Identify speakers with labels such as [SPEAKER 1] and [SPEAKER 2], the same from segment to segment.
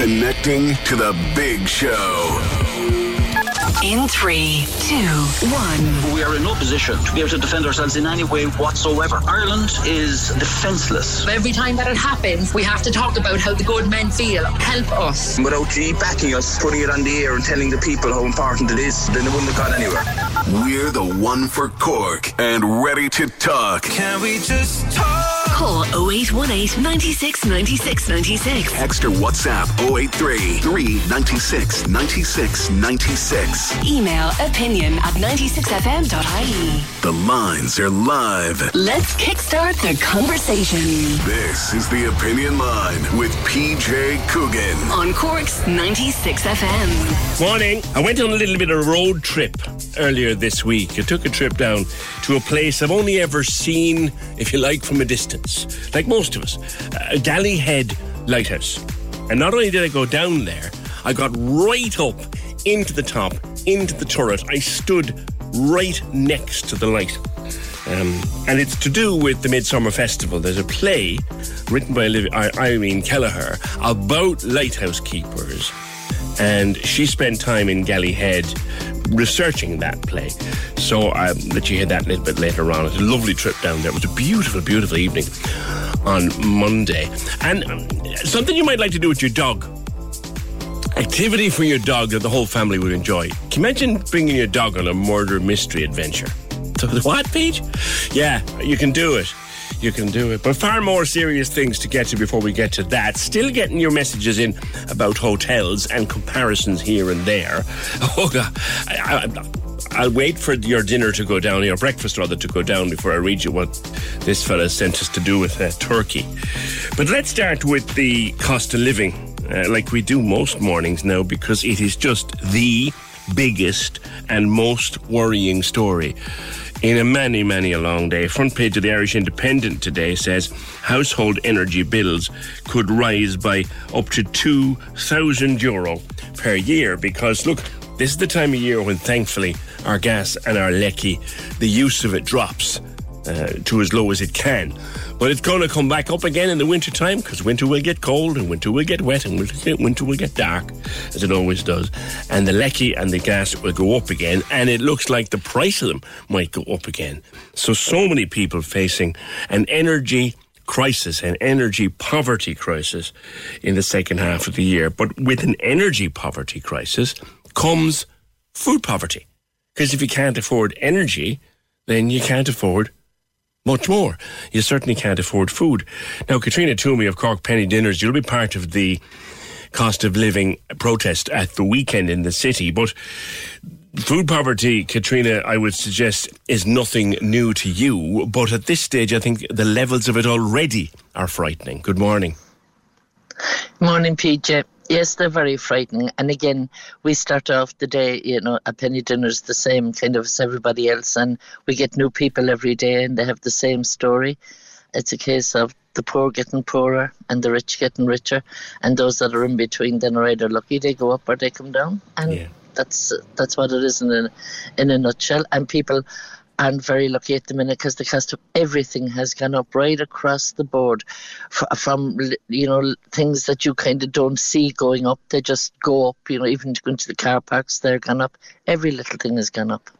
[SPEAKER 1] Connecting to the big show.
[SPEAKER 2] In three, two, one.
[SPEAKER 3] We are in no position to be able to defend ourselves in any way whatsoever. Ireland is defenceless.
[SPEAKER 4] Every time that it happens, we have to talk about how the good men feel. Help us.
[SPEAKER 5] Without G backing us, putting it on the air and telling the people how important it is, then it wouldn't have gone anywhere.
[SPEAKER 1] We're the one for Cork and ready to talk.
[SPEAKER 6] Can we just talk?
[SPEAKER 2] Call 0818 96 96 96.
[SPEAKER 1] Text or WhatsApp 083 396 96 96.
[SPEAKER 2] Email opinion at 96fm.ie.
[SPEAKER 1] The lines are live.
[SPEAKER 2] Let's kickstart the conversation
[SPEAKER 1] This is the Opinion Line with PJ Coogan.
[SPEAKER 2] on Cork's 96 FM.
[SPEAKER 7] Morning. I went on a little bit of a road trip earlier this week. I took a trip down to a place I've only ever seen, if you like, from a distance, like most of us, uh, Galley Head Lighthouse. And not only did I go down there, I got right up into the top, into the turret. I stood right next to the light. Um, and it's to do with the Midsummer Festival. There's a play written by Irene Kelleher about lighthouse keepers. And she spent time in Galley Head researching that play. So I'll let you hear that a little bit later on. It's a lovely trip down there. It was a beautiful, beautiful evening on Monday. And um, something you might like to do with your dog activity for your dog that the whole family would enjoy. Can you imagine bringing your dog on a murder mystery adventure? What, Pete? Yeah, you can do it. You can do it. But far more serious things to get to before we get to that. Still getting your messages in about hotels and comparisons here and there. Oh, God. I, I, I'll wait for your dinner to go down, your breakfast rather, to go down before I read you what this fella sent us to do with uh, Turkey. But let's start with the cost of living, uh, like we do most mornings now, because it is just the biggest and most worrying story in a many, many a long day. Front page of the Irish Independent today says household energy bills could rise by up to 2,000 euro per year because, look, this is the time of year when thankfully our gas and our lecky, the use of it drops uh, to as low as it can. But it's going to come back up again in the winter time because winter will get cold and winter will get wet and winter will get dark, as it always does. And the lecky and the gas will go up again, and it looks like the price of them might go up again. So, so many people facing an energy crisis, an energy poverty crisis in the second half of the year. But with an energy poverty crisis comes food poverty. Because if you can't afford energy, then you can't afford much more. You certainly can't afford food. Now, Katrina Toomey of Cork Penny Dinners, you'll be part of the cost of living protest at the weekend in the city, but food poverty, Katrina, I would suggest is nothing new to you, but at this stage, I think the levels of it already are frightening. Good morning.
[SPEAKER 8] Morning, PJ. Yes, they're very frightening. And again, we start off the day, you know, a penny dinner's the same kind of as everybody else, and we get new people every day, and they have the same story. It's a case of the poor getting poorer and the rich getting richer, and those that are in between then are either lucky they go up or they come down, and
[SPEAKER 7] Yeah.
[SPEAKER 8] that's that's what it is in a in a nutshell. And people aren't very lucky at the minute because the cost of everything has gone up right across the board, F- from you know things that you kind of don't see going up, they just go up. You know, even going to the car parks, they're gone up. Every little thing has gone up.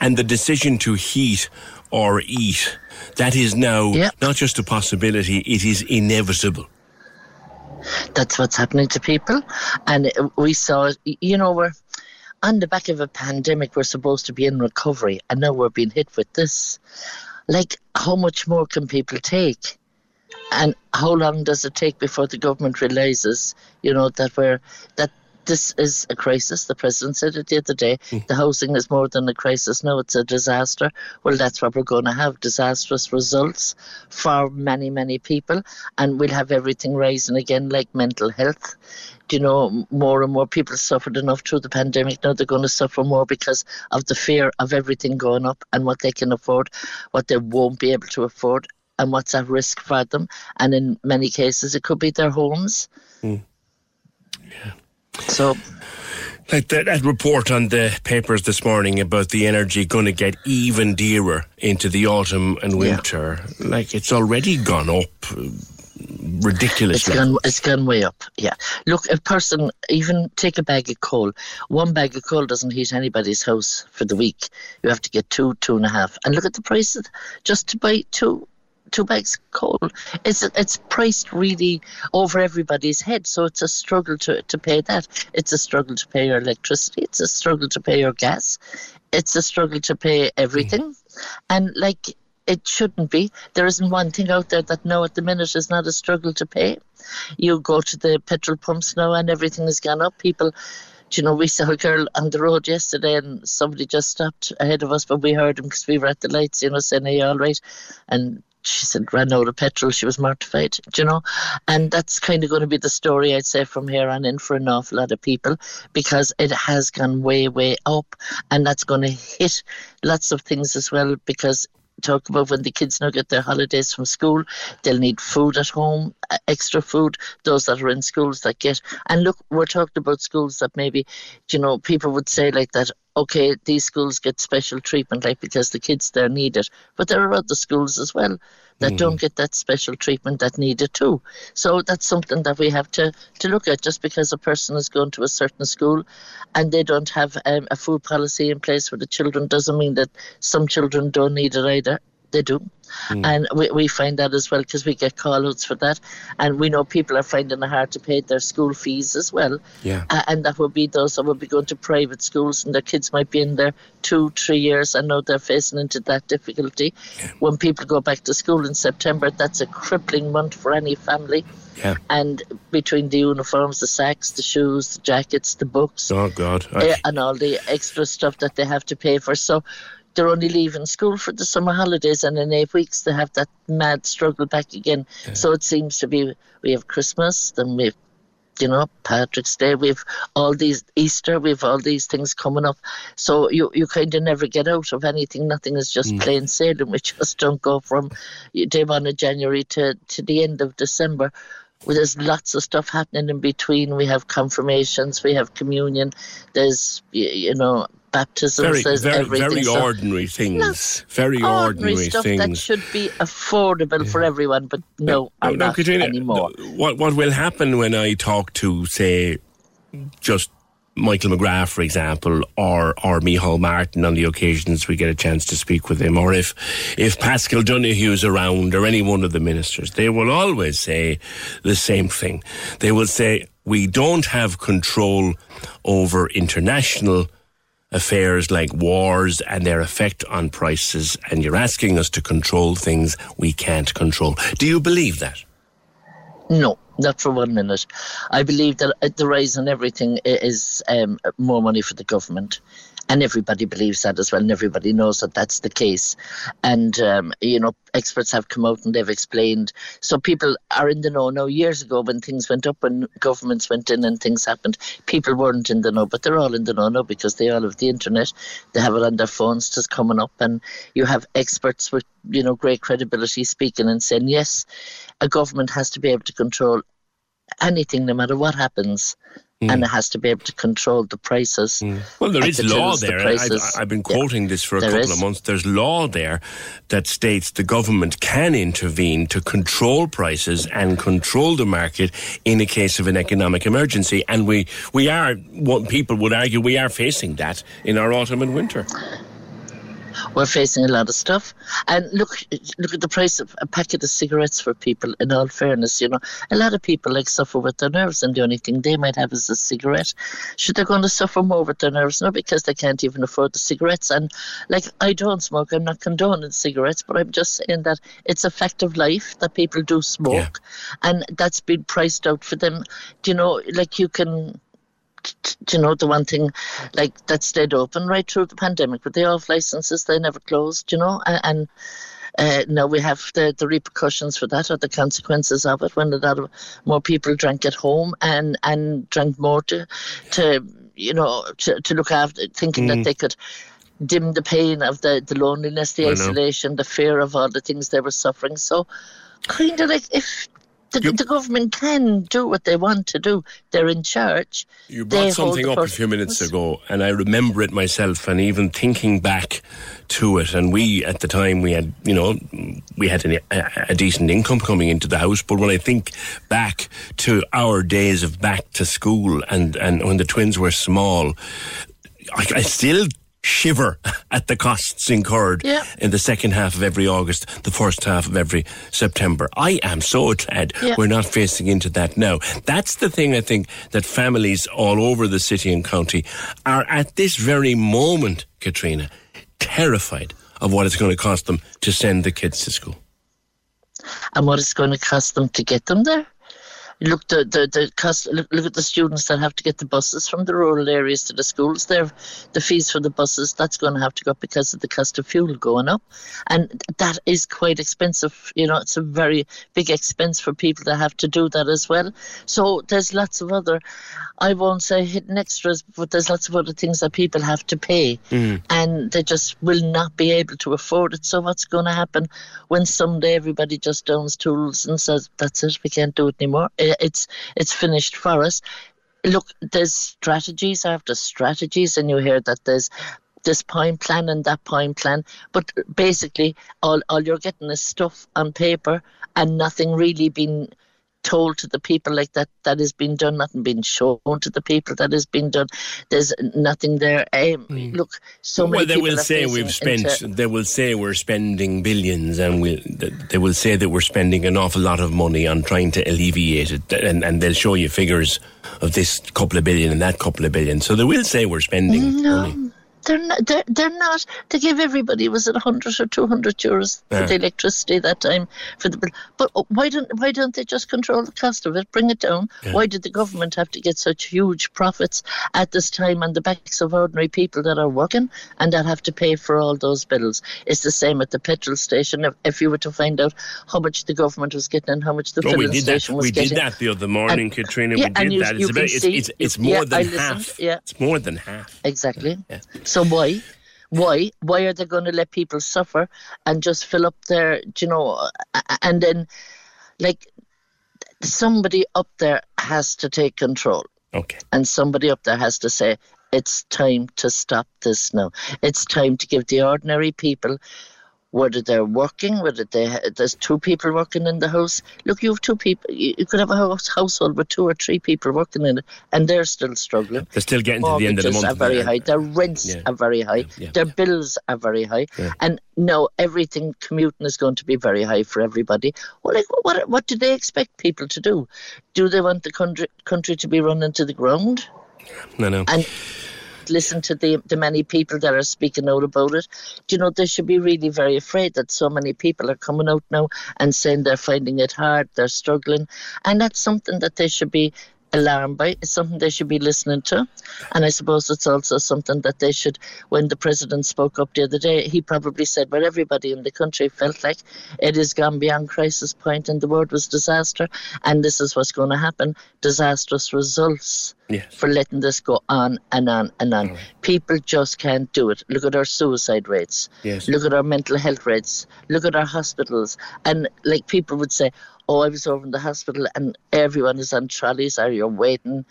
[SPEAKER 7] and the decision to heat or eat, that is now
[SPEAKER 8] Yep.
[SPEAKER 7] not just a possibility, it is inevitable.
[SPEAKER 8] That's what's happening to people. And uh, we saw, it, you know, we're on the back of a pandemic, we're supposed to be in recovery, and now we're being hit with this. Like, how much more can people take? And how long does it take before the government realizes, you know, that we're that this is a crisis? The president said it the other day. Hmm. The housing is more than a crisis No, it's a disaster. Well, that's what we're going to have: disastrous results for many, many people, and we'll have everything rising again, like mental health. Do you know, more and more people suffered enough through the pandemic. Now they're going to suffer more because of the fear of everything going up and what they can afford, what they won't be able to afford, and what's at risk for them. And in many cases, it could be their homes. Hmm. So,
[SPEAKER 7] Like that, that report on the papers this morning about the energy going to get even dearer into the autumn and winter. Like it's already gone up uh,
[SPEAKER 8] It's
[SPEAKER 7] ridiculously.
[SPEAKER 8] gone, it's gone way up. Yeah. Look, a person, even take a bag of coal. One bag of coal doesn't heat anybody's house for the week. You have to get two, two and a half. And look at the prices just to buy two. Two bags of coal. It's it's priced really over everybody's head, so it's a struggle to, to pay that. It's a struggle to pay your electricity. It's a struggle to pay your gas. It's a struggle to pay everything, mm. and like it shouldn't be. There isn't one thing out there that now at the minute is not a struggle to pay. You go to the petrol pumps now and everything has gone up. People, do you know, we saw a girl on the road yesterday and somebody just stopped ahead of us, but we heard him because we were at the lights, you know, saying, Are you all right? And she said, ran out of petrol. She was mortified, you know? And that's kind of going to be the story, I'd say, from here on in for an awful lot of people because it has gone way, way up. And that's going to hit lots of things as well because talk about when the kids now get their holidays from school, they'll need food at home, extra food, those that are in schools that get. And look, we're talking about schools that maybe, you know, people would say like that, okay, these schools get special treatment, like because the kids there need it. But there are other schools as well that don't get that special treatment that need it too. So that's something that we have to, to look at. Just because a person is going to a certain school and they don't have um, a food policy in place for the children doesn't mean that some children don't need it either. They do. And we, we find that as well because we get call outs for that. And we know people are finding it hard to pay their school fees as well.
[SPEAKER 7] Yeah.
[SPEAKER 8] Uh, and that would be those that would be going to private schools and their kids might be in there two, three years. I know they're facing into that difficulty. When people go back to school in September, that's a crippling month for any family.
[SPEAKER 7] Yeah.
[SPEAKER 8] And between the uniforms, the sacks, the shoes, the jackets, the books,
[SPEAKER 7] Oh God. I-
[SPEAKER 8] eh, and all the extra stuff that they have to pay for. So they're only leaving school for the summer holidays, and in eight weeks they have that mad struggle back again. So it seems to be we have Christmas, then we have, you know, Patrick's Day, we've all these Easter, we've all these things coming up. So you you kind of never get out of anything. Nothing is just mm. plain sailing. We just don't go from day one of January to to the end of December. Well, there's lots of stuff happening in between. We have confirmations, we have communion, there's you know baptisms,
[SPEAKER 7] very,
[SPEAKER 8] there's
[SPEAKER 7] very,
[SPEAKER 8] everything.
[SPEAKER 7] very
[SPEAKER 8] So
[SPEAKER 7] ordinary things. Very ordinary,
[SPEAKER 8] stuff that should be affordable for everyone, but no, are
[SPEAKER 7] no,
[SPEAKER 8] not
[SPEAKER 7] Katrina,
[SPEAKER 8] anymore.
[SPEAKER 7] What what will happen when I talk to say just Michael McGrath, for example, or or Micheál Martin on the occasions we get a chance to speak with him, or if if Paschal Donohoe's around or any one of the ministers, they will always say the same thing. They will say we don't have control over international affairs like wars and their effect on prices, and you're asking us to control things we can't control. Do you believe that?
[SPEAKER 8] No, not for one minute. I believe that the rise in everything is um, more money for the government. And everybody believes that as well, and everybody knows that that's the case. And, um, you know, experts have come out and they've explained. So people are in the know now. Years ago, when things went up, and governments went in and things happened, people weren't in the know, but they're all in the know now because they all have the internet. They have it on their phones just coming up. And you have experts with, you know, great credibility speaking and saying, yes, a government has to be able to control anything, no matter what happens, Mm. and it has to be able to control the prices. Mm.
[SPEAKER 7] Well, there is
[SPEAKER 8] and
[SPEAKER 7] law
[SPEAKER 8] choose the
[SPEAKER 7] there. I've, been
[SPEAKER 8] Yeah.
[SPEAKER 7] quoting this for a couple
[SPEAKER 8] is.
[SPEAKER 7] of months. There's law there that states the government can intervene to control prices and control the market in a case of an economic emergency. And we, we are, what people would argue, we are facing that in our autumn and winter.
[SPEAKER 8] We're facing a lot of stuff. And look, look at the price of a packet of cigarettes for people. In all fairness, you know, a lot of people like suffer with their nerves, and the only thing they might have is a cigarette. Should they going to suffer more with their nerves? No, because they can't even afford the cigarettes. And like, I don't smoke. I'm not condoning cigarettes, but I'm just saying that it's a fact of life that people do smoke, yeah. and that's been priced out for them. Do you know, like you can you know, the one thing like that stayed open right through the pandemic, but the off licenses they never closed, you know, and. Uh, now we have the, the repercussions for that or the consequences of it when a lot of more people drank at home and, and drank more to, to you know, to, to look after, thinking mm. that they could dim the pain of the, the loneliness, the I isolation, know. the fear of all the things they were suffering. So, kind of like if the, the, government can do what they want to do. They're in charge.
[SPEAKER 7] You brought
[SPEAKER 8] they
[SPEAKER 7] something up a few minutes ago, and I remember it myself. And even thinking back to it, and we at the time we had, you know, we had an, a, a, decent income coming into the house. But when I think back to our days of back to school, and and when the twins were small, I, I still shiver at the costs incurred
[SPEAKER 8] yeah.
[SPEAKER 7] in the second half of every August, the first half of every September. I am so glad yeah. we're not facing into that now. That's the thing I think that families all over the city and county are at this very moment, Katrina, terrified of what it's going to cost them to send the kids to school.
[SPEAKER 8] And what it's going to cost them to get them there look the the, the cost look, look at the students that have to get the buses from the rural areas to the schools. There the fees for the buses that's going to have to go up because of the cost of fuel going up. And that is quite expensive you know it's a very big expense for people that have to do that as well. So there's lots of other i won't say hidden extras but there's lots of other things that people have to pay.
[SPEAKER 7] Mm.
[SPEAKER 8] and they just will not be able to afford it. So what's going to happen when someday everybody just downs tools and says that's it we can't do it anymore it's it's finished for us. Look, there's strategies after strategies, and you hear that there's this point plan and that point plan. But basically, all, all you're getting is stuff on paper and nothing really being told to the people like that that has been done, nothing been shown to the people that has been done. There's nothing there. Um, mm. Look, so
[SPEAKER 7] many.
[SPEAKER 8] Well,
[SPEAKER 7] they will say we've spent. Into, they will say we're spending billions, and we they will say that we're spending an awful lot of money on trying to alleviate it, and, and they'll show you figures of this couple of billion and that couple of billion. So they will say we're spending
[SPEAKER 8] no.
[SPEAKER 7] money.
[SPEAKER 8] They're not, they're, they're not. To give everybody was it 100 or 200 euros yeah. for the electricity that time for the bill. But uh, why don't why don't they just control the cost of it, bring it down? Yeah. Why did the government have to get such huge profits at this time on the backs of ordinary people that are working and that have to pay for all those bills? It's the same at the petrol station. If, if you were to find out how much the government was getting and how much the filling station
[SPEAKER 7] that.
[SPEAKER 8] was
[SPEAKER 7] we
[SPEAKER 8] getting,
[SPEAKER 7] we did that the other morning,
[SPEAKER 8] and,
[SPEAKER 7] Katrina.
[SPEAKER 8] Yeah,
[SPEAKER 7] we did
[SPEAKER 8] you,
[SPEAKER 7] that. It's, about, it's, it's, it's, more than half.
[SPEAKER 8] Yeah.
[SPEAKER 7] It's more than half.
[SPEAKER 8] Exactly. So why? Why? Why are they going to let people suffer and just fill up their, you know, and then, like, somebody up there has to take control.
[SPEAKER 7] Okay.
[SPEAKER 8] And somebody up there has to say, it's time to stop this now. It's time to give the ordinary people whether they're working, whether they there's two people working in the house. Look, you have two people. You, you could have a house, household with two or three people working in it, and they're still struggling.
[SPEAKER 7] They're still getting to the end of the month.
[SPEAKER 8] are very high. Their rents yeah. are very high. Yeah. Their bills are very high.
[SPEAKER 7] Yeah.
[SPEAKER 8] And no, everything commuting is going to be very high for everybody. Well, like, what what do they expect people to do? Do they want the country country to be run into the ground?
[SPEAKER 7] No, no.
[SPEAKER 8] And listen to the, the many people that are speaking out about it. Do you know, they should be really very afraid that so many people are coming out now and saying they're finding it hard, they're struggling. And that's something that they should be alarmed by. It's something they should be listening to. And I suppose it's also something that they should, when the president spoke up the other day, he probably said where everybody in the country felt like it has gone beyond crisis point and the word was disaster. And this is what's going to happen disastrous results.
[SPEAKER 7] Yes.
[SPEAKER 8] For letting this go on and on and on. Right. People just can't do it. Look at our suicide rates.
[SPEAKER 7] Yes.
[SPEAKER 8] Look at our mental health rates. Look at our hospitals. And like people would say, oh, I was over in the hospital and everyone is on trolleys or you're waiting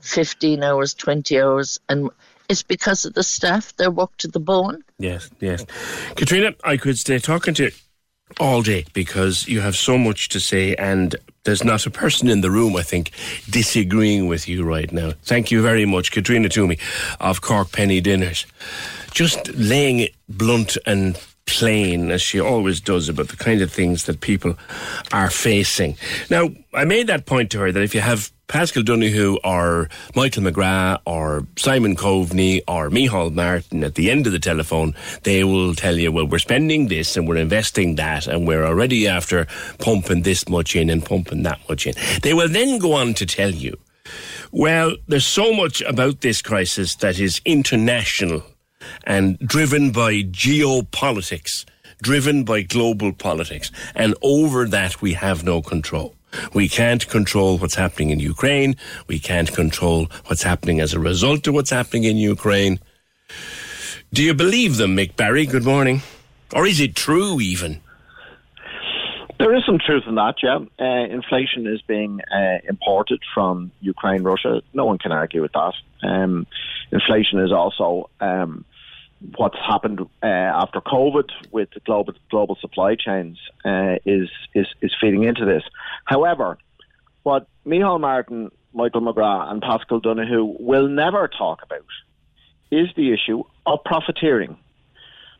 [SPEAKER 8] 15 hours, 20 hours. And it's because of the staff. They're worked to the bone.
[SPEAKER 7] Yes, yes. Katrina, I could stay talking to you all day because you have so much to say and there's not a person in the room, I think, disagreeing with you right now. Thank you very much, Katrina Toomey of Cork Penny Dinners. just laying it blunt and plain, as she always does, about the kind of things that people are facing. Now, I made that point to her that if you have Paschal Donohoe or Michael McGrath or Simon Coveney or Micheál Martin at the end of the telephone, they will tell you, well, we're spending this and we're investing that and we're already after pumping this much in and pumping that much in. They will then go on to tell you, well, there's so much about this crisis that is international and driven by geopolitics, driven by global politics, and over that we have no control. We can't control what's happening in Ukraine. We can't control what's happening as a result of what's happening in Ukraine. Do you believe them, Mick Barry? Good morning. Or is it true, even?
[SPEAKER 6] There is some truth in that, yeah. Uh, inflation is being uh, imported from Ukraine, Russia. No one can argue with that. Um, inflation is also um, what's happened uh, after COVID with the global global supply chains uh, is is is feeding into this. However, what Micheál Martin, Michael McGrath, and Paschal Donohoe will never talk about is the issue of profiteering.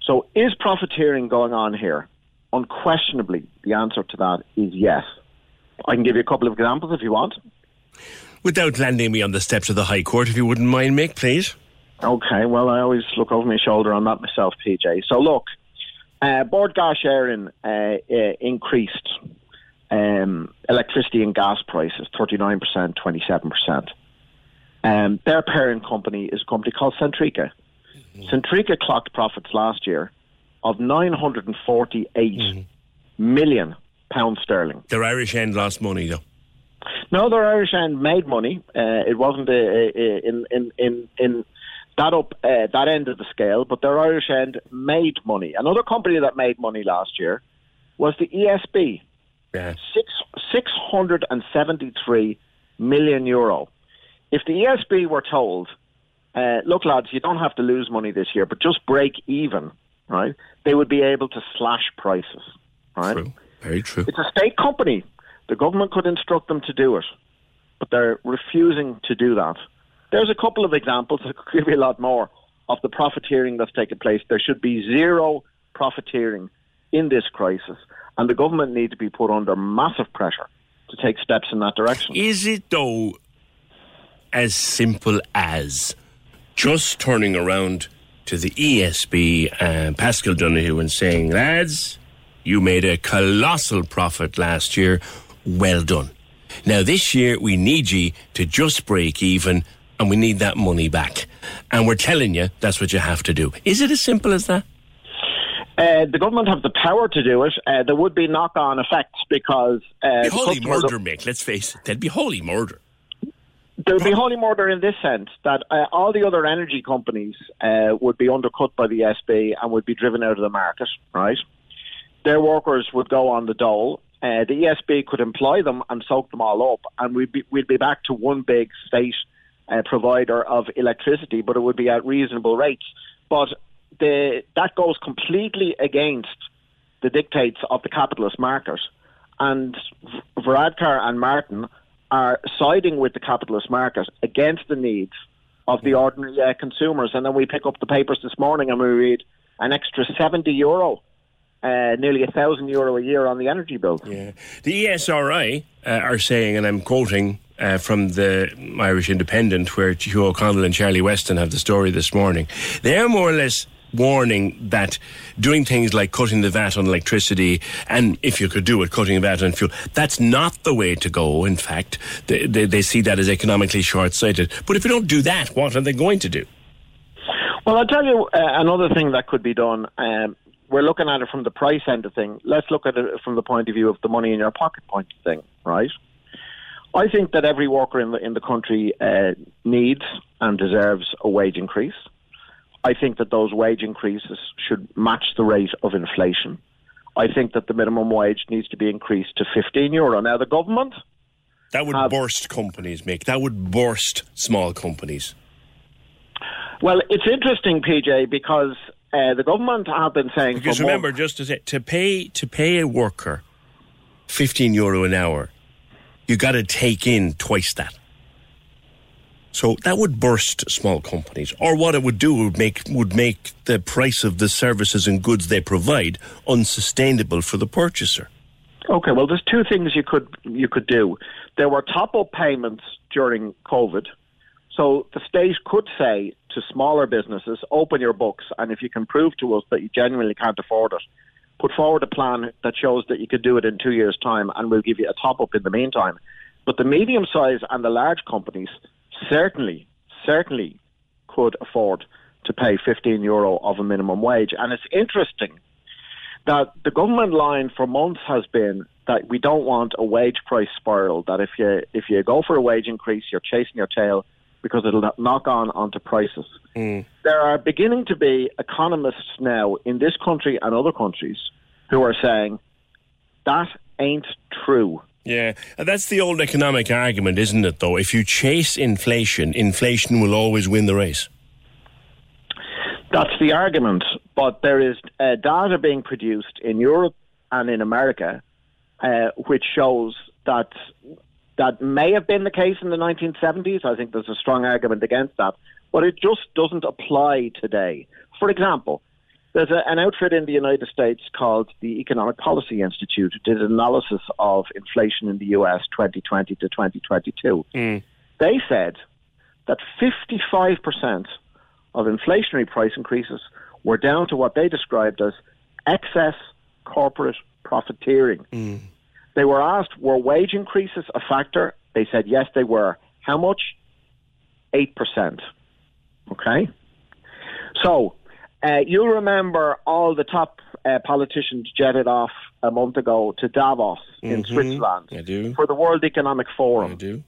[SPEAKER 6] So, is profiteering going on here? Unquestionably, the answer to that is yes. I can give you a couple of examples if you want.
[SPEAKER 7] Without landing me on the steps of the High Court, if you wouldn't mind, Mick, please.
[SPEAKER 6] Okay, well, I always look over my shoulder on that myself, PJ. So, look, uh, Bord Gáis Éireann uh, uh, increased um, electricity and gas prices 39%, 27%. Um, their parent company is a company called Centrica. Mm-hmm. Centrica clocked profits last year of 948 mm-hmm. million pounds sterling.
[SPEAKER 7] Their Irish end lost money, though.
[SPEAKER 6] No, their Irish end made money. Uh, it wasn't a, a, a, in, in, in, in that up uh, that end of the scale, but their Irish end made money. Another company that made money last year was the ESB.
[SPEAKER 7] Yeah.
[SPEAKER 6] Six six hundred and seventy three million euro. If the ESB were told, uh, look, lads, you don't have to lose money this year, but just break even, right? They would be able to slash prices, right?
[SPEAKER 7] True. Very true.
[SPEAKER 6] It's a state company. The government could instruct them to do it, but they're refusing to do that. There's a couple of examples, I could give you a lot more, of the profiteering that's taken place. There should be zero profiteering in this crisis, and the government needs to be put under massive pressure to take steps in that direction.
[SPEAKER 7] Is it, though, as simple as just turning around to the ESB and uh, Paschal Donohoe and saying, lads, you made a colossal profit last year. Well done. Now, this year, we need you to just break even and we need that money back. And we're telling you that's what you have to do. Is it as simple as that?
[SPEAKER 6] Uh, the government have the power to do it. Uh, there would be knock-on effects because uh,
[SPEAKER 7] be holy murder, Mick. Let's face it. There'd be holy murder.
[SPEAKER 6] There'd be holy murder in this sense that uh, all the other energy companies uh, would be undercut by the ESB and would be driven out of the market. Right? Their workers would go on the dole. Uh, the ESB could employ them and soak them all up, and we'd be, we'd be back to one big state uh, provider of electricity, but it would be at reasonable rates. But the, that goes completely against the dictates of the capitalist market. And Varadkar and Martin are siding with the capitalist market against the needs of the ordinary uh, consumers. And then we pick up the papers this morning and we read an extra 70 euro uh, nearly a thousand euro a year on the energy bill.
[SPEAKER 7] Yeah, the ESRI uh, are saying, and I'm quoting uh, from the Irish Independent, where Hugh O'Connell and Charlie Weston have the story this morning. They're more or less warning that doing things like cutting the VAT on electricity, and if you could do it, cutting the VAT on fuel, that's not the way to go. In fact, they, they, they see that as economically short sighted. But if you don't do that, what are they going to do?
[SPEAKER 6] Well, I'll tell you uh, another thing that could be done. Um, we're looking at it from the price end of thing. Let's look at it from the point of view of the money in your pocket point of thing, right? I think that every worker in the in the country uh, needs and deserves a wage increase. I think that those wage increases should match the rate of inflation. I think that the minimum wage needs to be increased to 15 euro. Now, the government.
[SPEAKER 7] That would have, burst companies, Mick. That would burst small companies.
[SPEAKER 6] Well, it's interesting, PJ, because uh, the government have been saying.
[SPEAKER 7] Because remember, just to say, to pay to pay a worker 15 euro an hour you got to take in twice that. So that would burst small companies, or what it would do would make would make the price of the services and goods they provide unsustainable for the purchaser.
[SPEAKER 6] Okay, well, there's two things you could you could do. There were top up payments during COVID, so the state could say to smaller businesses, "Open your books, and if you can prove to us that you genuinely can't afford it, put forward a plan that shows that you could do it in two years' time, and we'll give you a top up in the meantime." But the medium size and the large companies certainly, certainly could afford to pay 15 euro of a minimum wage, and it's interesting that the government line for months has been that we don't want a wage price spiral. That if you if you go for a wage increase, you're chasing your tail because it'll knock on onto prices.
[SPEAKER 7] Mm.
[SPEAKER 6] There are beginning to be economists now in this country and other countries who are saying that ain't true.
[SPEAKER 7] Yeah, and that's the old economic argument, isn't it? Though, if you chase inflation, inflation will always win the race.
[SPEAKER 6] That's the argument, but there is uh, data being produced in Europe and in America uh, which shows that that may have been the case in the 1970s. I think there's a strong argument against that, but it just doesn't apply today. For example, there's a, an outfit in the United States called the Economic Policy Institute who did an analysis of inflation in the US 2020 to 2022.
[SPEAKER 7] Mm.
[SPEAKER 6] They said that 55% of inflationary price increases were down to what they described as excess corporate profiteering.
[SPEAKER 7] Mm.
[SPEAKER 6] They were asked, were wage increases a factor? They said, yes, they were. How much? 8%. Okay? So, uh, you'll remember all the top uh, politicians jetted off a month ago to Davos in
[SPEAKER 7] Mhm.
[SPEAKER 6] Switzerland
[SPEAKER 7] I do.
[SPEAKER 6] for the World Economic Forum.
[SPEAKER 7] I do.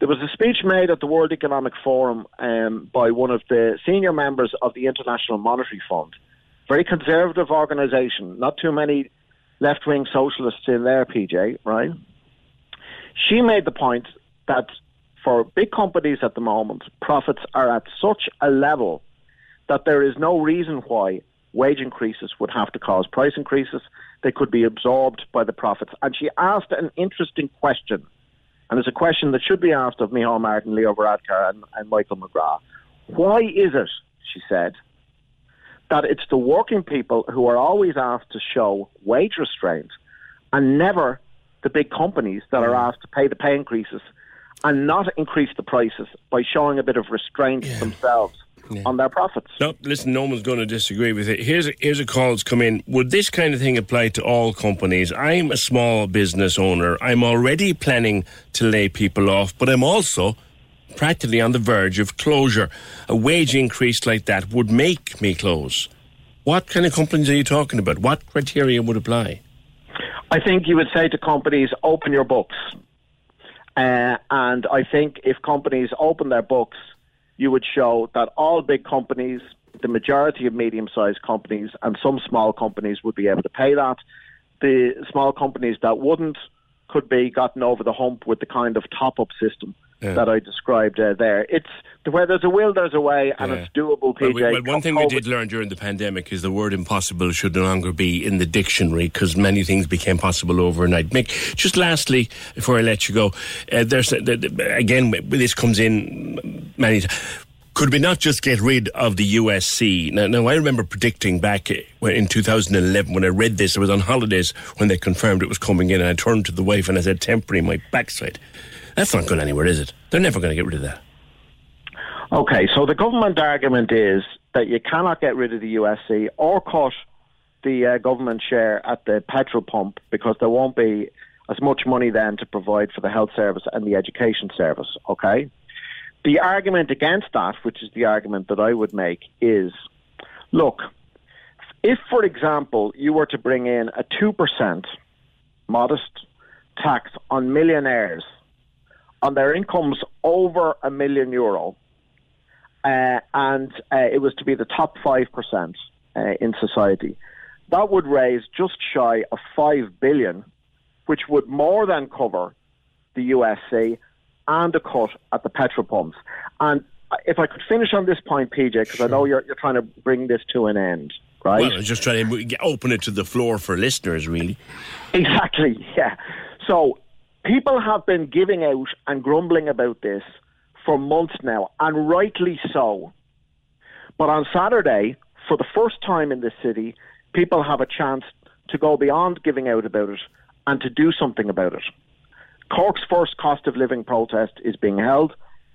[SPEAKER 6] There was a speech made at the World Economic Forum um, by one of the senior members of the International Monetary Fund. Very conservative organisation, not too many left wing socialists in there, PJ, right? She made the point that for big companies at the moment, profits are at such a level that there is no reason why wage increases would have to cause price increases. They could be absorbed by the profits. And she asked an interesting question and it's a question that should be asked of Micheál Martin, Leo Varadkar, and, and Michael McGrath. Why is it, she said, that it's the working people who are always asked to show wage restraint and never the big companies that are mm. asked to pay the pay increases and not increase the prices by showing a bit of restraint themselves on their profits?
[SPEAKER 7] No, listen, no one's going to disagree with it. Here's a, here's a call that's come in. Would this kind of thing apply to all companies? I'm a small business owner. I'm already planning to lay people off, but I'm also practically on the verge of closure. A wage increase like that would make me close. What kind of companies are you talking about? What criteria would apply?
[SPEAKER 6] I think you would say to companies, open your books. Uh, and I think if companies open their books, you would show that all big companies, the majority of medium sized companies, and some small companies would be able to pay that. The small companies that wouldn't could be gotten over the hump with the kind of top up system
[SPEAKER 7] Yeah.
[SPEAKER 6] that I described uh, there. It's where there's a will, there's a way, and
[SPEAKER 7] Yeah.
[SPEAKER 6] it's doable,
[SPEAKER 7] Well,
[SPEAKER 6] PJ.
[SPEAKER 7] we- well, one thing we did learn during the pandemic is the word impossible should no longer be in the dictionary because many things became possible overnight. Mick, just lastly, before I let you go, uh, there's uh, again, this comes in many times. Could we not just get rid of the USC? Now, now I remember predicting back uh, in 2011 when I read this, I was on holidays when they confirmed it was coming in, and I turned to the wife and I said, temporary, my backside. That's not going anywhere, is it? They're never going to get rid of that.
[SPEAKER 6] Okay, so the government argument is that you cannot get rid of the USC or cut the uh, government share at the petrol pump because there won't be as much money then to provide for the health service and the education service. Okay? The argument against that, which is the argument that I would make, is look, if, for example, you were to bring in a 2% modest tax on millionaires on their incomes over a million euro, uh, and uh, it was to be the top 5% uh, in society, that would raise just shy of 5 billion, which would more than cover the USC and a cut at the petrol pumps. And if I could finish on this point, PJ, because I know you're, you're trying to bring this to an end, right?
[SPEAKER 7] Well, I'm just trying to open it to the floor for listeners, really.
[SPEAKER 6] Exactly, yeah. So people have been giving out and grumbling about this for months now, and rightly so. But on Saturday, for the first time in this city, people have a chance to go beyond giving out about it and to do something about it. Cork's first cost of living protest is being held.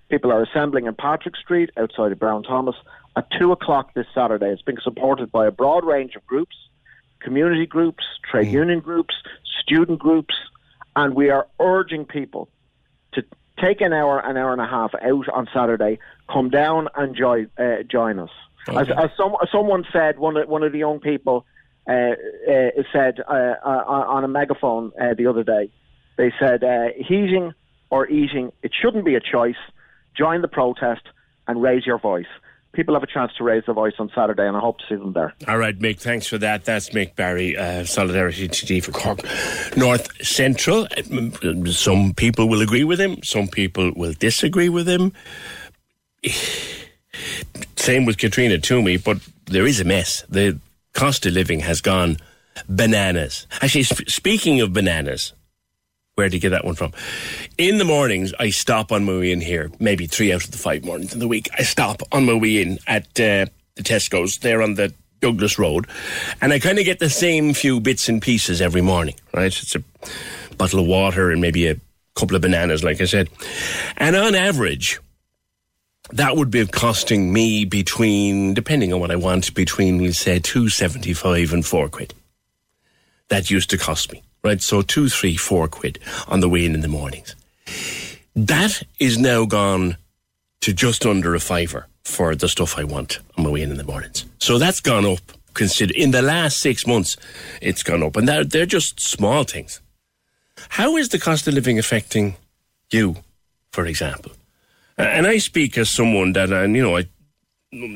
[SPEAKER 6] People are assembling in Patrick Street outside of Brown Thomas at 2 o'clock this Saturday. It's being supported by a broad range of groups community groups, trade hmm. union groups, student groups, and we are urging people to take an hour, an hour and a half out on Saturday, come down and join, uh, join us. As, as some, someone said, one of, one of the young people uh, uh, said uh, uh, on a megaphone uh, the other day, they said, uh, heating or eating, it shouldn't be a choice. Join the protest and raise your voice. People have a chance to raise their voice on Saturday, and I hope to see them there.
[SPEAKER 7] All right, Mick, thanks for that. That's Mick Barry, uh, Solidarity TD for Cork North Central. Some people will agree with him, some people will disagree with him. Same with Katrina Toomey, but there is a mess. The cost of living has gone bananas. Actually, sp- speaking of bananas, where to get that one from. In the mornings, I stop on my way in here, maybe three out of the five mornings in the week. I stop on my way in at uh, the Tesco's there on the Douglas Road, and I kind of get the same few bits and pieces every morning, right? It's a bottle of water and maybe a couple of bananas, like I said. And on average, that would be costing me between, depending on what I want, between, we'll say, 275 and 4 quid. That used to cost me right? So two, three, four quid on the way in in the mornings. That is now gone to just under a fiver for the stuff I want on my way in in the mornings. So that's gone up. Consider in the last six months, it's gone up, and they're, they're just small things. How is the cost of living affecting you, for example? And I speak as someone that, and you know, I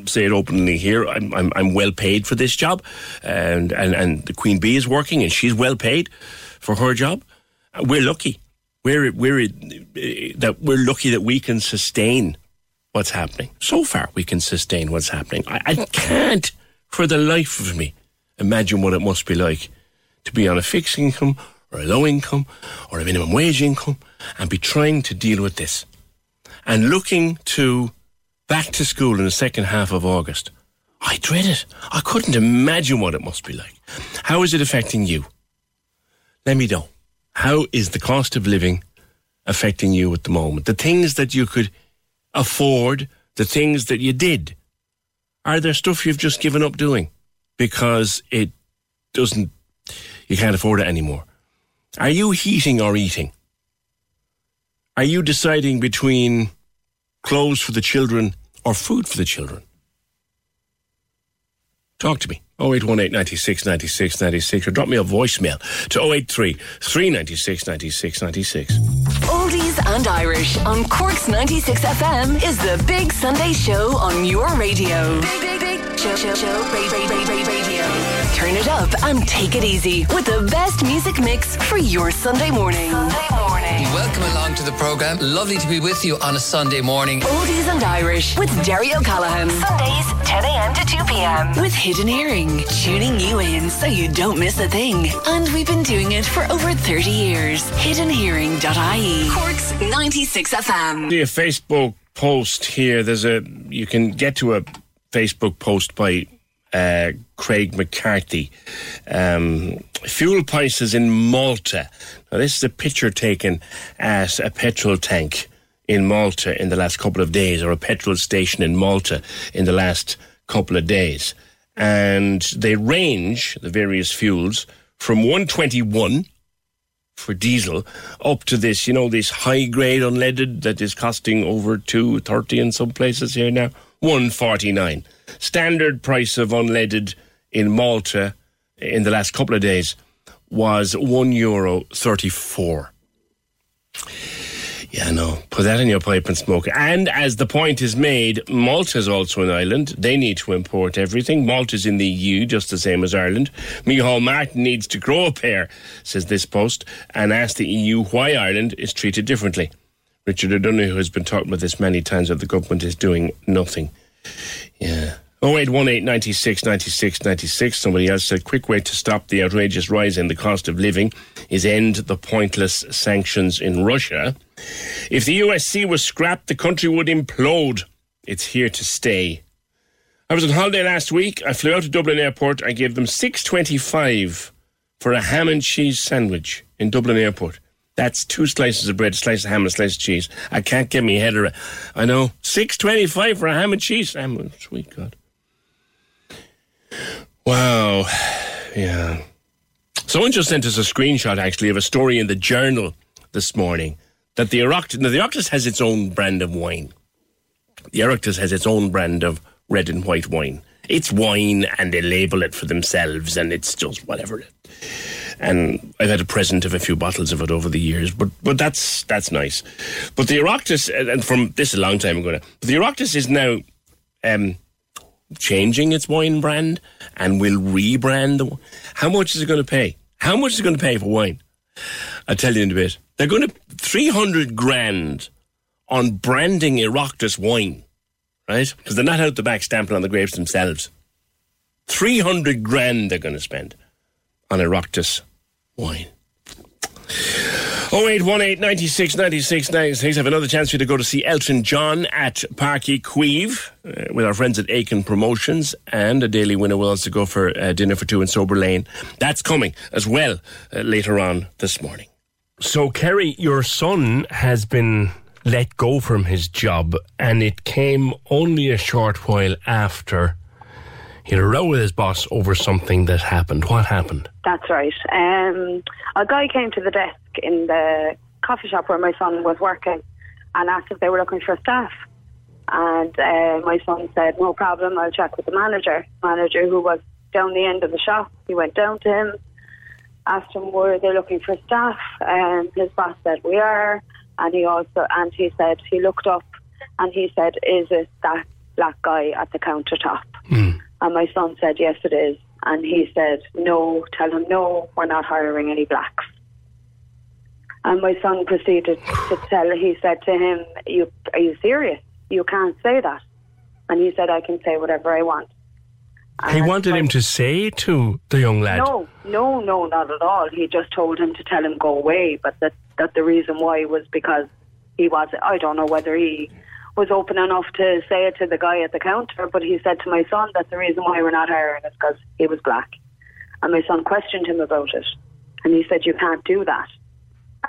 [SPEAKER 7] say it openly here. I'm, I'm, I'm well paid for this job, and, and, and the Queen Bee is working, and she's well paid for her job. Uh, we're lucky. We're, we're, uh, that we're lucky that we can sustain what's happening. So far, we can sustain what's happening. I, I can't, for the life of me, imagine what it must be like to be on a fixed income or a low income or a minimum wage income and be trying to deal with this and looking to back to school in the second half of August. I dread it. I couldn't imagine what it must be like. How is it affecting you? Let me know. How is the cost of living affecting you at the moment? The things that you could afford, the things that you did, are there stuff you've just given up doing because it doesn't, you can't afford it anymore? Are you heating or eating? Are you deciding between clothes for the children or food for the children? Talk to me. 0818 96 96 96 or drop me a voicemail to 083 396 96 96.
[SPEAKER 2] Oldies and Irish on Cork's 96 FM is the Big Sunday Show on your radio. Big, big, big show, show, show, radio. Turn it up and take it easy with the best music mix for your Sunday morning. Sunday morning.
[SPEAKER 9] Welcome along to the program. Lovely to be with you on a Sunday morning.
[SPEAKER 2] Oldies and Irish with Derry O'Callaghan. Sundays, 10 a.m. to 2 p.m. With Hidden Hearing, tuning you in so you don't miss a thing. And we've been doing it for over 30 years. Hiddenhearing.ie. Cork's 96 FM.
[SPEAKER 7] See a Facebook post here. There's a you can get to a Facebook post by uh, Craig McCarthy. Um, fuel prices in Malta. Now, this is a picture taken at a petrol tank in Malta in the last couple of days, or a petrol station in Malta in the last couple of days. And they range, the various fuels, from 121 for diesel up to this, you know, this high grade unleaded that is costing over 230 in some places here now, 149 standard price of unleaded in Malta in the last couple of days was one euro thirty four. Yeah, no. Put that in your pipe and smoke. And as the point is made, Malta's also an island. They need to import everything. Malta's in the EU, just the same as Ireland. Micheál Martin needs to grow a pair, says this post, and ask the EU why Ireland is treated differently. Richard O'Donoghue has been talking about this many times that the government is doing nothing. Yeah. 0818 96 96 96. Somebody else said, quick way to stop the outrageous rise in the cost of living is end the pointless sanctions in Russia. If the USC was scrapped, the country would implode. It's here to stay. I was on holiday last week. I flew out to Dublin Airport. I gave them six twenty-five for a ham and cheese sandwich in Dublin Airport. That's two slices of bread, a slice of ham, and a slice of cheese. I can't get my head around. I know six twenty-five for a ham and cheese sandwich. Sweet God! Wow, yeah. Someone just sent us a screenshot, actually, of a story in the Journal this morning that the Oireachtas, now the Oireachtas has its own brand of wine. The Oireachtas has its own brand of red and white wine. It's wine, and they label it for themselves, and it's just whatever. And I've had a present of a few bottles of it over the years, but but that's that's nice. But the Oireachtas, and from this a long time ago now, but the Oireachtas is now um, changing its wine brand and will rebrand. The, how much is it going to pay? How much is it going to pay for wine? I'll tell you in a bit. They're going to 300 grand on branding Oireachtas wine, right? Because they're not out the back stamping on the grapes themselves. 300 grand they're going to spend on Oireachtas wine. 0818 96 96 96. I have another chance for you to go to see Elton John at Páirc Uí Chaoimh uh, with our friends at Aiken Promotions, and a daily winner will also go for uh, dinner for two in Sober Lane. That's coming as well uh, later on this morning.
[SPEAKER 10] So, Kerry, your son has been let go from his job, and it came only a short while after he had a row with his boss over something that happened. What happened?
[SPEAKER 11] That's right. Um, a guy came to the desk in the coffee shop where my son was working and asked if they were looking for staff. And uh, my son said, no problem, I'll check with the manager. Manager who was down the end of the shop. He went down to him, asked him, were they looking for staff? And his boss said, we are. And he also, and he said, he looked up and he said, is it that black guy at the countertop?
[SPEAKER 10] Mm.
[SPEAKER 11] And my son said, yes, it is. And he said, no, tell him, no, we're not hiring any blacks. And my son proceeded to tell, he said to him, you, are you serious? You can't say that. And he said, I can say whatever I want.
[SPEAKER 10] He wanted him to say to the young lad.
[SPEAKER 11] No, no, no, not at all. He just told him to tell him go away, but that, that the reason why was because he was, I don't know whether he was open enough to say it to the guy at the counter, but he said to my son that the reason why we're not hiring is because he was black. And my son questioned him about it. And he said, You can't do that.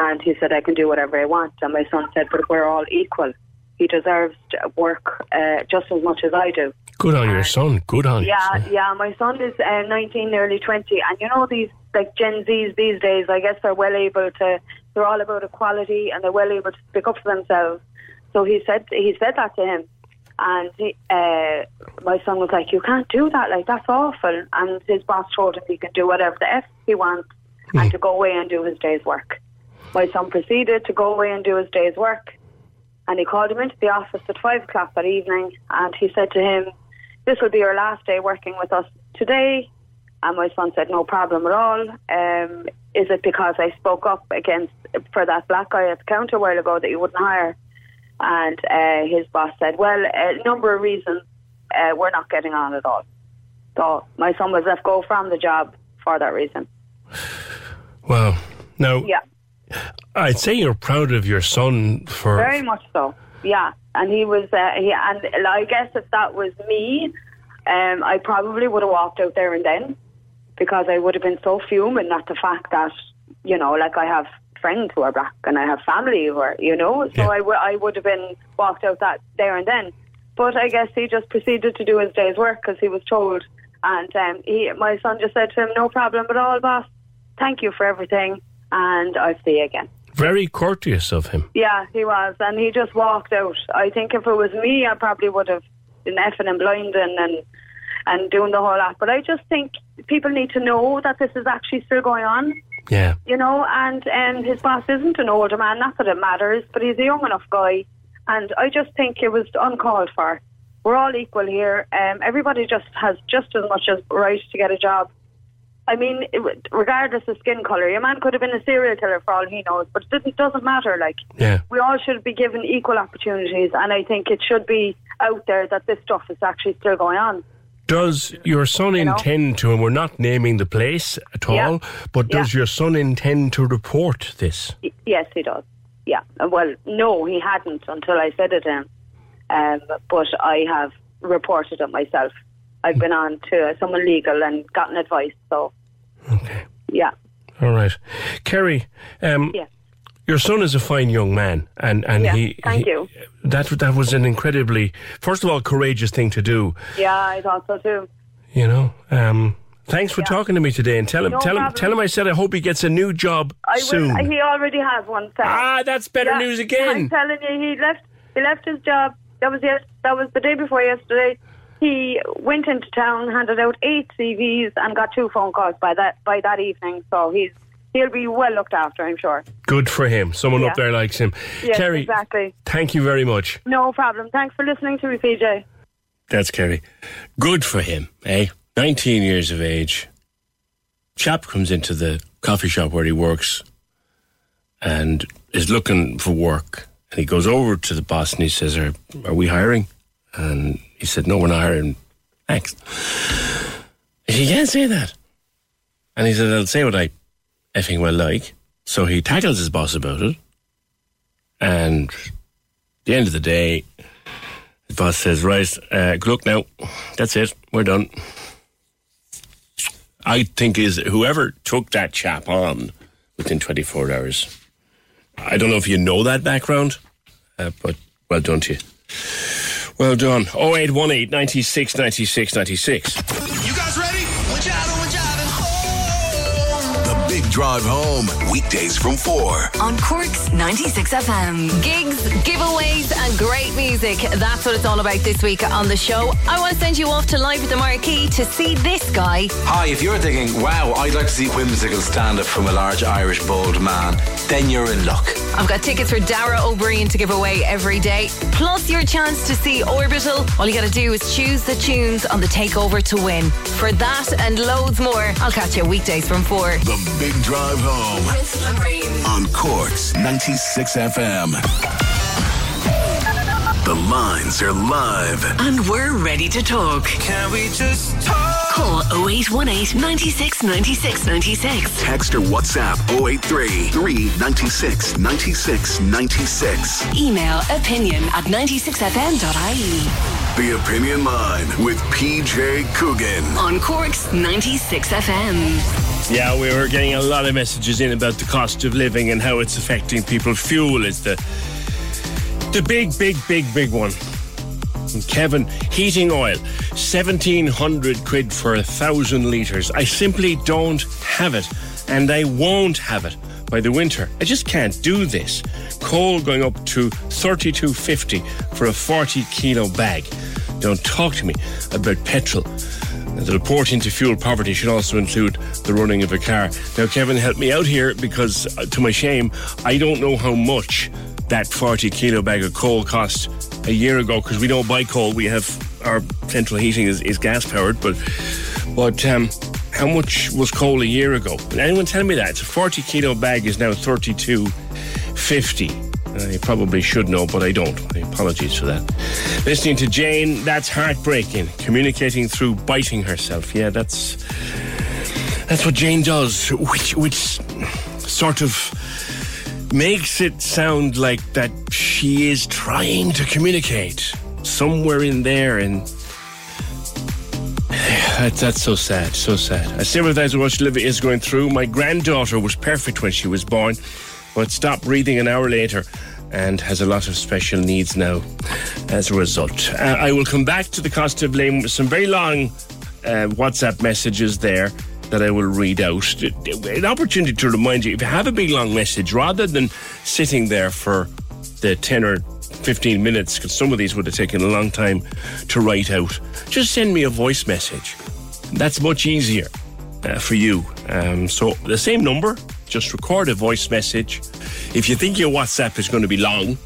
[SPEAKER 11] And he said, I can do whatever I want. And my son said, But we're all equal. He deserves to work uh, just as much as I do.
[SPEAKER 10] Good on your son. Good on
[SPEAKER 11] Yeah,
[SPEAKER 10] you.
[SPEAKER 11] yeah. My son is uh, 19, nearly 20. And you know, these like Gen Zs these days, I guess they're well able to, they're all about equality and they're well able to speak up for themselves. So he said he said that to him, and he, uh, my son was like, "You can't do that. Like that's awful." And his boss told him he can do whatever the f he wants and to go away and do his day's work. My son proceeded to go away and do his day's work, and he called him into the office at five o'clock that evening, and he said to him, "This will be your last day working with us today." And my son said, "No problem at all. Um, is it because I spoke up against for that black guy at the counter a while ago that you wouldn't hire?" And uh, his boss said, well, a number of reasons uh, we're not getting on at all. So my son was let go from the job for that reason.
[SPEAKER 10] Well, now,
[SPEAKER 11] Yeah,
[SPEAKER 10] I'd say you're proud of your son for.
[SPEAKER 11] very much so. Yeah, and he was, uh, he, and I guess if that was me, um, I probably would have walked out there and then because I would have been so fuming at the fact that, you know, like I have friends who are black and I have family who are, you know, so I would I would have been walked out that there and then. But I guess he just proceeded to do his day's work because he was told. And um, he, my son just said to him, no problem at all, boss. Thank you for everything. And I'll see you again.
[SPEAKER 10] Very courteous of him.
[SPEAKER 11] Yeah, he was. And he just walked out. I think if it was me, I probably would have been effing and blinding and, and doing the whole lot. But I just think people need to know that this is actually still going on.
[SPEAKER 10] Yeah.
[SPEAKER 11] You know, and um, his boss isn't an older man, not that it matters, but he's a young enough guy. And I just think it was uncalled for. We're all equal here. Um, everybody just has just as much as right to get a job. I mean, it, regardless of skin colour, your man could have been a serial killer for all he knows, but it doesn't, doesn't matter. Like,
[SPEAKER 10] Yeah.
[SPEAKER 11] we all should be given equal opportunities, and I think it should be out there that this stuff is actually still going on.
[SPEAKER 10] Does your son
[SPEAKER 11] You know?
[SPEAKER 10] intend to, and we're not naming the place at all,
[SPEAKER 11] Yeah.
[SPEAKER 10] but does
[SPEAKER 11] Yeah.
[SPEAKER 10] your son intend to report this?
[SPEAKER 11] Y- Yes, he does. Yeah. Well, no, he hadn't until I said it to him. Um, but I have reported it myself. I've been on to someone legal and gotten advice. So,
[SPEAKER 10] okay.
[SPEAKER 11] Yeah.
[SPEAKER 10] All right. Kerry, um,
[SPEAKER 11] Yeah.
[SPEAKER 10] your son is a fine young man, and, and
[SPEAKER 11] Yeah,
[SPEAKER 10] he.
[SPEAKER 11] thank
[SPEAKER 10] he-
[SPEAKER 11] you.
[SPEAKER 10] That, that was an incredibly, first of all, courageous thing to do.
[SPEAKER 11] Yeah, I thought so too.
[SPEAKER 10] You know, um, thanks for talking to me today, and tell him,
[SPEAKER 11] No
[SPEAKER 10] tell him, tell him I said I hope he gets a new job
[SPEAKER 11] I
[SPEAKER 10] soon.
[SPEAKER 11] will. He already has one. Set.
[SPEAKER 10] Ah, that's better
[SPEAKER 11] Yeah,
[SPEAKER 10] news again.
[SPEAKER 11] I'm telling you, he left. He left his job. That was yes. That was the day before yesterday. He went into town, handed out eight CVs, and got two phone calls by that by that evening. So he's he'll be well looked after, I'm sure.
[SPEAKER 10] Good for him. Someone
[SPEAKER 11] Yeah.
[SPEAKER 10] up there likes him.
[SPEAKER 11] Yes,
[SPEAKER 10] Kerry,
[SPEAKER 11] exactly.
[SPEAKER 10] thank you very much.
[SPEAKER 11] No problem. Thanks for listening to me, PJ.
[SPEAKER 7] That's Kerry. Good for him, eh? 19 years of age. Chap comes into the coffee shop where he works and is looking for work. And he goes over to the boss and he says, Are, are we hiring? And he said, No, we're not hiring. Thanks. He can't say that. And he said, I'll say what I effing well like. So he tackles his boss about it. And the end of the day, the boss says, Right, uh, now. That's it. We're done. I think is whoever took that chap on within 24 hours. I don't know if you know that background, uh, but well done to you. Well done. 0818 96 96 96.
[SPEAKER 1] You guys Drive Home, weekdays from 4.
[SPEAKER 2] On Cork's 96 FM.
[SPEAKER 12] Gigs, giveaways, and great music. That's what it's all about this week on the show. I want to send you off to Live at the Marquee to see this guy.
[SPEAKER 13] Hi, if you're thinking, wow, I'd like to see whimsical stand up from a large Irish bald man, then you're in luck.
[SPEAKER 12] I've got tickets for Dara Ó Briain to give away every day, plus your chance to see Orbital. All you got to do is choose the tunes on the takeover to win. For that and loads more, I'll catch you weekdays from 4.
[SPEAKER 1] The Big Drive Home on Cork's 96 FM. The lines are live.
[SPEAKER 2] And we're ready to talk. Can we just talk? Call 0818 96 96 96.
[SPEAKER 1] Text or WhatsApp 083 396 96 96.
[SPEAKER 2] Email opinion at 96fm.ie.
[SPEAKER 1] The Opinion Line with PJ Coogan.
[SPEAKER 2] On Cork's 96 FM.
[SPEAKER 7] Yeah, we were getting a lot of messages in about the cost of living and how it's affecting people. Fuel is the the big, big, big, big one. Kevin, heating oil, seventeen hundred quid for a thousand litres. I simply don't have it, and I won't have it by the winter. I just can't do this. Coal going up to thirty-two fifty for a forty kilo bag. Don't talk to me about petrol. The report into fuel poverty should also include the running of a car. Now, Kevin, help me out here because, uh, to my shame, I don't know how much that 40 kilo bag of coal cost a year ago because we don't buy coal. We have our central heating is, is gas powered, but but um, how much was coal a year ago? Anyone tell me that? It's a 40 kilo bag is now 32.50. I probably should know, but I don't. Apologies for that. Listening to Jane, that's heartbreaking. Communicating through biting herself. Yeah, that's that's what Jane does, which which sort of makes it sound like that she is trying to communicate somewhere in there and that's, that's so sad, so sad. I sympathize with what Olivia is going through. My granddaughter was perfect when she was born, but stopped breathing an hour later and has a lot of special needs now as a result. Uh, I will come back to the cost of living with some very long uh, WhatsApp messages there that I will read out. An opportunity to remind you if you have a big long message, rather than sitting there for the 10 or 15 minutes, because some of these would have taken a long time to write out, just send me a voice message. That's much easier uh, for you. Um, so the same number, just record a voice message. If you think your WhatsApp is going to be long,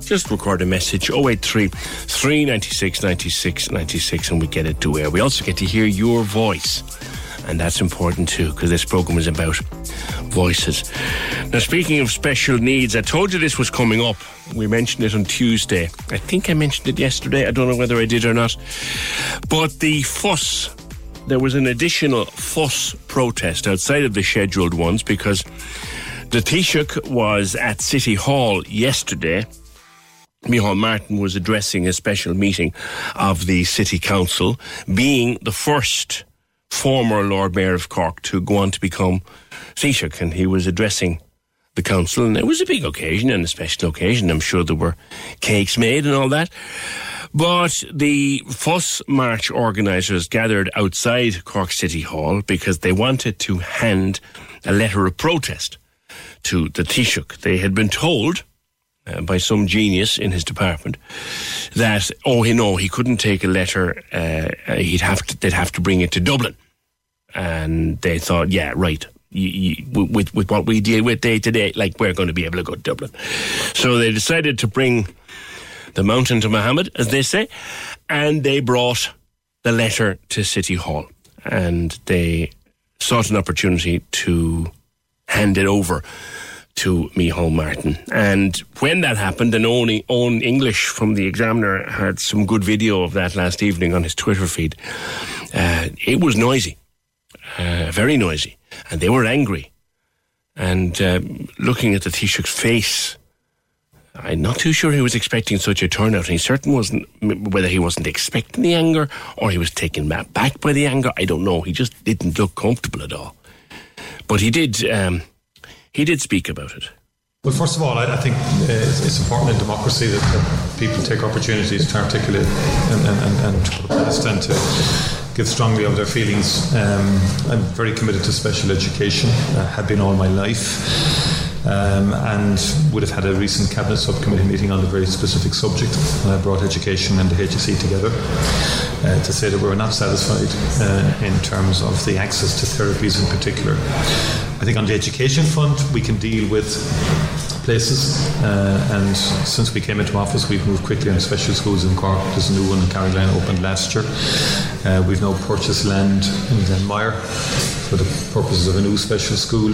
[SPEAKER 7] just record a message 083 396 96 96 and we get it to air. We also get to hear your voice. And that's important too, because this program is about voices. Now, speaking of special needs, I told you this was coming up. We mentioned it on Tuesday. I think I mentioned it yesterday. I don't know whether I did or not. But the fuss, there was an additional fuss protest outside of the scheduled ones because The Taoiseach was at City Hall yesterday. Micheál Martin was addressing a special meeting of the City Council, being the first former Lord Mayor of Cork to go on to become Taoiseach, and he was addressing the council, and it was a big occasion and a special occasion. I'm sure there were cakes made and all that. But the Fuss March organisers gathered outside Cork City Hall because they wanted to hand a letter of protest to the Taoiseach. They had been told uh, by some genius in his department that oh he no he couldn't take a letter uh, he'd have to they'd have to bring it to Dublin. And they thought yeah right you, you, with with what we deal with day to day like we're going to be able to go to Dublin. So they decided to bring the mountain to Muhammad as they say and they brought the letter to City Hall. And they sought an opportunity to hand it over to Micheál Martin. And when that happened, and Owen, Owen English from the Examiner had some good video of that last evening on his Twitter feed. Uh, it was noisy, uh, very noisy, and they were angry. And uh, looking at the Taoiseach's face, I'm not too sure he was expecting such a turnout. He certainly wasn't, whether he wasn't expecting the anger or he was taken back by the anger, I don't know. He just didn't look comfortable at all. But he did. Um, he did speak about it.
[SPEAKER 14] Well, first of all, I, I think uh, it's important in democracy that, that, people take opportunities to articulate and, and, and, to protest and to give strongly of their feelings. Um, I'm very committed to special education, uh, have been all my life. Um, and would have had a recent cabinet subcommittee meeting on a very specific subject. Brought education and the HSE together uh, to say that we were not satisfied uh, in terms of the access to therapies in particular. I think on the education front, we can deal with places. Uh, and since we came into office, we've moved quickly on special schools in Cork. There's a new one in Carrigaline opened last year. Uh, we've now purchased land in Glanmire for the purposes of a new special school.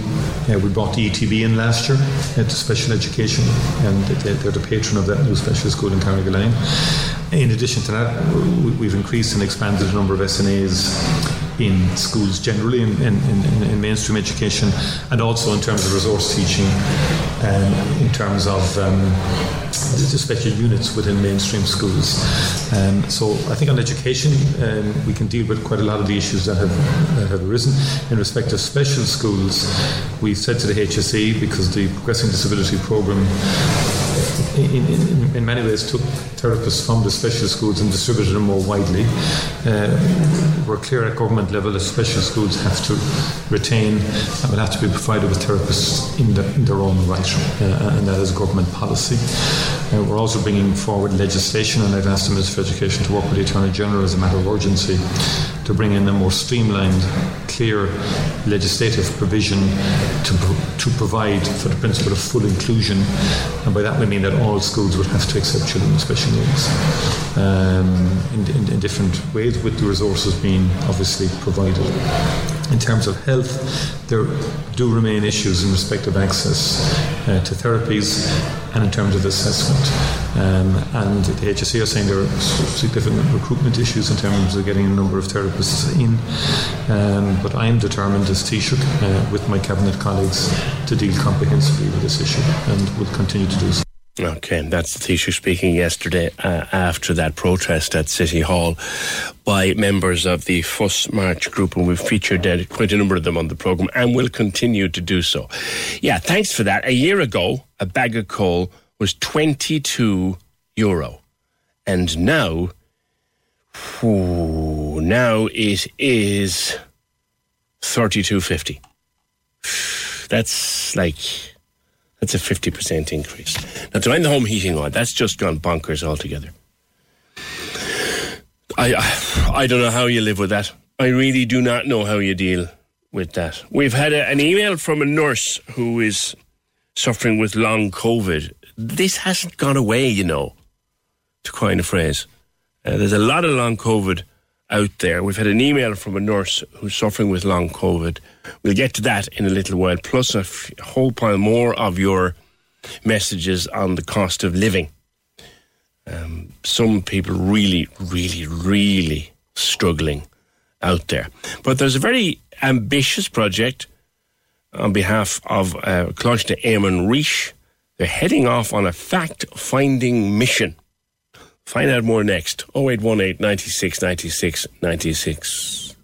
[SPEAKER 14] Uh, we brought the ETB in last year uh, to special education, and they're the patron of that new special school in Carrigaline. In addition to that, we've increased and expanded the number of SNAs in schools generally, in, in, in, in, mainstream education, and also in terms of resource teaching, um, in terms of um, the special units within mainstream schools. Um, so I think on education, um, we can deal with quite a lot of the issues that have, that have arisen. In respect of special schools, we've said to the HSE, because the Progressing Disability Programme in, in, in, many ways took therapists from the special schools and distributed them more widely. Uh, we're clear at government level that special schools have to retain and will have to be provided with therapists in, the, in their own right, uh, and that is government policy. Uh, we're also bringing forward legislation, and I've asked the Minister for Education to work with the Attorney General as a matter of urgency to bring in a more streamlined, clear legislative provision to, to provide for the principle of full inclusion. And by that we mean that all schools would have to accept children with special needs um, in, in, in different ways, with the resources being obviously provided. In terms of health, there do remain issues in respect of access uh, to therapies and in terms of assessment. Um, and the HSE are saying there are significant recruitment issues in terms of getting a number of therapists in. Um, but I am determined as Taoiseach uh, with my cabinet colleagues to deal comprehensively with this issue and will continue to do so.
[SPEAKER 7] Okay, that's the Taoiseach speaking yesterday uh, after that protest at City Hall by members of the Fuss March group, and we've featured uh, quite a number of them on the programme and will continue to do so. Yeah, thanks for that. A year ago, a bag of coal was 22 euro, and now, now it is 32.50. That's like that's a 50% increase. Now, to end the home heating oil, that's just gone bonkers altogether. I, I, I don't know how you live with that. I really do not know how you deal with that. We've had a, an email from a nurse who is suffering with long COVID. This hasn't gone away, you know, to coin a phrase. Uh, there's a lot of long COVID out there. We've had an email from a nurse who's suffering with long COVID. We'll get to that in a little while, plus a f- whole pile more of your messages on the cost of living. Um, some people really, really, really struggling out there. But there's a very ambitious project on behalf of uh, Coláiste Éamann Rís. They're heading off on a fact finding mission. Find out more next. 0818 96 96 96.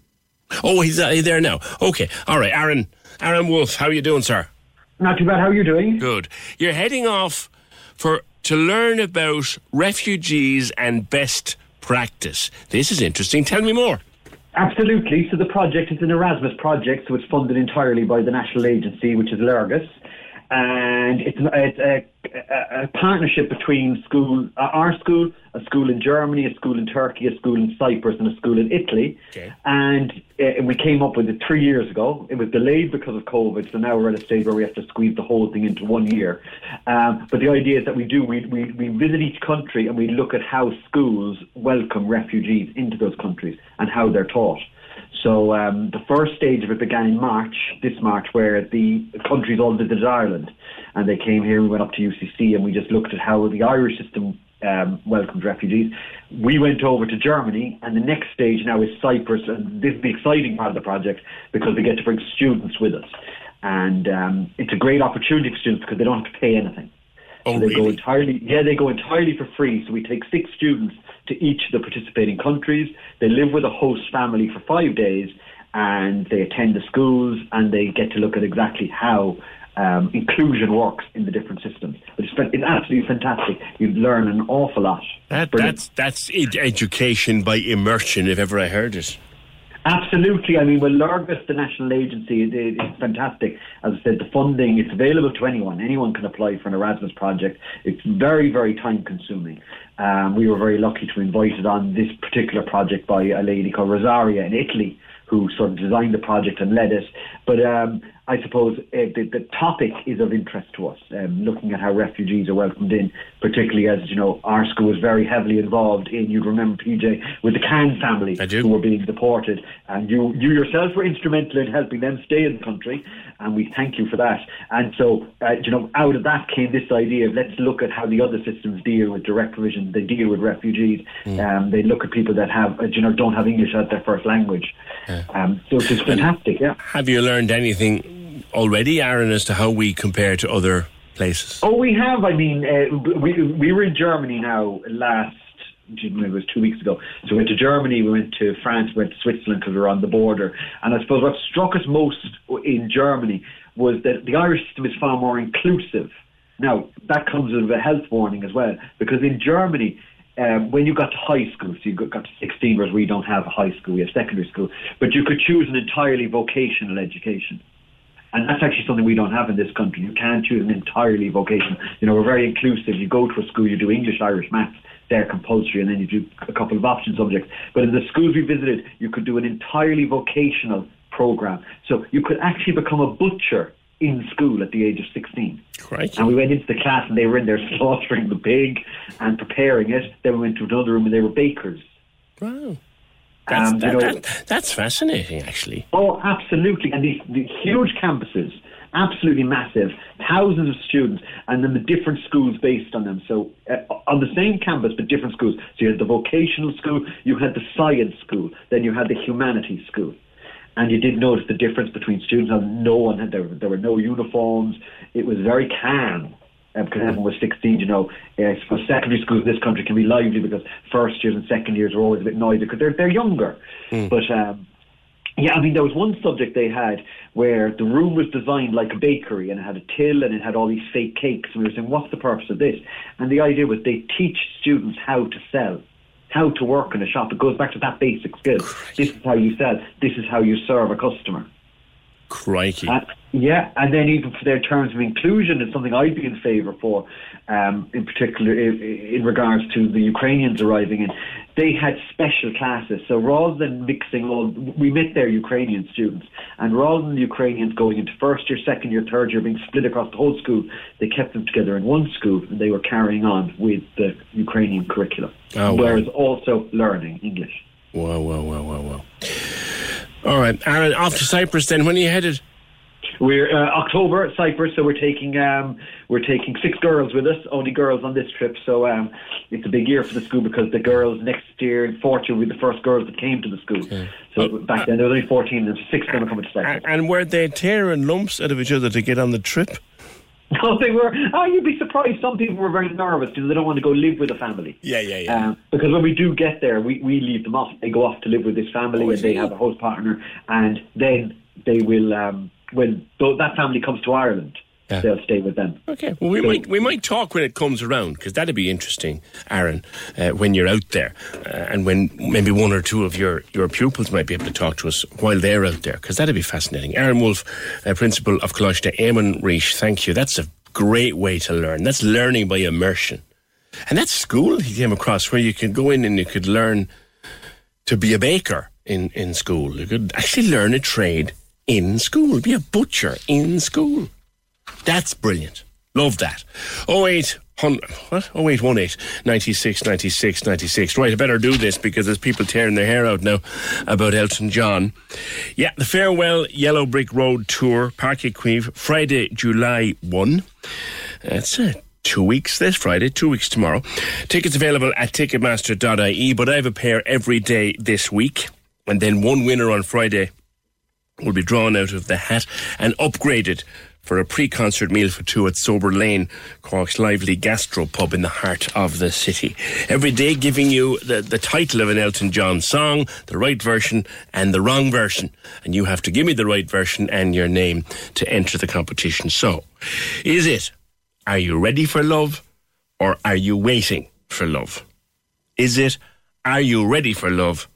[SPEAKER 7] Oh, he's uh, there now. Okay. All right. Aaron, Aaron Wolf, how are you doing, sir?
[SPEAKER 15] Not too bad. How are you doing?
[SPEAKER 7] Good. You're heading off for to learn about refugees and best practice. This is interesting. Tell me more.
[SPEAKER 15] Absolutely. So the project is an Erasmus project, so it's funded entirely by the national agency, which is Léargas. And it's, it's a, a, a, partnership between school, uh, our school, a school in Germany, a school in Turkey, a school in Cyprus, and a school in Italy.
[SPEAKER 7] Okay.
[SPEAKER 15] And uh, we came up with it three years ago. It was delayed because of COVID, so now we're at a stage where we have to squeeze the whole thing into one year. Um, but the idea is that we do we, we we visit each country and we look at how schools welcome refugees into those countries and how they're taught. So um, the first stage of it began in March, this March, where the countries all visited Ireland, and they came here. We went up to UCC and we just looked at how the Irish system um, welcomed refugees. We went over to Germany, and the next stage now is Cyprus, and this is the exciting part of the project because we get to bring students with us, and um, it's a great opportunity for students because they don't have to pay anything.
[SPEAKER 7] Oh,
[SPEAKER 15] so they
[SPEAKER 7] really?
[SPEAKER 15] go entirely, yeah, they go entirely for free. So we take six students to each of the participating countries. They live with a host family for five days, and they attend the schools, and they get to look at exactly how um, inclusion works in the different systems. It's, it's absolutely fantastic. You learn an awful lot.
[SPEAKER 7] That, that's that's ed- education by immersion, if ever I heard it.
[SPEAKER 15] Absolutely. I mean, well, Léargas, the national agency, it, it, it's fantastic. As I said, the funding, it's available to anyone. Anyone can apply for an Erasmus project. It's very, very time consuming. Um, we were very lucky to be invited on this particular project by a lady called Rosaria in Italy, who sort of designed the project and led it. But um, I suppose uh, the, the topic is of interest to us, um, looking at how refugees are welcomed in, particularly as, you know, our school was very heavily involved in, you'd remember, PJ, with the Khan family who were being deported. And you, you yourself were instrumental in helping them stay in the country, and we thank you for that. And so, uh, you know, out of that came this idea of let's look at how the other systems deal with direct provision, they deal with refugees, um, they look at people that have, uh, you know, don't have English as their first language. Um, so it's just fantastic, yeah.
[SPEAKER 7] Have you learned anything already, Aaron, as to how we compare to other places?
[SPEAKER 15] Oh, we have. I mean, uh, we we were in Germany now last. It was two weeks ago. So we went to Germany, we went to France, we went to Switzerland because we were on the border. And I suppose what struck us most in Germany was that the Irish system is far more inclusive. Now that comes with a health warning as well, because in Germany. Um, when you got to high school, so you got, to 16, whereas we don't have a high school, we have secondary school, but you could choose an entirely vocational education. And that's actually something we don't have in this country. You can't choose an entirely vocation. You know, we're very inclusive. You go to a school, you do English, Irish, maths, they're compulsory, and then you do a couple of option subjects. But in the schools we visited, you could do an entirely vocational program. So you could actually become a butcher in school at the age of 16.
[SPEAKER 7] Right.
[SPEAKER 15] And we went into the class and they were in there slaughtering the pig and preparing it. Then we went to another room and they were bakers.
[SPEAKER 7] Wow. That's,
[SPEAKER 15] Um,
[SPEAKER 7] that-
[SPEAKER 15] you know-
[SPEAKER 7] that- that's fascinating, actually.
[SPEAKER 15] Oh, absolutely. And these, these huge campuses, absolutely massive, thousands of students, and then the different schools based on them. So uh, on the same campus, but different schools. So you had the vocational school, you had the science school, then you had the humanities school. And you did notice the difference between students. No one had there, there were no uniforms. It was very calm. Uh, because everyone was 16, you know, uh, secondary schools in this country can be lively because first years and second years are always a bit noisy because they're, they're younger. But um, yeah, I mean, there was one subject they had where the room was designed like a bakery and it had a till and it had all these fake cakes. And we were saying, what's the purpose of this? And the idea was they teach students how to sell, how to work in a shop. It goes back to that basic skill. This is how you sell. This is how you serve a customer.
[SPEAKER 7] Crikey.
[SPEAKER 15] Uh, yeah, and then even for their terms of inclusion is something I'd be in favour for, um, in particular in, in regards to the Ukrainians arriving in. They had special classes, so rather than mixing all, we met their Ukrainian students, and rather than the Ukrainians going into first year, second year, third year, being split across the whole school, they kept them together in one school, and they were carrying on with the Ukrainian curriculum,
[SPEAKER 7] Oh, wow.
[SPEAKER 15] whereas also learning English.
[SPEAKER 7] Wow, wow, wow, wow, wow. All right, Aaron, off to Cyprus then. When are you headed?
[SPEAKER 15] We're uh, October Cyprus, so we're taking um, we're taking six girls with us, only girls on this trip. So um, it's a big year for the school because the girls next year in fourth year will be the first girls that came to the school. So back then there was only fourteen, and six them are coming to Cyprus.
[SPEAKER 7] And were they tearing lumps out of each other to get on the trip?
[SPEAKER 15] No, they were. Oh, you'd be surprised. Some people were very nervous because they don't want to go live with a family.
[SPEAKER 7] Yeah, yeah, yeah.
[SPEAKER 15] Um, because when we do get there, we, we leave them off. They go off to live with this family,
[SPEAKER 7] Oh,
[SPEAKER 15] and they have a host partner, and then they will. Um, when that family comes to Ireland, they'll stay with them.
[SPEAKER 7] Okay. Well, we might we might talk when it comes around because that'd be interesting, Aaron, uh, when you're out there, uh, and when maybe one or two of your, your pupils might be able to talk to us while they're out there because that'd be fascinating. Aaron Wolf, uh, principal of Coláiste Éamann Rís, thank you. That's a great way to learn. That's learning by immersion, and that's school he came across where you could go in and you could learn to be a baker in in school. You could actually learn a trade in school, be a butcher in school. That's brilliant. Love that. 08 hun- what? 0818 96 96 96. Right, I better do this because there's people tearing their hair out now about Elton John. Yeah, the Farewell Yellow Brick Road Tour, Páirc Uí Chaoimh, Friday, July 1. That's it. Two weeks this Friday, two weeks tomorrow. Tickets available at ticketmaster.ie, but I have a pair every day this week. And then one winner on Friday will be drawn out of the hat and upgraded for a pre-concert meal for two at Sober Lane, Cork's lively gastro pub in the heart of the city. Every day giving you the, the title of an Elton John song, the right version and the wrong version. And you have to give me the right version and your name to enter the competition. So, is it, are you ready for love or are you waiting for love? Is it, are you ready for love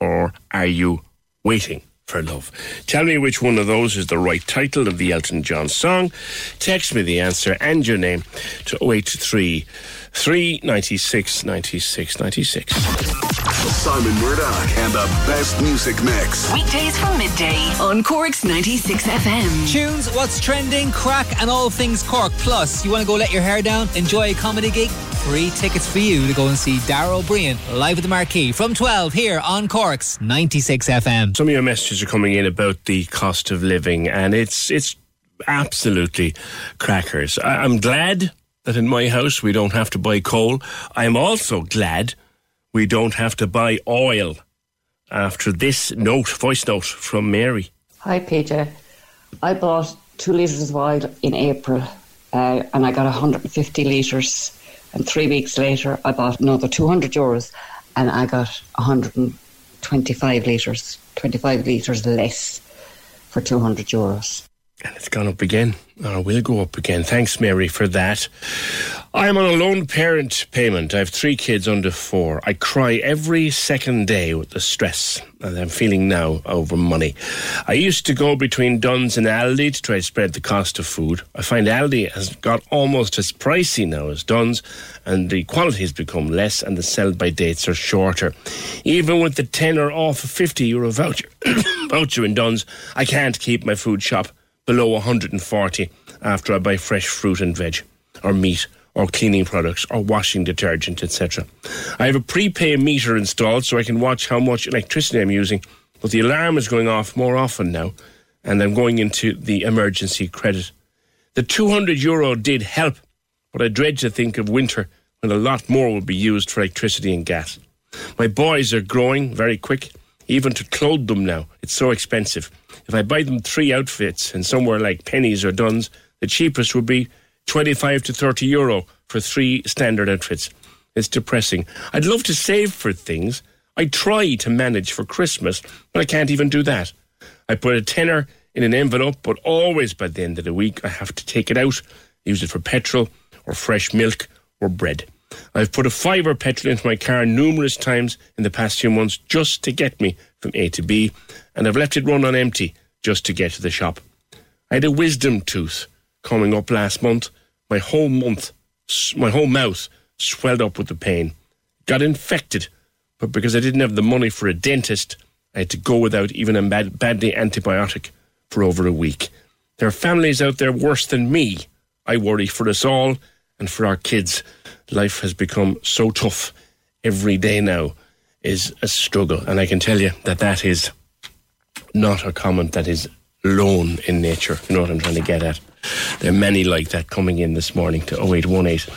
[SPEAKER 7] or are you waiting for love? Tell me which one of those is the right title of the Elton John song. Text me the answer and your name to 083 396 96 96.
[SPEAKER 1] Simon Murdoch and the best music mix.
[SPEAKER 2] Weekdays from midday on Cork's 96 FM.
[SPEAKER 16] Tunes, what's trending, crack, and all things Cork. Plus, you want to go let your hair down, enjoy a comedy gig? Free tickets for you to go and see Dara Ó Briain live at the Marquee from 12 here on Cork's 96 FM.
[SPEAKER 7] Some of your messages are coming in about the cost of living, and it's it's absolutely crackers. I, I'm glad that in my house we don't have to buy coal. I'm also glad we don't have to buy oil. After this note, voice note from Mary.
[SPEAKER 17] Hi, PJ. I bought two litres of oil in April uh, and I got 150 litres. And three weeks later, I bought another 200 euros and I got 125 litres, 25 litres less for 200 euros.
[SPEAKER 7] And it's gone up again, or will go up again. Thanks, Mary, for that. I'm on a lone parent payment. I have three kids under four. I cry every second day with the stress that I'm feeling now over money. I used to go between Dunnes and Aldi to try to spread the cost of food. I find Aldi has got almost as pricey now as Dunnes, and the quality has become less, and the sell by dates are shorter. Even with the 10 or off a 50 euro voucher, voucher in Dunnes, I can't keep my food shop below 140 after I buy fresh fruit and veg, or meat, or cleaning products, or washing detergent, etc. I have a prepay meter installed so I can watch how much electricity I'm using, but the alarm is going off more often now, and I'm going into the emergency credit. The 200 euro did help, but I dread to think of winter when a lot more will be used for electricity and gas. My boys are growing very quick, even to clothe them now. It's so expensive. If I buy them three outfits and somewhere like Penneys or Dunnes, the cheapest would be 25 to 30 euro for three standard outfits. It's depressing. I'd love to save for things. I try to manage for Christmas, but I can't even do that. I put a tenner in an envelope, but always by the end of the week I have to take it out, use it for petrol or fresh milk or bread. I've put a fiver petrol into my car numerous times in the past few months just to get me from A to B, and I've left it run on empty just to get to the shop. I had a wisdom tooth coming up last month. My whole month, my whole mouth swelled up with the pain. Got infected, but because I didn't have the money for a dentist, I had to go without even a bad, badly antibiotic for over a week. There are families out there worse than me. I worry for us all and for our kids. Life has become so tough. Every day now is a struggle, and I can tell you that that is not a comment that is lone in nature. You know what I'm trying to get at? There are many like that coming in this morning to 0818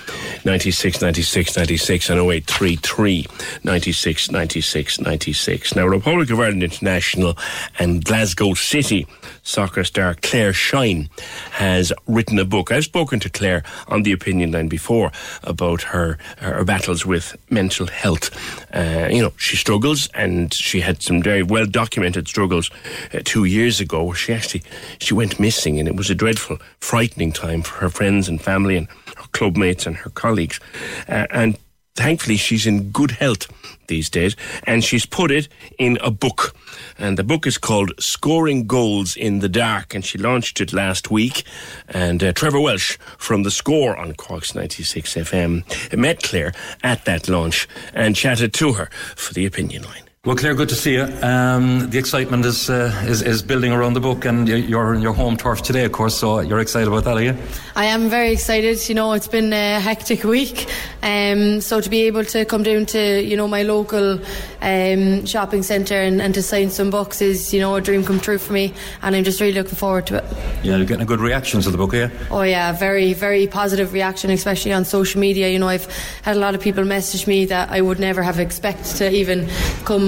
[SPEAKER 7] 96 96 96 and 0833 96 96 96. Now, Republic of Ireland International and Glasgow City soccer star Claire Shine has written a book. I've spoken to Claire on the opinion line before about her, her battles with mental health. Uh, you know, she struggles and she had some very well documented struggles uh, two years ago where she actually she went missing and it was a dreadful frightening time for her friends and family and her club mates and her colleagues. Uh, and thankfully, she's in good health these days, and she's put it in a book. And the book is called Scoring Goals in the Dark, and she launched it last week. And uh, Trevor Welsh from The Score on Cork's 96 FM met Claire at that launch and chatted to her for the opinion line.
[SPEAKER 18] Well, Claire, good to see you. Um, the excitement is, uh, is is building around the book, and you're in your home turf today, of course. So you're excited about that, are you?
[SPEAKER 19] I am very excited. You know, it's been a hectic week, um, so to be able to come down to you know my local um, shopping centre and, and, to sign some books is you know a dream come true for me, and I'm just really looking forward to it.
[SPEAKER 18] Yeah, you're getting a good reaction to the book, yeah.
[SPEAKER 19] Oh yeah, very very positive reaction, especially on social media. You know, I've had a lot of people message me that I would never have expected to even come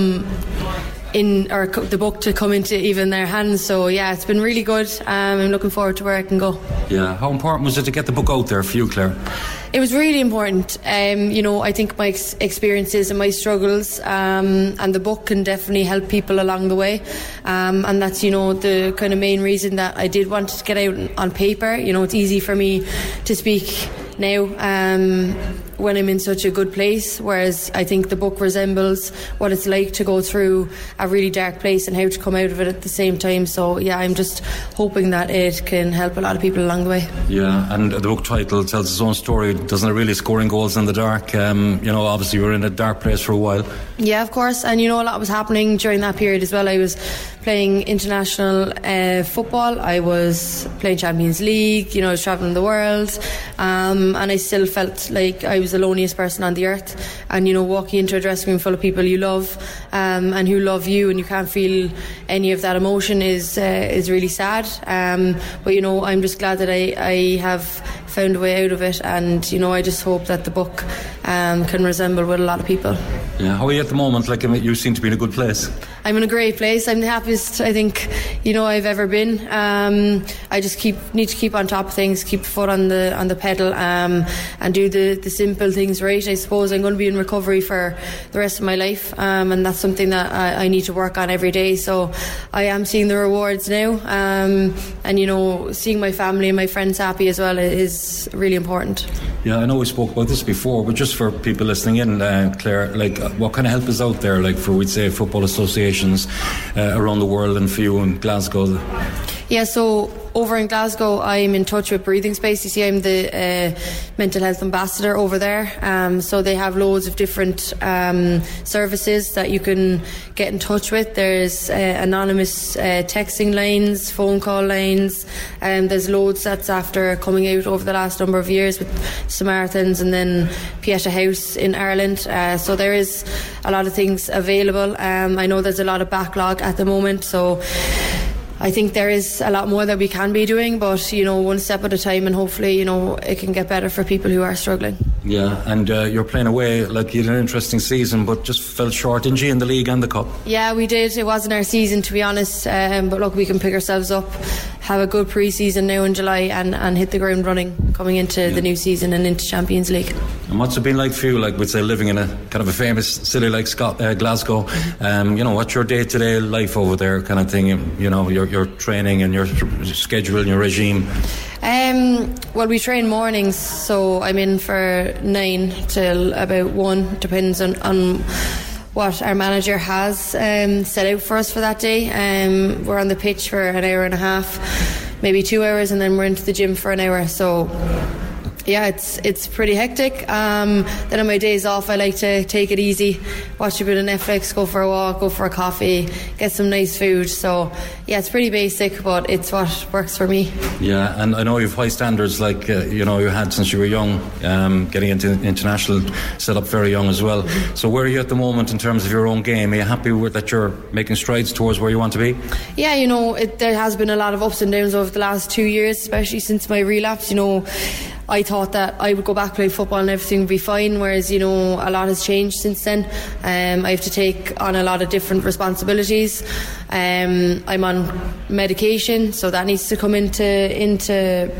[SPEAKER 19] in or the book to come into even their hands. So yeah, it's been really good. Um, I'm looking forward to where I can go.
[SPEAKER 18] Yeah, how important was it to get the book out there for you, Claire?
[SPEAKER 19] It was really important. Um, you know, I think my ex- experiences and my struggles, um, and the book can definitely help people along the way. Um, and that's, you know, the kind of main reason that I did want to get out on paper. You know, it's easy for me to speak now um, when I'm in such a good place. Whereas I think the book resembles what it's like to go through a really dark place and how to come out of it at the same time. So yeah, I'm just hoping that it can help a lot of people along the way.
[SPEAKER 18] Yeah, and the book title tells its own story, doesn't it? Really, scoring goals in the dark. Um, you know, obviously you were in a dark place for a while.
[SPEAKER 19] Yeah, of course, and you know a lot was happening during that period as well. I was playing international uh, football. I was playing Champions League. You know, I was traveling the world, um, and I still felt like I was the loneliest person on the earth. And you know, walking into a dressing room full of people you love um, and who love you, and you can't feel any of that emotion is uh, is really sad. Um, but you know, I'm just glad that I, I have found a way out of it, and you know, I just hope that the book um, can resemble with a lot of people.
[SPEAKER 18] Yeah, how are you at the moment? Like, you seem to be in a good place.
[SPEAKER 19] I'm in a great place. I'm the happiest I think you know I've ever been. Um, I just keep need to keep on top of things, keep foot on the on the pedal, um, and do the the simple things right. I suppose I'm going to be in recovery for the rest of my life, um, and that's something that I, I, need to work on every day. So I am seeing the rewards now, um, and you know, seeing my family and my friends happy as well is really important.
[SPEAKER 18] Yeah, I know we spoke about this before, but just for people listening in, uh, Claire, like what kind of help is out there, like for we'd say football associations uh, around the world and for you in Glasgow?
[SPEAKER 19] Yeah, so over in Glasgow, I'm in touch with Breathing Space. You see, I'm the uh, mental health ambassador over there. Um, so they have loads of different um, services that you can get in touch with. There's uh, anonymous uh, texting lines, phone call lines, and um, there's loads that's after coming out over the last number of years with Samaritans and then Pieta House in Ireland. Uh, so there is a lot of things available. Um, I know there's a lot of backlog at the moment, so I think there is a lot more that we can be doing, but you know, one step at a time, and hopefully, you know, it can get better for people who are struggling.
[SPEAKER 18] Yeah, and uh, you're playing away like you had an interesting season, but just fell short, in G in the league and the cup?
[SPEAKER 19] Yeah, we did. It wasn't our season, to be honest, um, but look, we can pick ourselves up, have a good pre-season now in July, and, and hit the ground running coming into yeah. the new season and into Champions League.
[SPEAKER 18] And what's it been like for you, like we'd say, living in a kind of a famous city like Scott, uh, Glasgow? Um, you know, what's your day-to-day life over there, kind of thing? You know, your your training and your schedule and your regime?
[SPEAKER 19] Um, well, we train mornings, so I'm in for nine till about one, depends on, on what our manager has um, set out for us for that day. Um, we're on the pitch for an hour and a half, maybe two hours, and then we're into the gym for an hour. So yeah, it's it's pretty hectic. Um, then on my days off, I like to take it easy, watch a bit of Netflix, go for a walk, go for a coffee, get some nice food. So yeah, it's pretty basic, but it's what works for me.
[SPEAKER 18] Yeah, and I know you've high standards like uh, you know you had since you were young, um, getting into international set up very young as well. So where are you at the moment in terms of your own game? Are you happy with that you're making strides towards where you want to be?
[SPEAKER 19] Yeah, you know, it, there has been a lot of ups and downs over the last two years, especially since my relapse. You know, I thought that I would go back play football and everything would be fine. Whereas you know a lot has changed since then. Um, I have to take on a lot of different responsibilities. Um, I'm on medication, so that needs to come into into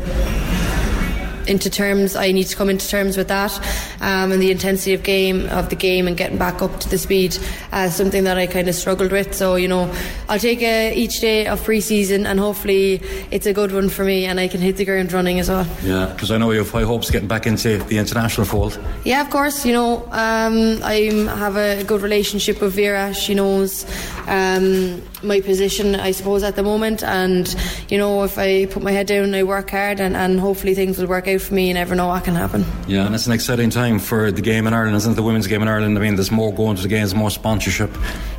[SPEAKER 19] into terms. I need to come into terms with that, um, and the intensity of game of the game and getting back up to the speed as something that I kind of struggled with. So you know, I'll take uh, each day of pre-season, and hopefully it's a good one for me, and I can hit the ground running as well.
[SPEAKER 18] Yeah, because I know you have high hopes getting back into the international fold.
[SPEAKER 19] Yeah, of course. You know, um, I have a good relationship with Vera. She knows um, my position, I suppose, at the moment, and you know, if I put my head down and I work hard, and, and hopefully things will work out for me. You never know what can happen.
[SPEAKER 18] Yeah, and it's an exciting time for the game in Ireland, isn't it? The women's game in Ireland. I mean, there's more going to the games, more sponsorship.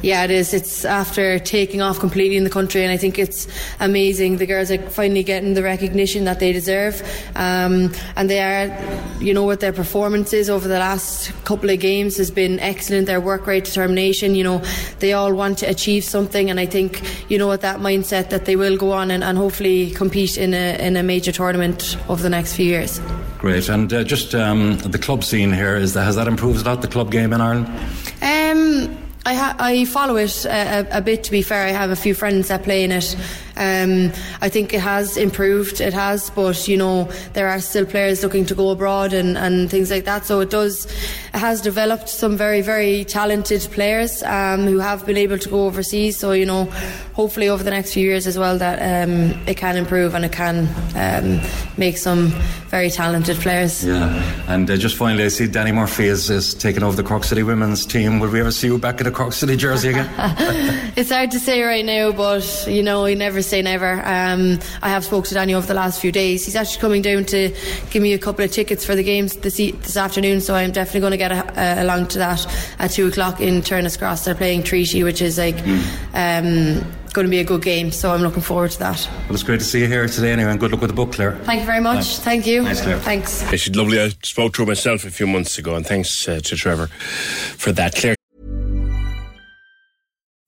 [SPEAKER 19] Yeah, it is. It's after taking off completely in the country, and I think it's amazing. The girls are finally getting the recognition that they deserve, um, and they are, you know, what their performances over the last couple of games has been excellent. Their work rate, determination, you know, they all want to achieve something, and I think, you know, with that mindset that they will go on and, and hopefully compete in a in a major tournament over the next few years.
[SPEAKER 18] Great, and uh, just um, the club scene here is that has that improved a lot? The club game in Ireland.
[SPEAKER 19] Um, I ha- I follow it a, a, a, bit. To be fair, I have a few friends that play in it. Um, I think it has improved. It has, but you know there are still players looking to go abroad and, and things like that. So it does. It has developed some very very talented players um, who have been able to go overseas. So you know, hopefully over the next few years as well that um, it can improve and it can um, make some very talented players.
[SPEAKER 18] Yeah, and uh, just finally, I see Danny Murphy is, is taking over the Cork City women's team. Will we ever see you back in a Cork City jersey again?
[SPEAKER 19] it's hard to say right now, but you know, you never say never. Um, I have spoke to Danny over the last few days. He's actually coming down to give me a couple of tickets for the games this, e- this afternoon, so I'm definitely going to get a, a, along to that at two o'clock in Turner's Cross. They're playing Treaty, which is like. Um, going to be a good game, so I'm looking forward to that.
[SPEAKER 18] Well, it's great to see you here today anyway, and good luck with the book, Clare.
[SPEAKER 19] Thank you very much.
[SPEAKER 18] Thanks.
[SPEAKER 19] Thank you.
[SPEAKER 18] Thanks, Clare.
[SPEAKER 19] Thanks.
[SPEAKER 7] Yeah, she's lovely. I spoke to her myself a few months ago, and thanks uh, to Trevor for that. Clare.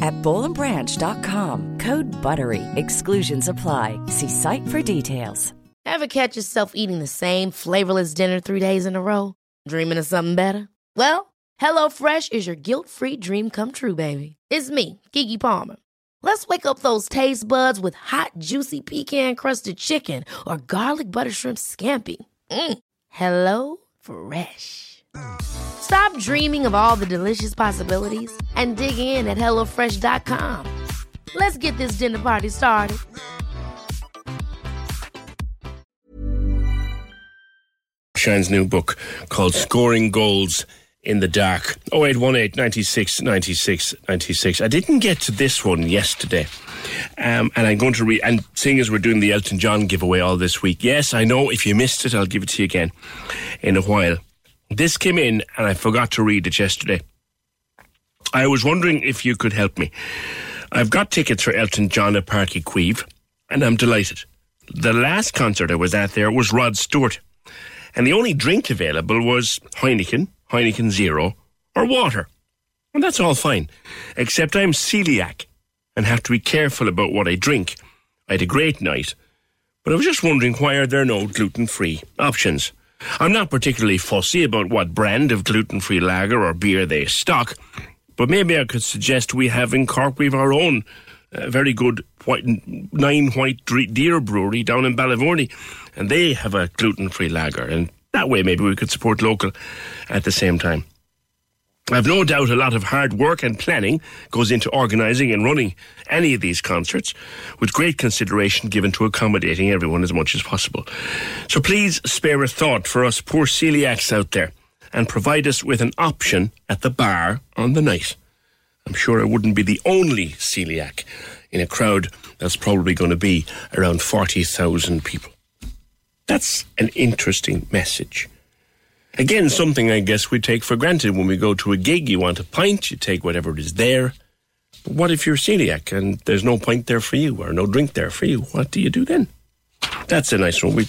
[SPEAKER 20] at bollandbranch.com. Code BUTTERY. Exclusions apply. See site for details.
[SPEAKER 21] Ever catch yourself eating the same flavorless dinner three days in a row? Dreaming of something better? Well, HelloFresh is your guilt-free dream come true, baby. It's me, Keke Palmer. Let's wake up those taste buds with hot, juicy pecan-crusted chicken or garlic butter shrimp scampi. Mm. Hello Fresh. Stop dreaming of all the delicious possibilities and dig in at HelloFresh.com. Let's get this dinner party started.
[SPEAKER 7] Shine's new book called Scoring Goals in the Dark. 0818 96 96 96. I didn't get to this one yesterday. Um, and I'm going to read, and seeing as we're doing the Elton John giveaway all this week, yes, I know if you missed it, I'll give it to you again in a while. This came in, and I forgot to read it yesterday. I was wondering if you could help me. I've got tickets for Elton John at Páirc Uí Chaoimh, and I'm delighted. The last concert I was at there was Rod Stewart, and the only drink available was Heineken, Heineken Zero, or water. And that's all fine, except I'm celiac and have to be careful about what I drink. I had a great night, but I was just wondering why are there no gluten-free options? I'm not particularly fussy about what brand of gluten-free lager or beer they stock, but maybe I could suggest we have in Cork we've our own uh, very good white, nine white deer brewery down in Ballyvourney, and they have a gluten-free lager, and that way maybe we could support local at the same time. I've no doubt a lot of hard work and planning goes into organising and running any of these concerts, with great consideration given to accommodating everyone as much as possible. So please spare a thought for us poor celiacs out there and provide us with an option at the bar on the night. I'm sure I wouldn't be the only celiac in a crowd that's probably going to be around 40,000 people. That's an interesting message. Again, something I guess we take for granted when we go to a gig. You want a pint, you take whatever is there. But what if you're celiac and there's no pint there for you or no drink there for you? What do you do then? That's a nice one. We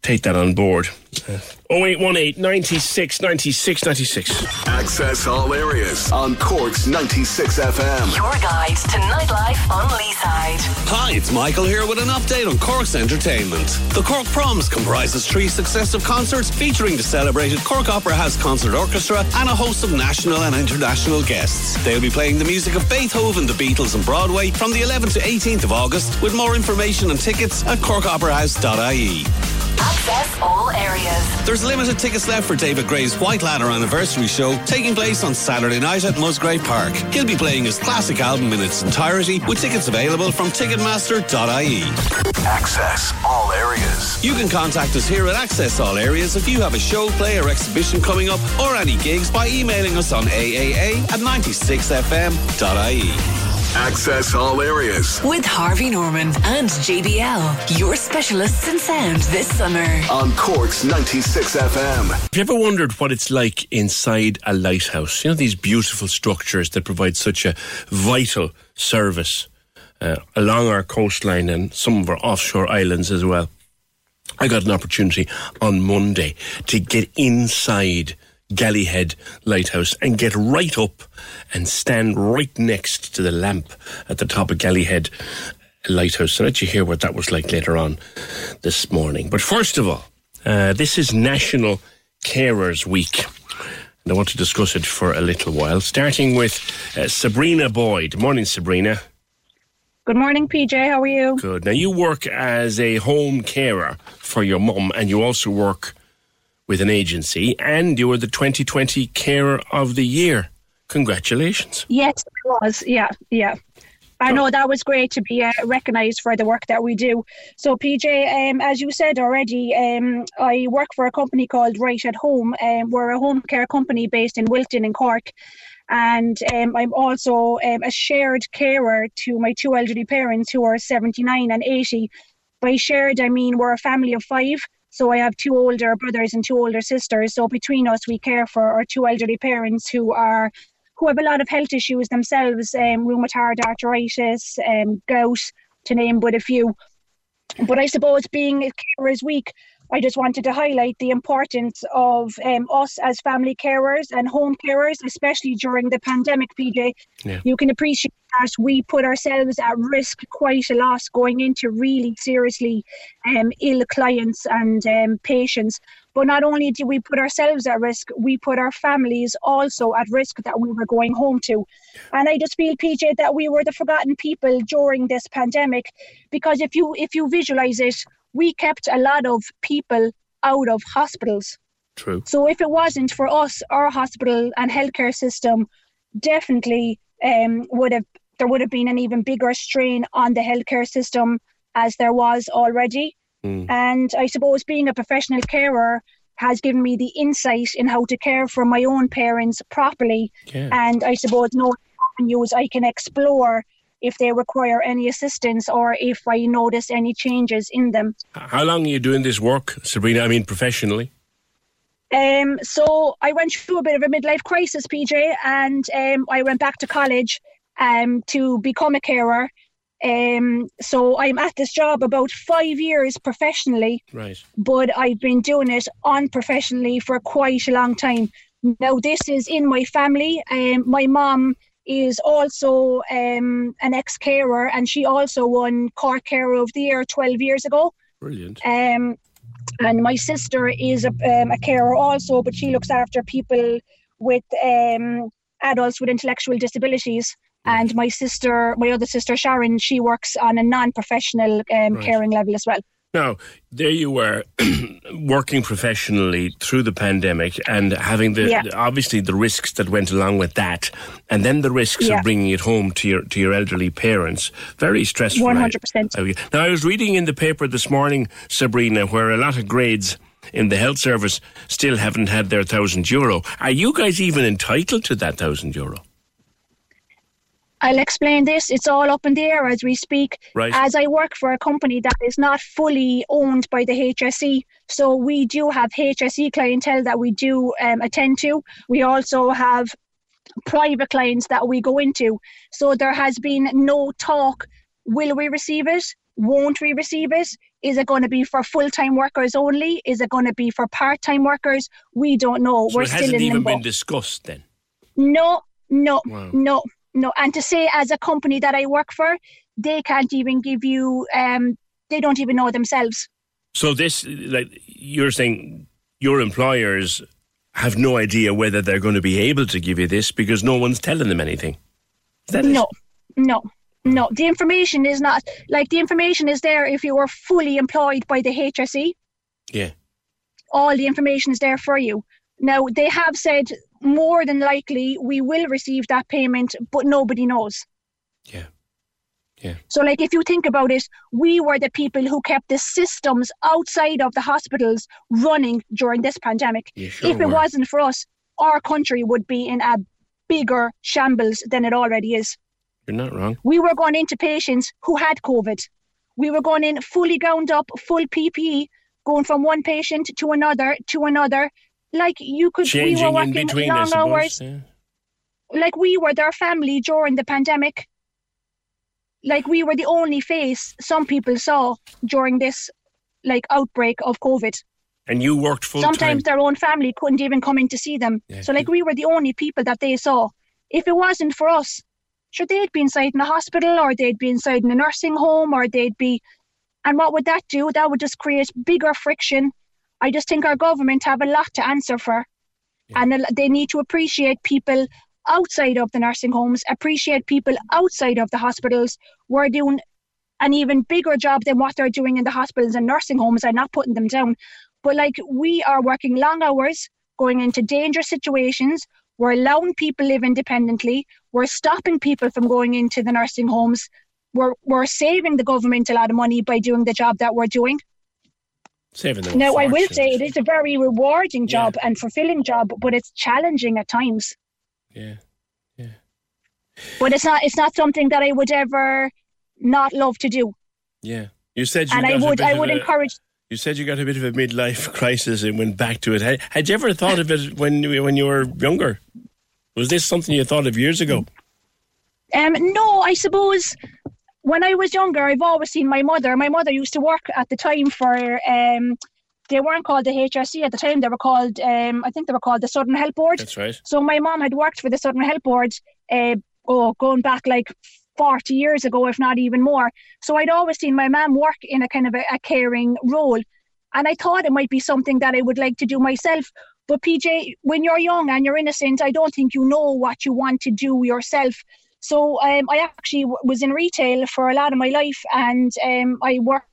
[SPEAKER 7] take that on board. Uh, 0818 96 96 96.
[SPEAKER 1] Access all areas on Cork's 96 FM.
[SPEAKER 2] Your guide to nightlife on Leeside.
[SPEAKER 22] Hi, it's Michael here with an update on Cork's entertainment. The Cork Proms comprises three successive concerts featuring the celebrated Cork Opera House Concert Orchestra and a host of national and international guests. They'll be playing the music of Beethoven, the Beatles, and Broadway from the 11th to 18th of August. With more information and tickets at corkoperahouse.ie.
[SPEAKER 2] Access all areas.
[SPEAKER 22] There's limited tickets left for David Gray's White Ladder anniversary show taking place on Saturday night at Musgrave Park. He'll be playing his classic album in its entirety with tickets available from Ticketmaster.ie.
[SPEAKER 1] Access all areas.
[SPEAKER 22] You can contact us here at Access All Areas if you have a show, play, or exhibition coming up or any gigs by emailing us on AAA at 96fm.ie.
[SPEAKER 1] Access all areas
[SPEAKER 2] With Harvey Norman and JBL, your specialists in sound this summer.
[SPEAKER 1] on Cork's 96 FM.
[SPEAKER 7] Have you ever wondered what it's like inside a lighthouse? You know, these beautiful structures that provide such a vital service uh, along our coastline and some of our offshore islands as well. I got an opportunity on Monday to get inside Galley Head Lighthouse and get right up and stand right next to the lamp at the top of Galley Head Lighthouse. So let you hear what that was like later on this morning. But first of all, uh, this is National Carers Week. And I want to discuss it for a little while, starting with uh, Sabrina Boyd. Morning, Sabrina.
[SPEAKER 23] Good morning, PJ. How are you?
[SPEAKER 7] Good. Now, you work as a home carer for your mum, and you also work with an agency, and you were the 2020 Carer of the Year. Congratulations.
[SPEAKER 23] Yes, it was. Yeah, yeah. I know that was great to be uh, recognised for the work that we do. So, PJ, um, as you said already, um, I work for a company called Right at Home. Um, we're a home care company based in Wilton in Cork. And um, I'm also um, a shared carer to my two elderly parents who are 79 and 80. By shared, I mean we're a family of five. So I have two older brothers and two older sisters. So between us, we care for our two elderly parents who are who have a lot of health issues themselves, um, rheumatoid arthritis, um, gout, to name but a few. But I suppose being a carers week, I just wanted to highlight the importance of um, us as family carers and home carers, especially during the pandemic, PJ.
[SPEAKER 7] Yeah.
[SPEAKER 23] You can appreciate that we put ourselves at risk quite a lot going into really seriously um, ill clients and um, patients. But not only did we put ourselves at risk, we put our families also at risk that we were going home to. And I just feel, PJ, that we were the forgotten people during this pandemic because if you if you visualize it, we kept a lot of people out of hospitals.
[SPEAKER 7] True.
[SPEAKER 23] So if it wasn't for us, our hospital and healthcare system definitely um, would have there would have been an even bigger strain on the healthcare system as there was already.
[SPEAKER 7] Mm.
[SPEAKER 23] And I suppose being a professional carer has given me the insight in how to care for my own parents properly.
[SPEAKER 7] Yeah.
[SPEAKER 23] And I suppose no avenues I can explore if they require any assistance or if I notice any changes in them.
[SPEAKER 7] How long are you doing this work, Sabrina? I mean, professionally?
[SPEAKER 23] Um, so I went through a bit of a midlife crisis, PJ, and um, I went back to college um, to become a carer. Um, so I'm at this job about five years professionally,
[SPEAKER 7] Right.
[SPEAKER 23] but I've been doing it unprofessionally for quite a long time. Now, this is in my family. Um, my mom is also um, an ex carer, and she also won Cork Carer of the Year 12 years ago.
[SPEAKER 7] Brilliant.
[SPEAKER 23] Um, and my sister is a, um, a carer also, but she looks after people with um, adults with intellectual disabilities. And my sister, my other sister Sharon, she works on a non-professional um,
[SPEAKER 7] Right.
[SPEAKER 23] caring level as well.
[SPEAKER 7] Now, there you were working professionally through the pandemic and having the
[SPEAKER 23] Yeah.
[SPEAKER 7] obviously the risks that went along with that, and then the risks
[SPEAKER 23] Yeah.
[SPEAKER 7] of bringing it home to your to your elderly parents. Very stressful.
[SPEAKER 23] 100%.
[SPEAKER 7] Now, I was reading in the paper this morning, Sabrina, where a lot of grades in the health service still haven't had their thousand euro. Are you guys even entitled to that thousand euro?
[SPEAKER 23] I'll explain this. It's all up in the air as we speak.
[SPEAKER 7] Right.
[SPEAKER 23] As I work for a company that is not fully owned by the HSE, so we do have HSE clientele that we do um, attend to. We also have private clients that we go into. So there has been no talk. Will we receive it? Won't we receive it? Is it going to be for full time workers only? Is it going to be for part time workers? We don't know.
[SPEAKER 7] So
[SPEAKER 23] We're
[SPEAKER 7] it hasn't
[SPEAKER 23] in
[SPEAKER 7] even
[SPEAKER 23] limbo.
[SPEAKER 7] been discussed then.
[SPEAKER 23] No, no,
[SPEAKER 7] Wow.
[SPEAKER 23] no, no. And to say as a company that I work for, they can't even give you. Um, they don't even know themselves.
[SPEAKER 7] So this, like you're saying, your employers have no idea whether they're going to be able to give you this because no one's telling them anything. Is that it?
[SPEAKER 23] No, no, no. The information is not like the information is there if you were fully employed by the HSE.
[SPEAKER 7] Yeah.
[SPEAKER 23] All the information is there for you. Now they have said more than likely we will receive that payment, but nobody knows.
[SPEAKER 7] Yeah. Yeah.
[SPEAKER 23] So, like, if you think about it, we were the people who kept the systems outside of the hospitals running during this pandemic.
[SPEAKER 7] Sure
[SPEAKER 23] if it
[SPEAKER 7] were.
[SPEAKER 23] wasn't for us, our country would be in a bigger shambles than it already is.
[SPEAKER 7] You're not wrong.
[SPEAKER 23] We were going into patients who had COVID. We were going in fully gowned up, full PPE, going from one patient to another to another. Like you could, we were
[SPEAKER 7] Changing in
[SPEAKER 23] working
[SPEAKER 7] between,
[SPEAKER 23] long
[SPEAKER 7] suppose.
[SPEAKER 23] hours.
[SPEAKER 7] yeah.
[SPEAKER 23] Like we were their family during the pandemic. Like we were the only face some people saw during this like outbreak of COVID.
[SPEAKER 7] And you worked full
[SPEAKER 23] Sometimes
[SPEAKER 7] time.
[SPEAKER 23] their own family couldn't even come in to see them.
[SPEAKER 7] Yeah.
[SPEAKER 23] So like we were the only people that they saw. If it wasn't for us, sure they'd be inside in a hospital or they'd be inside in a nursing home or they'd be and what would that do? That would just create bigger friction. I just think our government have a lot to answer for. And they need to appreciate people outside of the nursing homes, appreciate people outside of the hospitals. We're doing an even bigger job than what they're doing in the hospitals and nursing homes. I'm not putting them down. But like we are working long hours, going into dangerous situations. We're allowing people live independently. We're stopping people from going into the nursing homes. We're we're saving the government a lot of money by doing the job that we're doing.
[SPEAKER 7] Saving them.
[SPEAKER 23] Now, I will say it is a very rewarding job and fulfilling job, but it's challenging at times.
[SPEAKER 7] Yeah. Yeah.
[SPEAKER 23] But it's not it's not something that I would ever not love to do.
[SPEAKER 7] Yeah. You said you
[SPEAKER 23] and I would
[SPEAKER 7] bit
[SPEAKER 23] I would
[SPEAKER 7] a-
[SPEAKER 23] encourage
[SPEAKER 7] You said you got a bit of a midlife crisis and went back to it. Had, had you ever thought of it when when you were younger? Was this something you thought of years ago?
[SPEAKER 23] Um, no, I suppose when I was younger, I've always seen my mother. My mother used to work at the time for. Um, they weren't called the HSE at the time. They were called. Um, I think they were called the Southern Health Board.
[SPEAKER 7] That's right.
[SPEAKER 23] So my mom had worked for the Southern Health Board. Uh, oh, going back like forty years ago, if not even more. So I'd always seen my mom work in a kind of a, a caring role, and I thought it might be something that I would like to do myself. But PJ, when you're young and you're innocent, I don't think you know what you want to do yourself. So um, I actually w- was in retail for a lot of my life, and um, I worked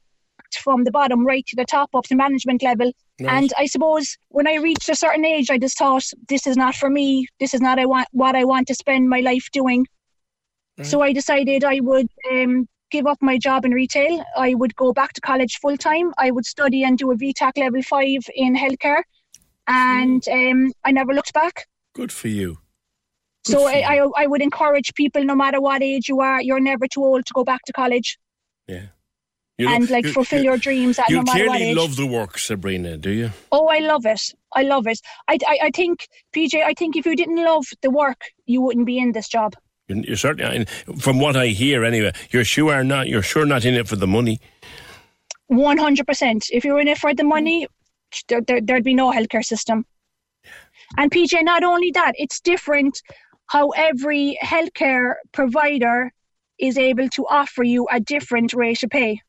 [SPEAKER 23] from the bottom right to the top up to management level.
[SPEAKER 24] Right.
[SPEAKER 23] And I suppose when I reached a certain age, I just thought this is not for me. This is not I want what I want to spend my life doing. So I decided I would um, give up my job in retail. I would go back to college full time. I would study and do a FETAC level five in healthcare, and um, I never looked back.
[SPEAKER 7] Good for you.
[SPEAKER 23] So I, I, I would encourage people, no matter what age you are, you're never too old to go back to college
[SPEAKER 7] Yeah. You
[SPEAKER 23] and like
[SPEAKER 7] you-
[SPEAKER 23] fulfill
[SPEAKER 7] you-
[SPEAKER 23] your dreams at
[SPEAKER 7] You
[SPEAKER 23] no matter what
[SPEAKER 7] clearly
[SPEAKER 23] age.
[SPEAKER 7] love the work, Sabrina, do you?
[SPEAKER 23] Oh, I love it. I love it. I, I, I think, PJ, I think if you didn't love the work, you wouldn't be in this job.
[SPEAKER 7] You're, you're certainly, from what I hear anyway, you're sure not. You're sure not in it for the money.
[SPEAKER 23] 100%. If you were in it for the money, there, there, there'd be no healthcare system. And PJ, not only that, it's different how every healthcare provider is able to offer you a different rate of pay.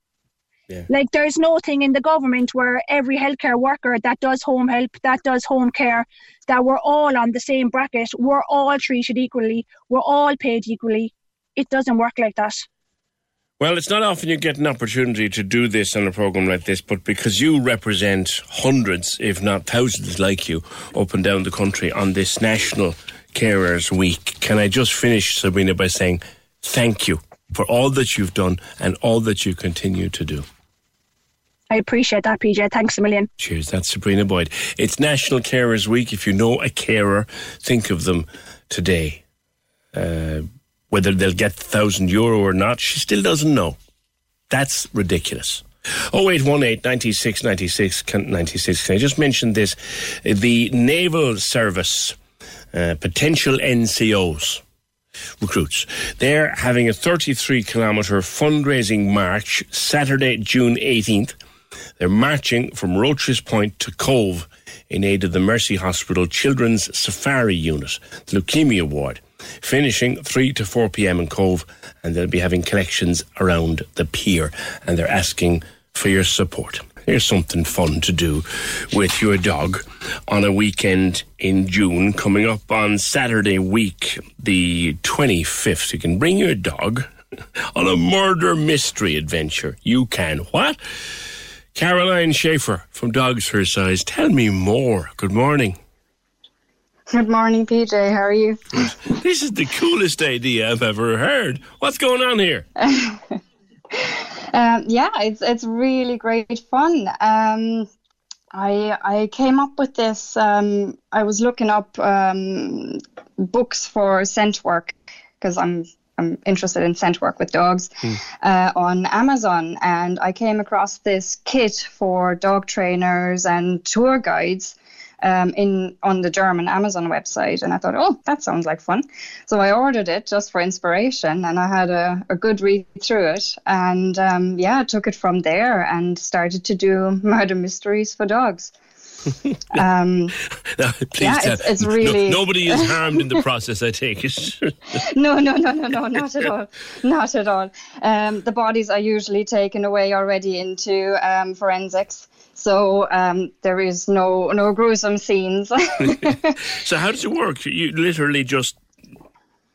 [SPEAKER 7] Yeah.
[SPEAKER 23] Like there's no thing in the government where every healthcare worker that does home help, that does home care, that we're all on the same bracket, we're all treated equally, we're all paid equally. It doesn't work like that.
[SPEAKER 7] Well, it's not often you get an opportunity to do this on a program like this, but because you represent hundreds, if not thousands like you, up and down the country on this National Carers Week, can I just finish, Sabrina, by saying thank you for all that you've done and all that you continue to do.
[SPEAKER 23] I appreciate that, PJ. Thanks a million.
[SPEAKER 7] Cheers. That's Sabrina Boyd. It's National Carers Week. If you know a carer, think of them today. Uh, whether they'll get thousand euro or not, she still doesn't know. That's ridiculous. 0818 96 96 can- 96. Can I just mention this? The Naval Service, uh, potential NCOs, recruits. They're having a 33 kilometre fundraising march Saturday, June 18th. They're marching from Roches Point to Cobh in aid of the Mercy Hospital Children's Safari Unit, the Leukemia Ward, finishing 3 to 4 pm in Cobh, and they'll be having collections around the pier, and they're asking for your support. Here's something fun to do with your dog on a weekend in June coming up on Saturday week, the 25th. You can bring your dog on a murder mystery adventure. You can. What? Caroline Schaefer from Doxercise. Tell me more. Good morning.
[SPEAKER 24] Good morning, PJ. How are you?
[SPEAKER 7] This is the coolest idea I've ever heard. What's going on here?
[SPEAKER 24] Um, yeah, it's it's really great fun. Um, I I came up with this. Um, I was looking up um, books for scent work because I'm I'm interested in scent work with dogs uh, on Amazon, and I came across this kit for dog trainers and tour guides um, in on the German Amazon website, and I thought, oh, that sounds like fun. So I ordered it just for inspiration, and I had a, a good read through it, and um, yeah, I took it from there and started to do murder mysteries for dogs. um,
[SPEAKER 7] Please
[SPEAKER 24] Yeah,
[SPEAKER 7] tell-
[SPEAKER 24] it's- it's
[SPEAKER 7] no-
[SPEAKER 24] really-
[SPEAKER 7] nobody is harmed in the process, I take it.
[SPEAKER 24] no, no, no, no, no, not at all, not at all. Um, the bodies are usually taken away already into um, forensics, so um, there is no no gruesome scenes.
[SPEAKER 7] so how does it work? You literally just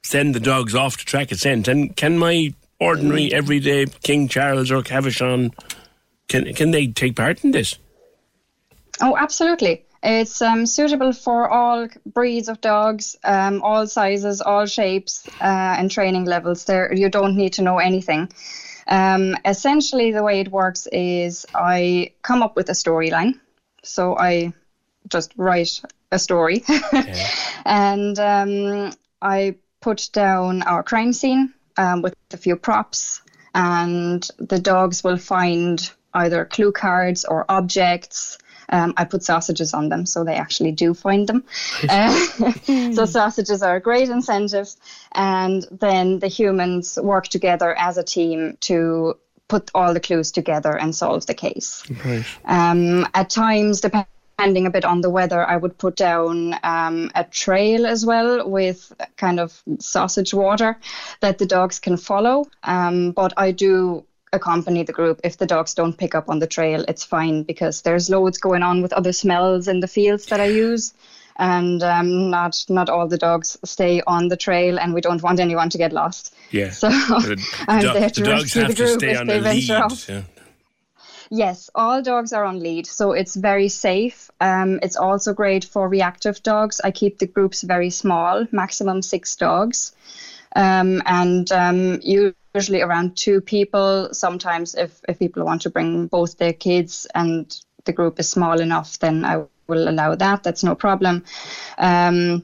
[SPEAKER 7] send the dogs off to track a scent, and can my ordinary, everyday King Charles or Cavachon can can they take part in this?
[SPEAKER 24] Oh, absolutely. It's um, suitable for all breeds of dogs, um, all sizes, all shapes, uh, and training levels. There, you don't need to know anything. Um, essentially, the way it works is I come up with a storyline. So I just write a story, and um, I put down our crime scene um, with a few props, and the dogs will find either clue cards or objects. Um, I put sausages on them, so they actually do find them. Uh, so sausages are a great incentive, and then the humans work together as a team to put all the clues together and solve the case.
[SPEAKER 7] Right.
[SPEAKER 24] Um, at times, depending a bit on the weather, I would put down um, a trail as well with kind of sausage water that the dogs can follow. Um, but I do accompany the group. If the dogs don't pick up on the trail, it's fine because there's loads going on with other smells in the fields that I use. And um, not not all the dogs stay on the trail, and we don't want anyone to get lost.
[SPEAKER 7] Yeah.
[SPEAKER 24] So
[SPEAKER 7] the,
[SPEAKER 24] I'm
[SPEAKER 7] do-
[SPEAKER 24] there
[SPEAKER 7] the
[SPEAKER 24] to
[SPEAKER 7] dogs
[SPEAKER 24] rescue
[SPEAKER 7] have
[SPEAKER 24] the
[SPEAKER 7] to
[SPEAKER 24] group
[SPEAKER 7] stay
[SPEAKER 24] if
[SPEAKER 7] on
[SPEAKER 24] they
[SPEAKER 7] lead.
[SPEAKER 24] venture off.
[SPEAKER 7] yeah.
[SPEAKER 24] Yes, all dogs are on lead, so it's very safe. Um, it's also great for reactive dogs. I keep the groups very small, maximum six dogs. Um, and um, usually usually around two people. Sometimes, if, if people want to bring both their kids and the group is small enough, then I will allow that. That's no problem. Um,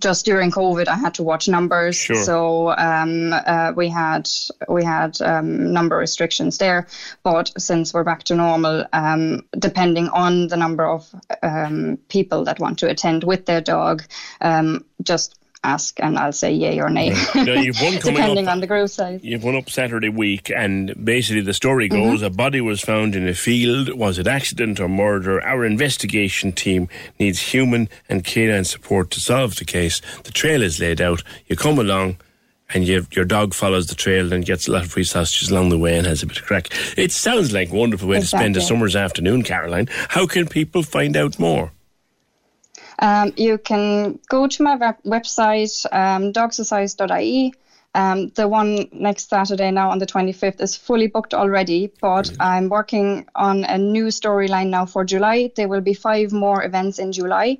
[SPEAKER 24] just during COVID, I had to watch numbers,
[SPEAKER 25] Sure.
[SPEAKER 24] so um, uh, we had we had um, number restrictions there. But since we're back to normal, um, depending on the number of um, people that want to attend with their dog, um, just ask and I'll say yay or nay,
[SPEAKER 7] Now, you've one coming
[SPEAKER 24] depending
[SPEAKER 7] up.
[SPEAKER 24] on the group size.
[SPEAKER 7] You've one up Saturday week, and basically the story
[SPEAKER 24] Mm-hmm.
[SPEAKER 7] goes: a body was found in a field. Was it accident or murder? Our investigation team needs human and canine support to solve the case. The trail is laid out. You come along. And you, your dog follows the trail and gets a lot of free sausages along the way and has a bit of crack. It sounds like a wonderful way to spend a summer's afternoon, Caroline. How can people find out more?
[SPEAKER 24] Um, you can go to my web- website, um, doxercise.ie. Um, the one next Saturday now on the 25th is fully booked already, but I'm working on a new storyline now for July. There will be five more events in July.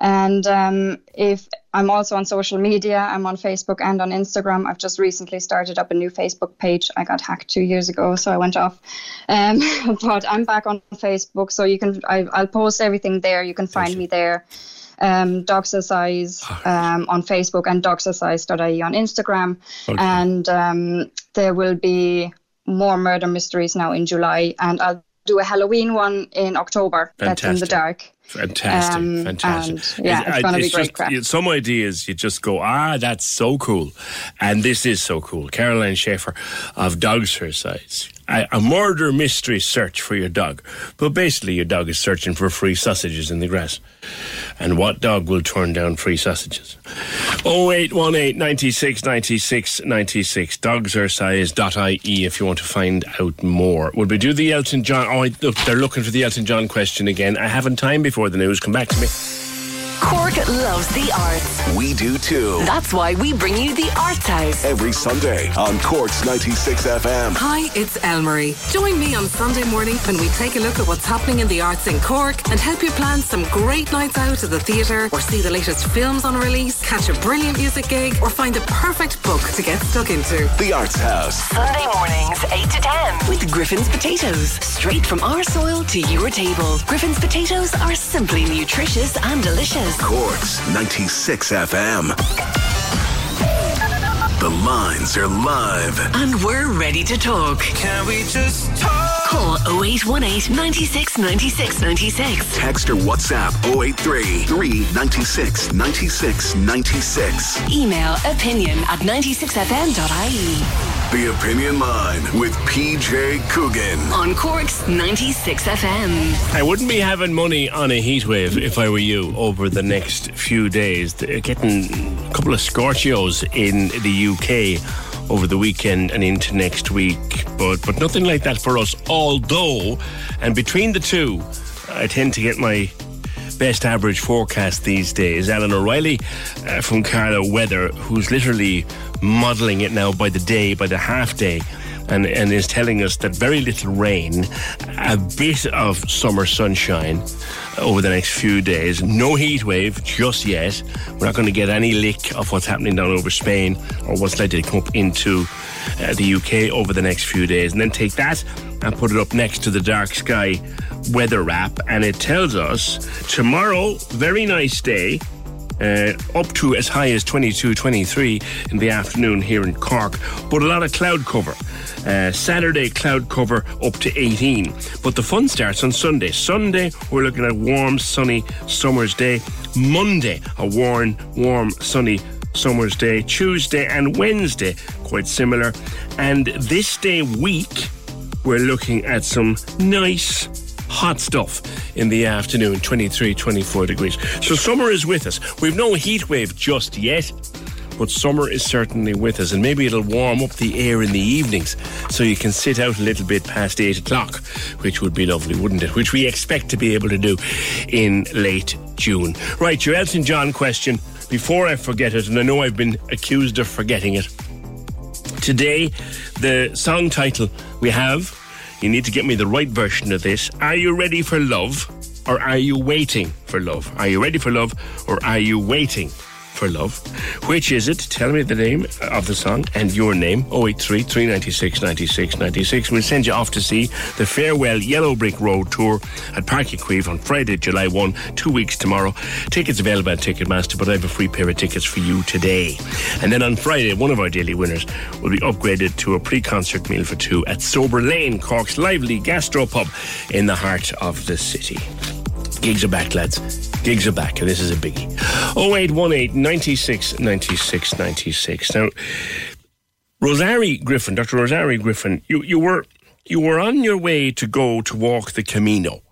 [SPEAKER 24] And um, if I'm also on social media, I'm on Facebook and on Instagram. I've just recently started up a new Facebook page. I got hacked two years ago, so I went off. Um, but I'm back on Facebook, so you can. I, I'll post everything there. You can find me there. Um, Doxercise um, on Facebook and doxercise.ie on Instagram.
[SPEAKER 25] Okay.
[SPEAKER 24] And um, there will be more murder mysteries now in July, and I'll do a Halloween one in October. That's in the dark.
[SPEAKER 7] Fantastic,
[SPEAKER 24] Um,
[SPEAKER 7] fantastic.
[SPEAKER 24] and, yeah, it's gonna be great
[SPEAKER 7] just,
[SPEAKER 24] crack.
[SPEAKER 7] you- Some ideas you just go, ah, that's so cool, and this is so cool. Caroline Schaefer of Doxercise. A, a murder mystery search for your dog, but basically your dog is searching for free sausages in the grass. And what dog will turn down free sausages? 0818 96 96 96. Doxercise.ie if you want to find out more. Would we do the Elton John? Oh, look, they're looking for the Elton John question again. I haven't time before the news. Come back to me.
[SPEAKER 2] Cork loves the arts.
[SPEAKER 1] We do too.
[SPEAKER 2] That's why we bring you the Arts House.
[SPEAKER 1] Every Sunday on Cork's 96 FM.
[SPEAKER 25] Hi, it's Elmarie. Join me on Sunday morning when we take a look at what's happening in the arts in Cork and help you plan some great nights out at the theatre or see the latest films on release, catch a brilliant music gig, or find the perfect book to get stuck into.
[SPEAKER 1] The Arts House.
[SPEAKER 2] Sunday mornings, 8 to 10, with Griffin's Potatoes. Straight from our soil to your table. Griffin's Potatoes are simply nutritious and delicious.
[SPEAKER 1] Cork's 96 FM. The lines are live.
[SPEAKER 2] And we're ready to talk. Can we just talk? Call 0818 96 96 96.
[SPEAKER 1] Text or WhatsApp 083 396 96 96.
[SPEAKER 2] Email opinion at 96fm.ie.
[SPEAKER 1] The Opinion Line with PJ Coogan.
[SPEAKER 2] On Cork's 96 FM.
[SPEAKER 7] I wouldn't be having money on a heatwave if I were you over the next few days. Getting a couple of scorchios in the UK over the weekend and into next week, but but nothing like that for us. Although, and between the two, I tend to get my best average forecast these days. Alan O'Reilly uh, from Carlow Weather, who's literally modelling it now by the day, by the half day. And, and is telling us that very little rain, a bit of summer sunshine over the next few days. No heat wave just yet. We're not going to get any lick of what's happening down over Spain or what's likely to come up into uh, the UK over the next few days. And then take that and put it up next to the dark sky weather wrap, and it tells us tomorrow, very nice day. Uh, up to as high as 22, 23 in the afternoon here in Cork, but a lot of cloud cover. Uh, Saturday, cloud cover up to 18. But the fun starts on Sunday. Sunday, we're looking at warm, sunny summer's day. Monday, a warm, warm, sunny summer's day. Tuesday and Wednesday, quite similar. And this day week, we're looking at some nice hot stuff in the afternoon 23 24 degrees. So summer is with us. We've no heat wave just yet but summer is certainly with us and maybe it'll warm up the air in the evenings so you can sit out a little bit past 8 o'clock which would be lovely wouldn't it? Which we expect to be able to do in late june. Right your elton john question. Before i forget it and i know i've been accused of forgetting it Today, the song title we have, you need to get me the right version of this. Are you ready for love or are you waiting for love? Are you ready for love or are you waiting for Love. Which is it? Tell me the name of the song and your name. 083 396 96 96. We'll send you off to see the Farewell Yellow Brick Road Tour at Park Queeve on Friday, July 1, two weeks tomorrow. Tickets available at Ticketmaster, but I have a free pair of tickets for you today. And then on Friday, one of our daily winners will be upgraded to a pre concert meal for two at Sober Lane, Cork's lively gastropub in the heart of the city. Gigs are back, lads. Gigs are back, this is a biggie. 0818 96 96 96. Now, Rosarii Griffin, Dr. Rosarii Griffin, you, you were you were on your way to go to walk the Camino,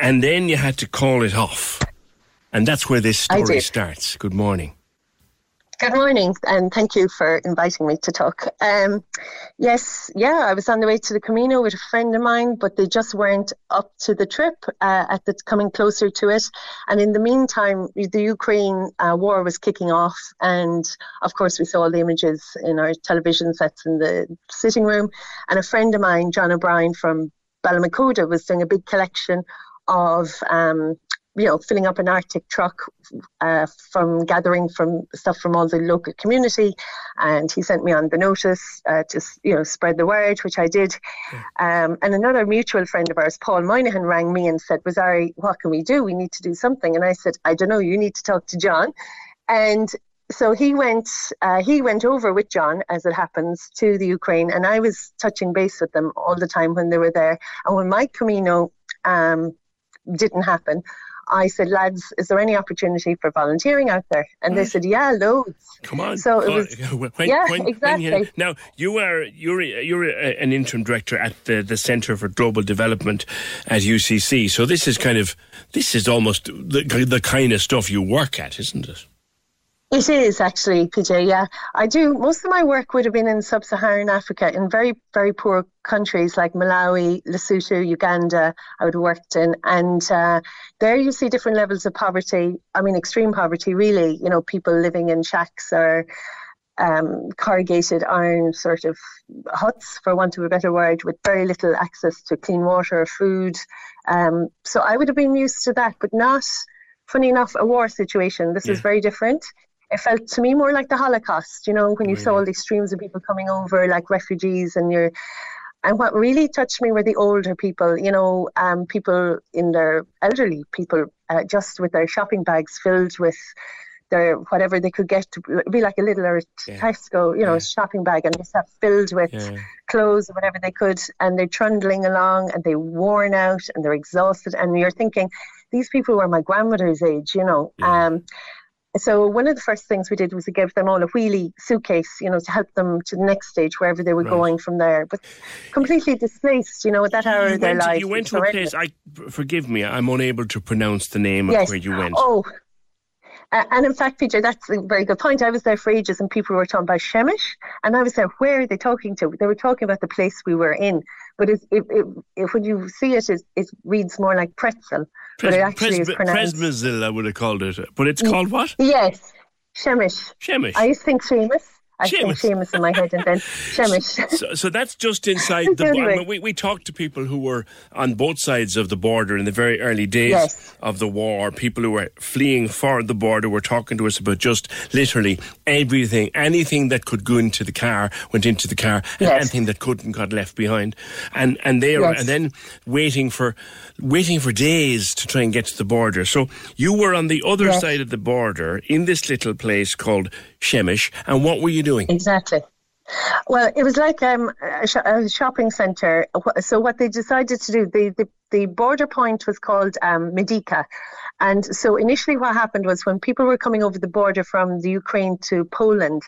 [SPEAKER 7] and then you had to call it off. And that's where this story starts. Good morning.
[SPEAKER 26] Good morning, and thank you for inviting me to talk. Um, yes, yeah, I was on the way to the Camino with a friend of mine, but they just weren't up to the trip uh, at the coming closer to it. And in the meantime, the Ukraine uh, war was kicking off, and of course, we saw all the images in our television sets in the sitting room. And a friend of mine, John O'Brien from Ballymacoda, was doing a big collection of um, you know, filling up an Arctic truck uh, from gathering from stuff from all the local community, and he sent me on the notice uh, to you know spread the word, which I did. Um, and another mutual friend of ours, Paul Moynihan, rang me and said, "Rosarii, what can we do? We need to do something." And I said, "I don't know. You need to talk to John." And so he went uh, he went over with John, as it happens, to the Ukraine, and I was touching base with them all the time when they were there. And when my Camino um, didn't happen, I said, lads, is there any opportunity for volunteering out there? And they mm. said, yeah, loads.
[SPEAKER 7] Come on.
[SPEAKER 26] So it was.
[SPEAKER 7] When-
[SPEAKER 26] yeah,
[SPEAKER 7] when- when
[SPEAKER 26] exactly.
[SPEAKER 7] you- now you are you're you're a, an interim director at the the Centre for Global Development at UCC. So this is kind of this is almost the the kind of stuff you work at, isn't it?
[SPEAKER 26] It is actually, PJ. Yeah, I do. Most of my work would have been in sub-Saharan Africa, in very, very poor countries like Malawi, Lesotho, Uganda. I would have worked in, and uh, there you see different levels of poverty. I mean, extreme poverty, really. You know, people living in shacks or um, corrugated iron sort of huts, for want of a better word, with very little access to clean water or food. Um, so I would have been used to that, but not, funny enough, a war situation. This is very different. It felt to me more like the Holocaust, you know, when you saw all these streams of people coming over like refugees and you're. And what really touched me were the older people, you know, um, people in their elderly people, uh, just with their shopping bags filled with their whatever they could get to be like a little or Tesco, you know, shopping bag, and just have filled with clothes or whatever they could, and they're trundling along and they're worn out and they're exhausted, and you're thinking, these people were my grandmother's age, you know. Um, so one of the first things we did was we gave them all a wheelie suitcase, you know, to help them to the next stage wherever they were
[SPEAKER 7] Right.
[SPEAKER 26] going from there. But completely displaced, you know, at that hour
[SPEAKER 7] You
[SPEAKER 26] of their lives.
[SPEAKER 7] you went to a place. I forgive me. I'm unable to pronounce the name
[SPEAKER 26] Yes.
[SPEAKER 7] of where you went.
[SPEAKER 26] Oh, uh, and in fact, PJ, that's a very good point. I was there for ages, and people were talking about Shemish, and I was there. Where are they talking to? They were talking about the place we were in, but it, it, it, it, when you see it, it, it reads more like pretzel, but it actually is pronounced.
[SPEAKER 7] Presbyzil, I would have called it, but it's called what?
[SPEAKER 26] Yes, Shemish.
[SPEAKER 7] Shemish.
[SPEAKER 26] I used to think Seamus. I
[SPEAKER 7] Seamus.
[SPEAKER 26] Seamus in my head, and then Shemish.
[SPEAKER 7] So, so that's just inside the border. We, we talked to people who were on both sides of the border in the very early days
[SPEAKER 26] Yes.
[SPEAKER 7] of the war. People who were fleeing for the border were talking to us about just literally everything, anything that could go into the car went into the car, and
[SPEAKER 26] Yes.
[SPEAKER 7] anything that couldn't got left behind. And and they were
[SPEAKER 26] Yes.
[SPEAKER 7] and then waiting for waiting for days to try and get to the border. So you were on the other side of the border in this little place called Shemish, and what were you doing?
[SPEAKER 26] Exactly. Well, it was like um, a, sh- a shopping centre. So what they decided to do, the, the, the border point was called um, Medyka. And so initially what happened was when people were coming over the border from the Ukraine to Poland,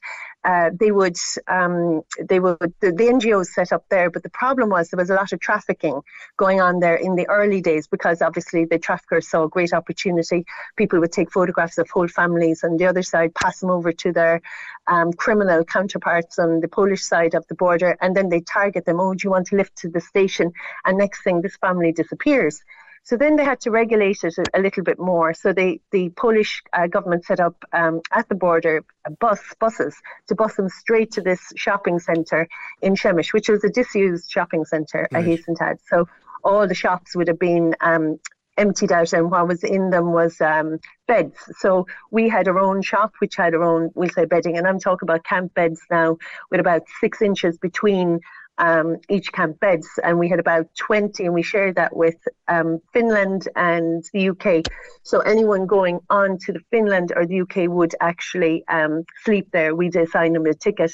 [SPEAKER 26] uh, they would um, they would the, the NGOs set up there, but the problem was there was a lot of trafficking going on there in the early days because obviously the traffickers saw a great opportunity. People would take photographs of whole families, and the other side pass them over to their um, criminal counterparts on the Polish side of the border, and then they target them. Oh, do you want to lift to the station? And next thing, this family disappears. So then they had to regulate it a, a little bit more. So they, the Polish uh, government set up um, at the border a bus buses to bus them straight to this shopping centre in Shemish, which was a disused shopping centre, I hasten to add. So all the shops would have been um, emptied out and what was in them was um, beds. So we had our own shop, which had our own, we'll say bedding, and I'm talking about camp beds now with about six inches between um, each camp beds, and we had about 20, and we shared that with um, Finland and the UK. So anyone going on to the Finland or the UK would actually um, sleep there. We'd assign them a ticket.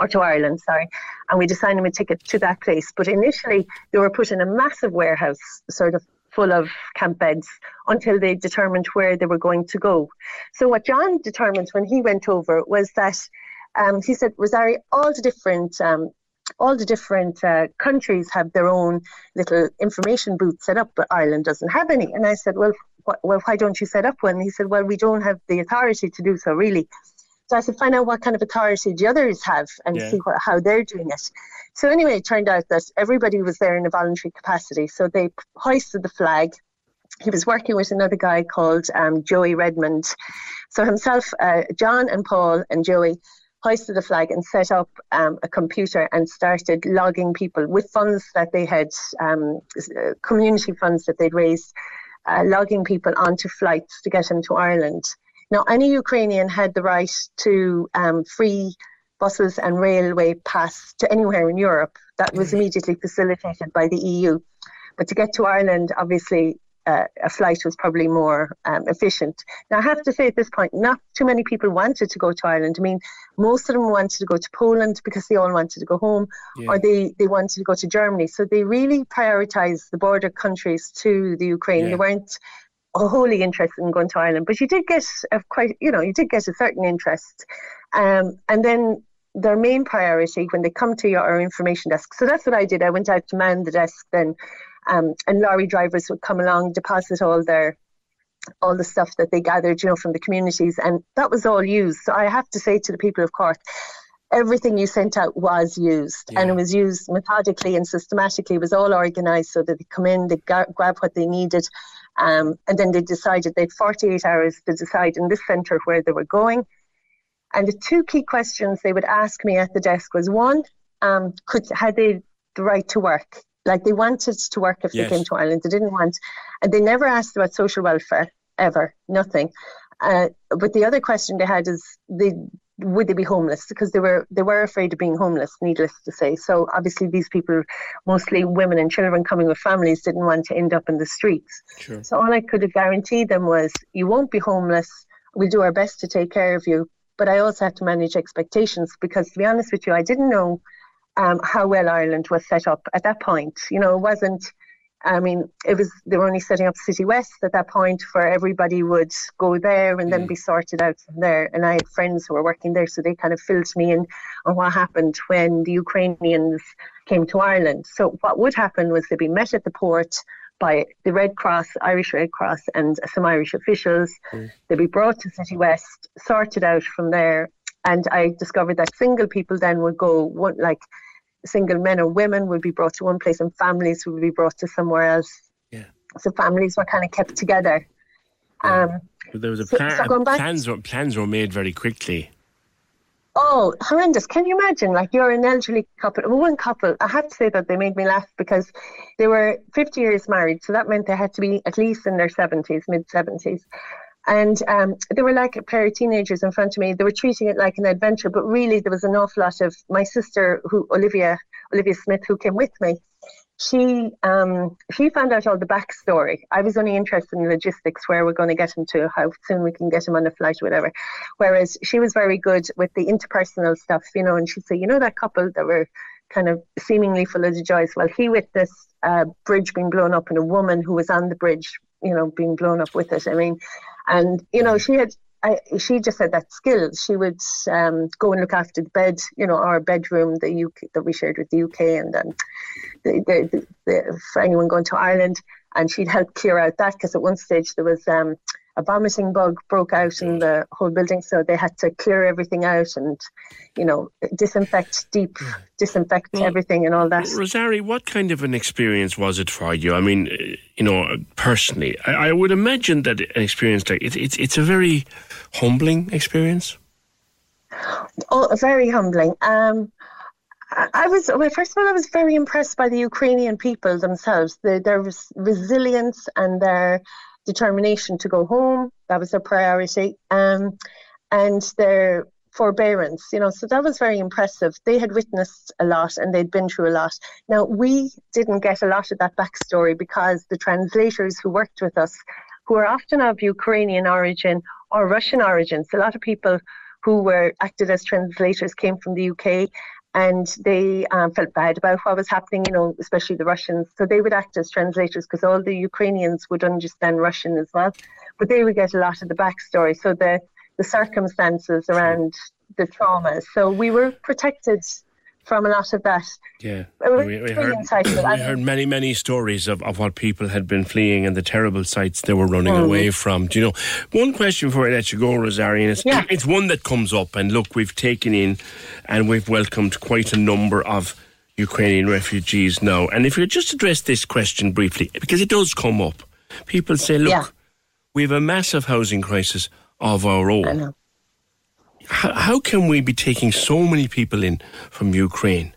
[SPEAKER 26] Or to Ireland, sorry, and we'd assign them a ticket to that place. But initially, they were put in a massive warehouse, sort of full of camp beds until they determined where they were going to go. So what John determined when he went over was that um, he said, Rosario, all the different um, all the different uh, countries have their own little information booth set up, but Ireland doesn't have any. And I said, well, wh- well, why don't you set up one? he said, well, we don't have the authority to do so, really. So I said, find out what kind of authority the others have and
[SPEAKER 27] Yeah.
[SPEAKER 26] see what, how they're doing it. So anyway, it turned out that everybody was there in a voluntary capacity. So they hoisted the flag. He was working with another guy called um, Joey Redmond. So himself, uh, John and Paul and Joey hoisted the flag and set up um, a computer and started logging people with funds that they had, um, uh, community funds that they'd raised, uh, logging people onto flights to get them to Ireland. Now, any Ukrainian had the right to um, free buses and railway pass to anywhere in Europe. That was immediately facilitated by the EU. But to get to Ireland, obviously, uh, a flight was probably more um, efficient. Now, I have to say at this point, not too many people wanted to go to Ireland. I mean, most of them wanted to go to Poland because they all wanted to go home,
[SPEAKER 27] Yeah.
[SPEAKER 26] or they, they wanted to go to Germany. So they really prioritised the border countries to the Ukraine. They weren't wholly interested in going to Ireland, but you did get a quite, you know, you did get a certain interest. Um, and then their main priority when they come to your information desk. So that's what I did. I went out to man the desk then, um, and lorry drivers would come along, deposit all their all the stuff that they gathered, you know, from the communities, and that was all used. So I have to say to the people of Cork, everything you sent out was used, and it was used methodically and systematically. It was all organised so that they come in, they ga- grab what they needed, um, and then they decided they had 48 hours to decide in this centre where they were going. And the two key questions they would ask me at the desk was one, um, could had they the right to work? Like they wanted to work if
[SPEAKER 27] Yes.
[SPEAKER 26] they came to Ireland. They didn't want, and they never asked about social welfare ever, nothing. Uh, but the other question they had is, they would they be homeless? Because they were they were afraid of being homeless. Needless to say. So obviously these people, mostly women and children coming with families, didn't want to end up in the streets.
[SPEAKER 7] Sure.
[SPEAKER 26] So all I could have guaranteed them was, you won't be homeless. We'll do our best to take care of you. But I also had to manage expectations because, to be honest with you, I didn't know um, how well Ireland was set up at that point. You know, it wasn't. I mean, it was they were only setting up City West at that point, where everybody would go there and then be sorted out from there. And I had friends who were working there, so they kind of filled me in on what happened when the Ukrainians came to Ireland. So what would happen was they'd be met at the port by the Red Cross, Irish Red Cross, and some Irish officials. They'd be brought to City West, sorted out from there. And I discovered that single people then would go, one, like single men or women would be brought to one place and families would be brought to somewhere else.
[SPEAKER 7] Yeah.
[SPEAKER 26] So families were kind of kept together. Um,
[SPEAKER 7] But there was a
[SPEAKER 26] So-
[SPEAKER 7] plan.
[SPEAKER 26] so back-
[SPEAKER 7] plans were plans were made very quickly.
[SPEAKER 26] Oh, horrendous. Can you imagine? Like, you're an elderly couple, well, one couple. I have to say that they made me laugh because they were 50 years married. So that meant they had to be at least in their 70s, mid 70s. And um, they were like a pair of teenagers in front of me. They were treating it like an adventure, but really there was an awful lot of my sister, who Olivia, Olivia Smith, who came with me. She um, she found out all the backstory. I was only interested in logistics, where we're going to get him to, how soon we can get him on a flight, whatever. Whereas she was very good with the interpersonal stuff, you know. And she'd say, you know, that couple that were kind of seemingly full of joys. Well, he witnessed a bridge being blown up and a woman who was on the bridge, you know, being blown up with it. I mean, and you know, she had. I, she just had that skill. She would um, go and look after the bed, you know, our bedroom, the UK that we shared with the UK, and then the, the, the, the, for anyone going to Ireland, and she'd help clear out that because at one stage there was um, a vomiting bug broke out in the whole building, so they had to clear everything out and, you know, disinfect deep, disinfect everything and all that.
[SPEAKER 7] Rosarii, what kind of an experience was it for you? I mean, you know, personally, I, I would imagine that an experience like it, it's it's a very humbling experience.
[SPEAKER 26] Oh, very humbling. Um, I, was well. First of all, I was very impressed by the Ukrainian people themselves. The, their res- resilience and their determination to go home. That was their priority. Um, and their forbearance, you know, so that was very impressive. They had witnessed a lot and they'd been through a lot. Now, we didn't get a lot of that backstory because the translators who worked with us, who are often of Ukrainian origin or Russian origins, a lot of people who were acted as translators came from the UK and they um, felt bad about what was happening, you know, especially the Russians. So they would act as translators because all the Ukrainians would understand Russian as well, but they would get a lot of the backstory. So the the circumstances around the trauma. So we were protected from a lot of that.
[SPEAKER 7] Yeah,
[SPEAKER 26] we,
[SPEAKER 7] we, heard, we heard many, many stories of, of what people had been fleeing and the terrible sights they were running
[SPEAKER 26] Mm.
[SPEAKER 7] away from. Do you know? One question before I let you go, Rosarian, it's,
[SPEAKER 26] Yeah.
[SPEAKER 7] it's one that comes up, and look, we've taken in and we've welcomed quite a number of Ukrainian refugees now. And if you just address this question briefly, because it does come up, people say, look,
[SPEAKER 26] Yeah.
[SPEAKER 7] we have a massive housing crisis of our own. How, how can we be taking so many people in from Ukraine?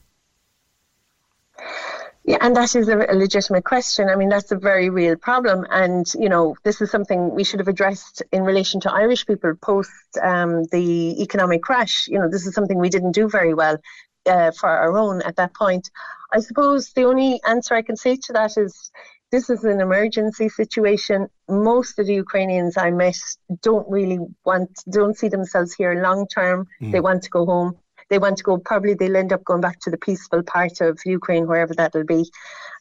[SPEAKER 26] Yeah, and that is a, legitimate question. I mean, that's a very real problem. And, you know, this is something we should have addressed in relation to Irish people post um, the economic crash. You know, this is something we didn't do very well uh, for our own at that point. I suppose the only answer I can say to that is this is an emergency situation. Most of the Ukrainians I met don't really want, don't see themselves here long term.
[SPEAKER 27] Mm.
[SPEAKER 26] They want to go home. They want to go, probably they'll end up going back to the peaceful part of Ukraine, wherever that'll be.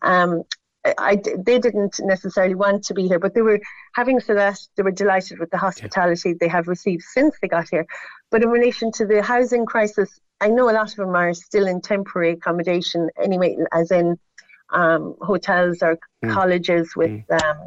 [SPEAKER 26] Um, I, they didn't necessarily want to be here, but they were, having said that, they were delighted with the hospitality they have received since they got here. But in relation to the housing crisis, I know a lot of them are still in temporary accommodation anyway, as in um, hotels or
[SPEAKER 27] Mm.
[SPEAKER 26] colleges with um,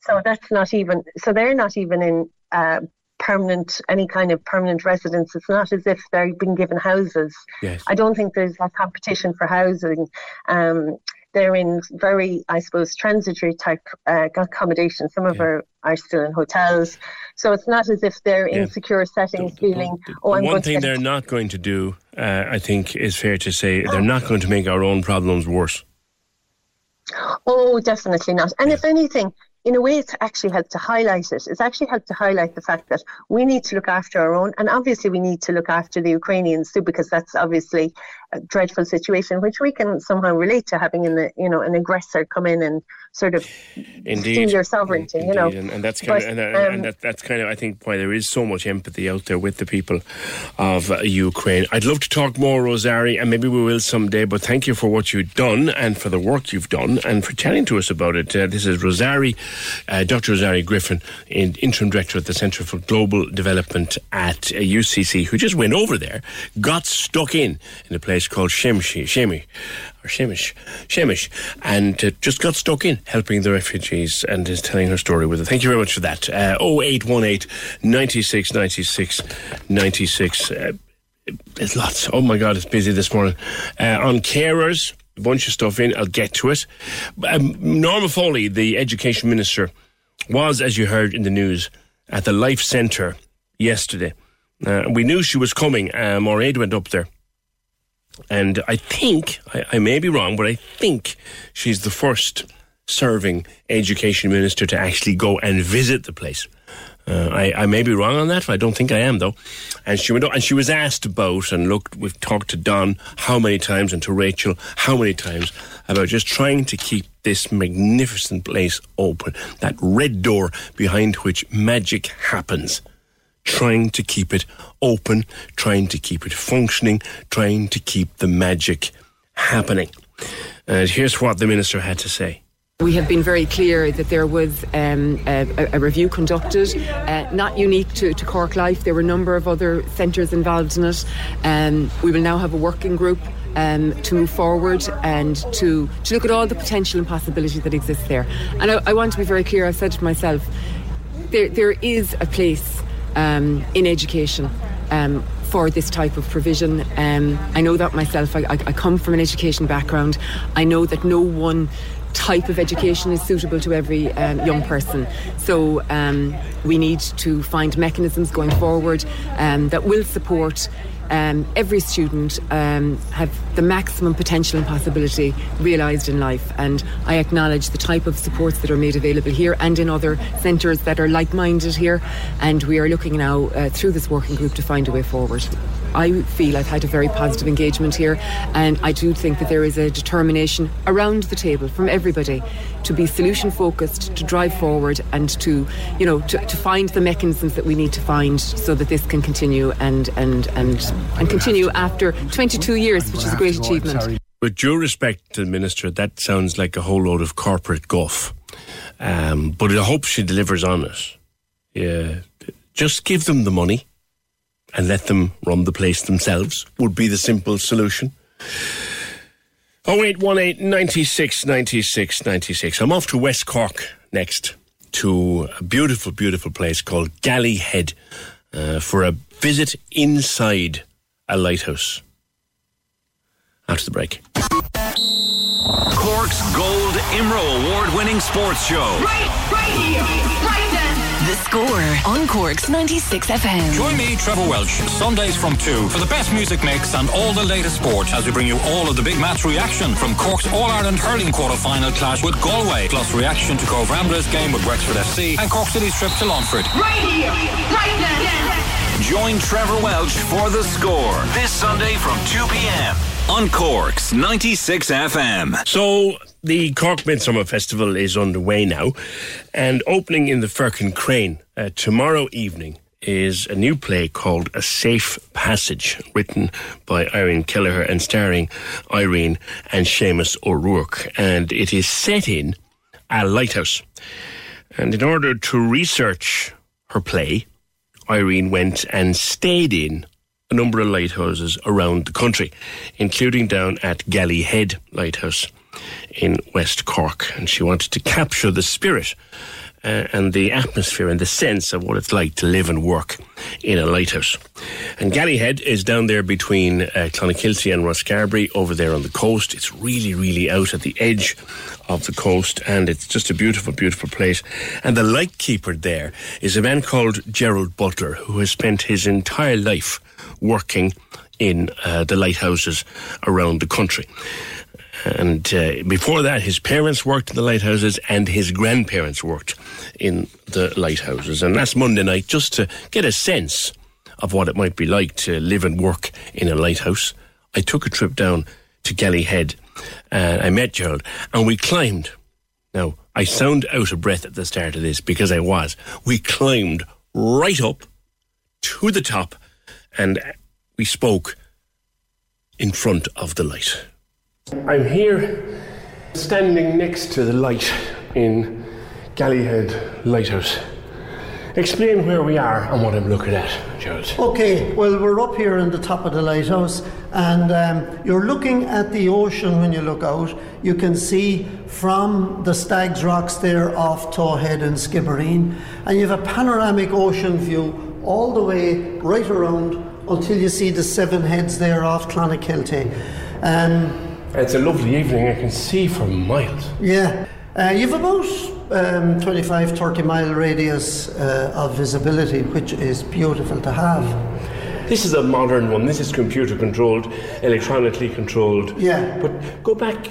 [SPEAKER 26] so that's not even so they're not even in uh, permanent any kind of permanent residence. It's not as if they've been given houses.
[SPEAKER 7] Yes.
[SPEAKER 26] i don't think there's a competition for housing. Um, they're in very i suppose transitory type uh, accommodation. Some of are are still in hotels. So it's not as if they're in secure settings feeling oh i'm
[SPEAKER 7] One thing they're not going to do, uh, I think, is fair to say, they're not going to make our own problems worse.
[SPEAKER 26] Oh, definitely not. And if anything, in a way, it's actually helped to highlight it. It's actually helped to highlight the fact that we need to look after our own, and obviously we need to look after the Ukrainians too, because that's obviously a dreadful situation, which we can somehow relate to having an, you know, an aggressor come in and sort of
[SPEAKER 7] Indeed.
[SPEAKER 26] steal your sovereignty. you know,
[SPEAKER 7] and, and that's kind
[SPEAKER 26] But,
[SPEAKER 7] of, and, and,
[SPEAKER 26] um,
[SPEAKER 7] that, that's kind of, I think, why there is so much empathy out there with the people of uh, Ukraine. I'd love to talk more, Rosarii, and maybe we will someday. But thank you for what you've done and for the work you've done and for chatting to us about it. Uh, this is Rosarii, uh, Dr. Rosarii Griffin, in, interim director at the Centre for Global Development at uh, UCC, who just went over there, got stuck in in a place called Shemshi, Shemi, or Shemish, Shemish, and uh, just got stuck in helping the refugees and is telling her story with it. Thank you very much for that. Uh, 0818 96 96 96. Uh, lots. Oh my God, it's busy this morning. Uh, on carers, a bunch of stuff in. I'll get to it. Um, Norma Foley, the education minister, was, as you heard in the news, at the Life Centre yesterday. Uh, we knew she was coming. Uh, Maureen went up there. And I think, I, I may be wrong, but I think she's the first serving education minister to actually go and visit the place. Uh, I, I may be wrong on that. I don't think I am, though. And she went and she was asked about, and look, we've talked to Don how many times, and to Rachel how many times about just trying to keep this magnificent place open, that red door behind which magic happens trying to keep it open, trying to keep it functioning, trying to keep the magic happening. And here's what the minister had to say.
[SPEAKER 27] We have been very clear that there was um, a, a review conducted, uh, not unique to, to Cork Life. There were a number of other centres involved in it. Um, we will now have a working group um, to move forward and to, to look at all the potential and possibility that exists there. And I, I want to be very clear, I've said to myself, there, there is a place um, in education um, for this type of provision. Um, I know that myself. I, I, I come from an education background. I know that no one type of education is suitable to every um, young person. So um, we need to find mechanisms going forward um, that will support um, every student um, have the maximum potential and possibility realised in life. And I acknowledge the type of supports that are made available here and in other centres that are like minded here. And we are looking now uh, through this working group to find a way forward. I feel I've had a very positive engagement here, and I do think that there is a determination around the table from everybody to be solution focused, to drive forward, and to, you know, to, to find the mechanisms that we need to find so that this can continue and and and and continue after 22 years, which is a great achievement.
[SPEAKER 7] With due respect to the minister, that sounds like a whole load of corporate guff. Um, but I hope she delivers on it. Yeah, just give them the money and let them run the place themselves would be the simple solution. 0818 96 96 96. I'm off to West Cork next to a beautiful, beautiful place called Galley Head uh, for a visit inside a lighthouse. After the break.
[SPEAKER 1] Cork's Gold IMRO Award winning sports show.
[SPEAKER 2] Right, right here, right then. The score on Cork's 96 FM.
[SPEAKER 28] Join me, Trevor Welch, Sundays from 2 for the best music mix and all the latest sport as we bring you all of the big match reaction from Cork's All Ireland hurling quarter final clash with Galway, plus reaction to Cobh Ramblers game with Wexford FC and Cork City's trip to Longford.
[SPEAKER 2] Right here, right then.
[SPEAKER 1] Join Trevor Welch for the score this Sunday from 2 p.m. on Cork's 96 FM.
[SPEAKER 7] So the Cork Midsummer Festival is underway now, and opening in the Firkin Crane uh, tomorrow evening is a new play called A Safe Passage, written by Irene Kelleher and starring Irene and Seamus O'Rourke. And it is set in a lighthouse. And in order to research her play, Irene went and stayed in a number of lighthouses around the country, including down at Galley Head Lighthouse in West Cork. And she wanted to capture the spirit uh, and the atmosphere and the sense of what it's like to live and work in a lighthouse. And Galley Head is down there between uh, Clonakilty and Rosscarbery over there on the coast. It's really, really out at the edge of the coast and it's just a beautiful, beautiful place. And the lightkeeper there is a man called Gerald Butler who has spent his entire life working in uh, the lighthouses around the country. And uh, before that, his parents worked in the lighthouses and his grandparents worked in the lighthouses. And last Monday night, just to get a sense of what it might be like to live and work in a lighthouse, I took a trip down to Galley Head and I met Gerald and we climbed. Now, I sound out of breath at the start of this because I was. We climbed right up to the top and we spoke in front of the light. I'm here standing next to the light in Galley Head Lighthouse. Explain where we are and what I'm looking at, Gerald.
[SPEAKER 29] Okay, well, we're up here in the top of the lighthouse, and um, you're looking at the ocean when you look out. You can see from the Stags Rocks there off Toe Head and Skibbereen, and you have a panoramic ocean view all the way right around until you see the seven heads there off Clonakilty. Um,
[SPEAKER 7] It's a lovely evening. I can see for miles.
[SPEAKER 29] yeah, uh, you've about um, 25 30 mile radius uh, of visibility, which is beautiful to have.
[SPEAKER 7] This is a modern one. This is computer controlled, electronically controlled.
[SPEAKER 29] Yeah.
[SPEAKER 7] But go back.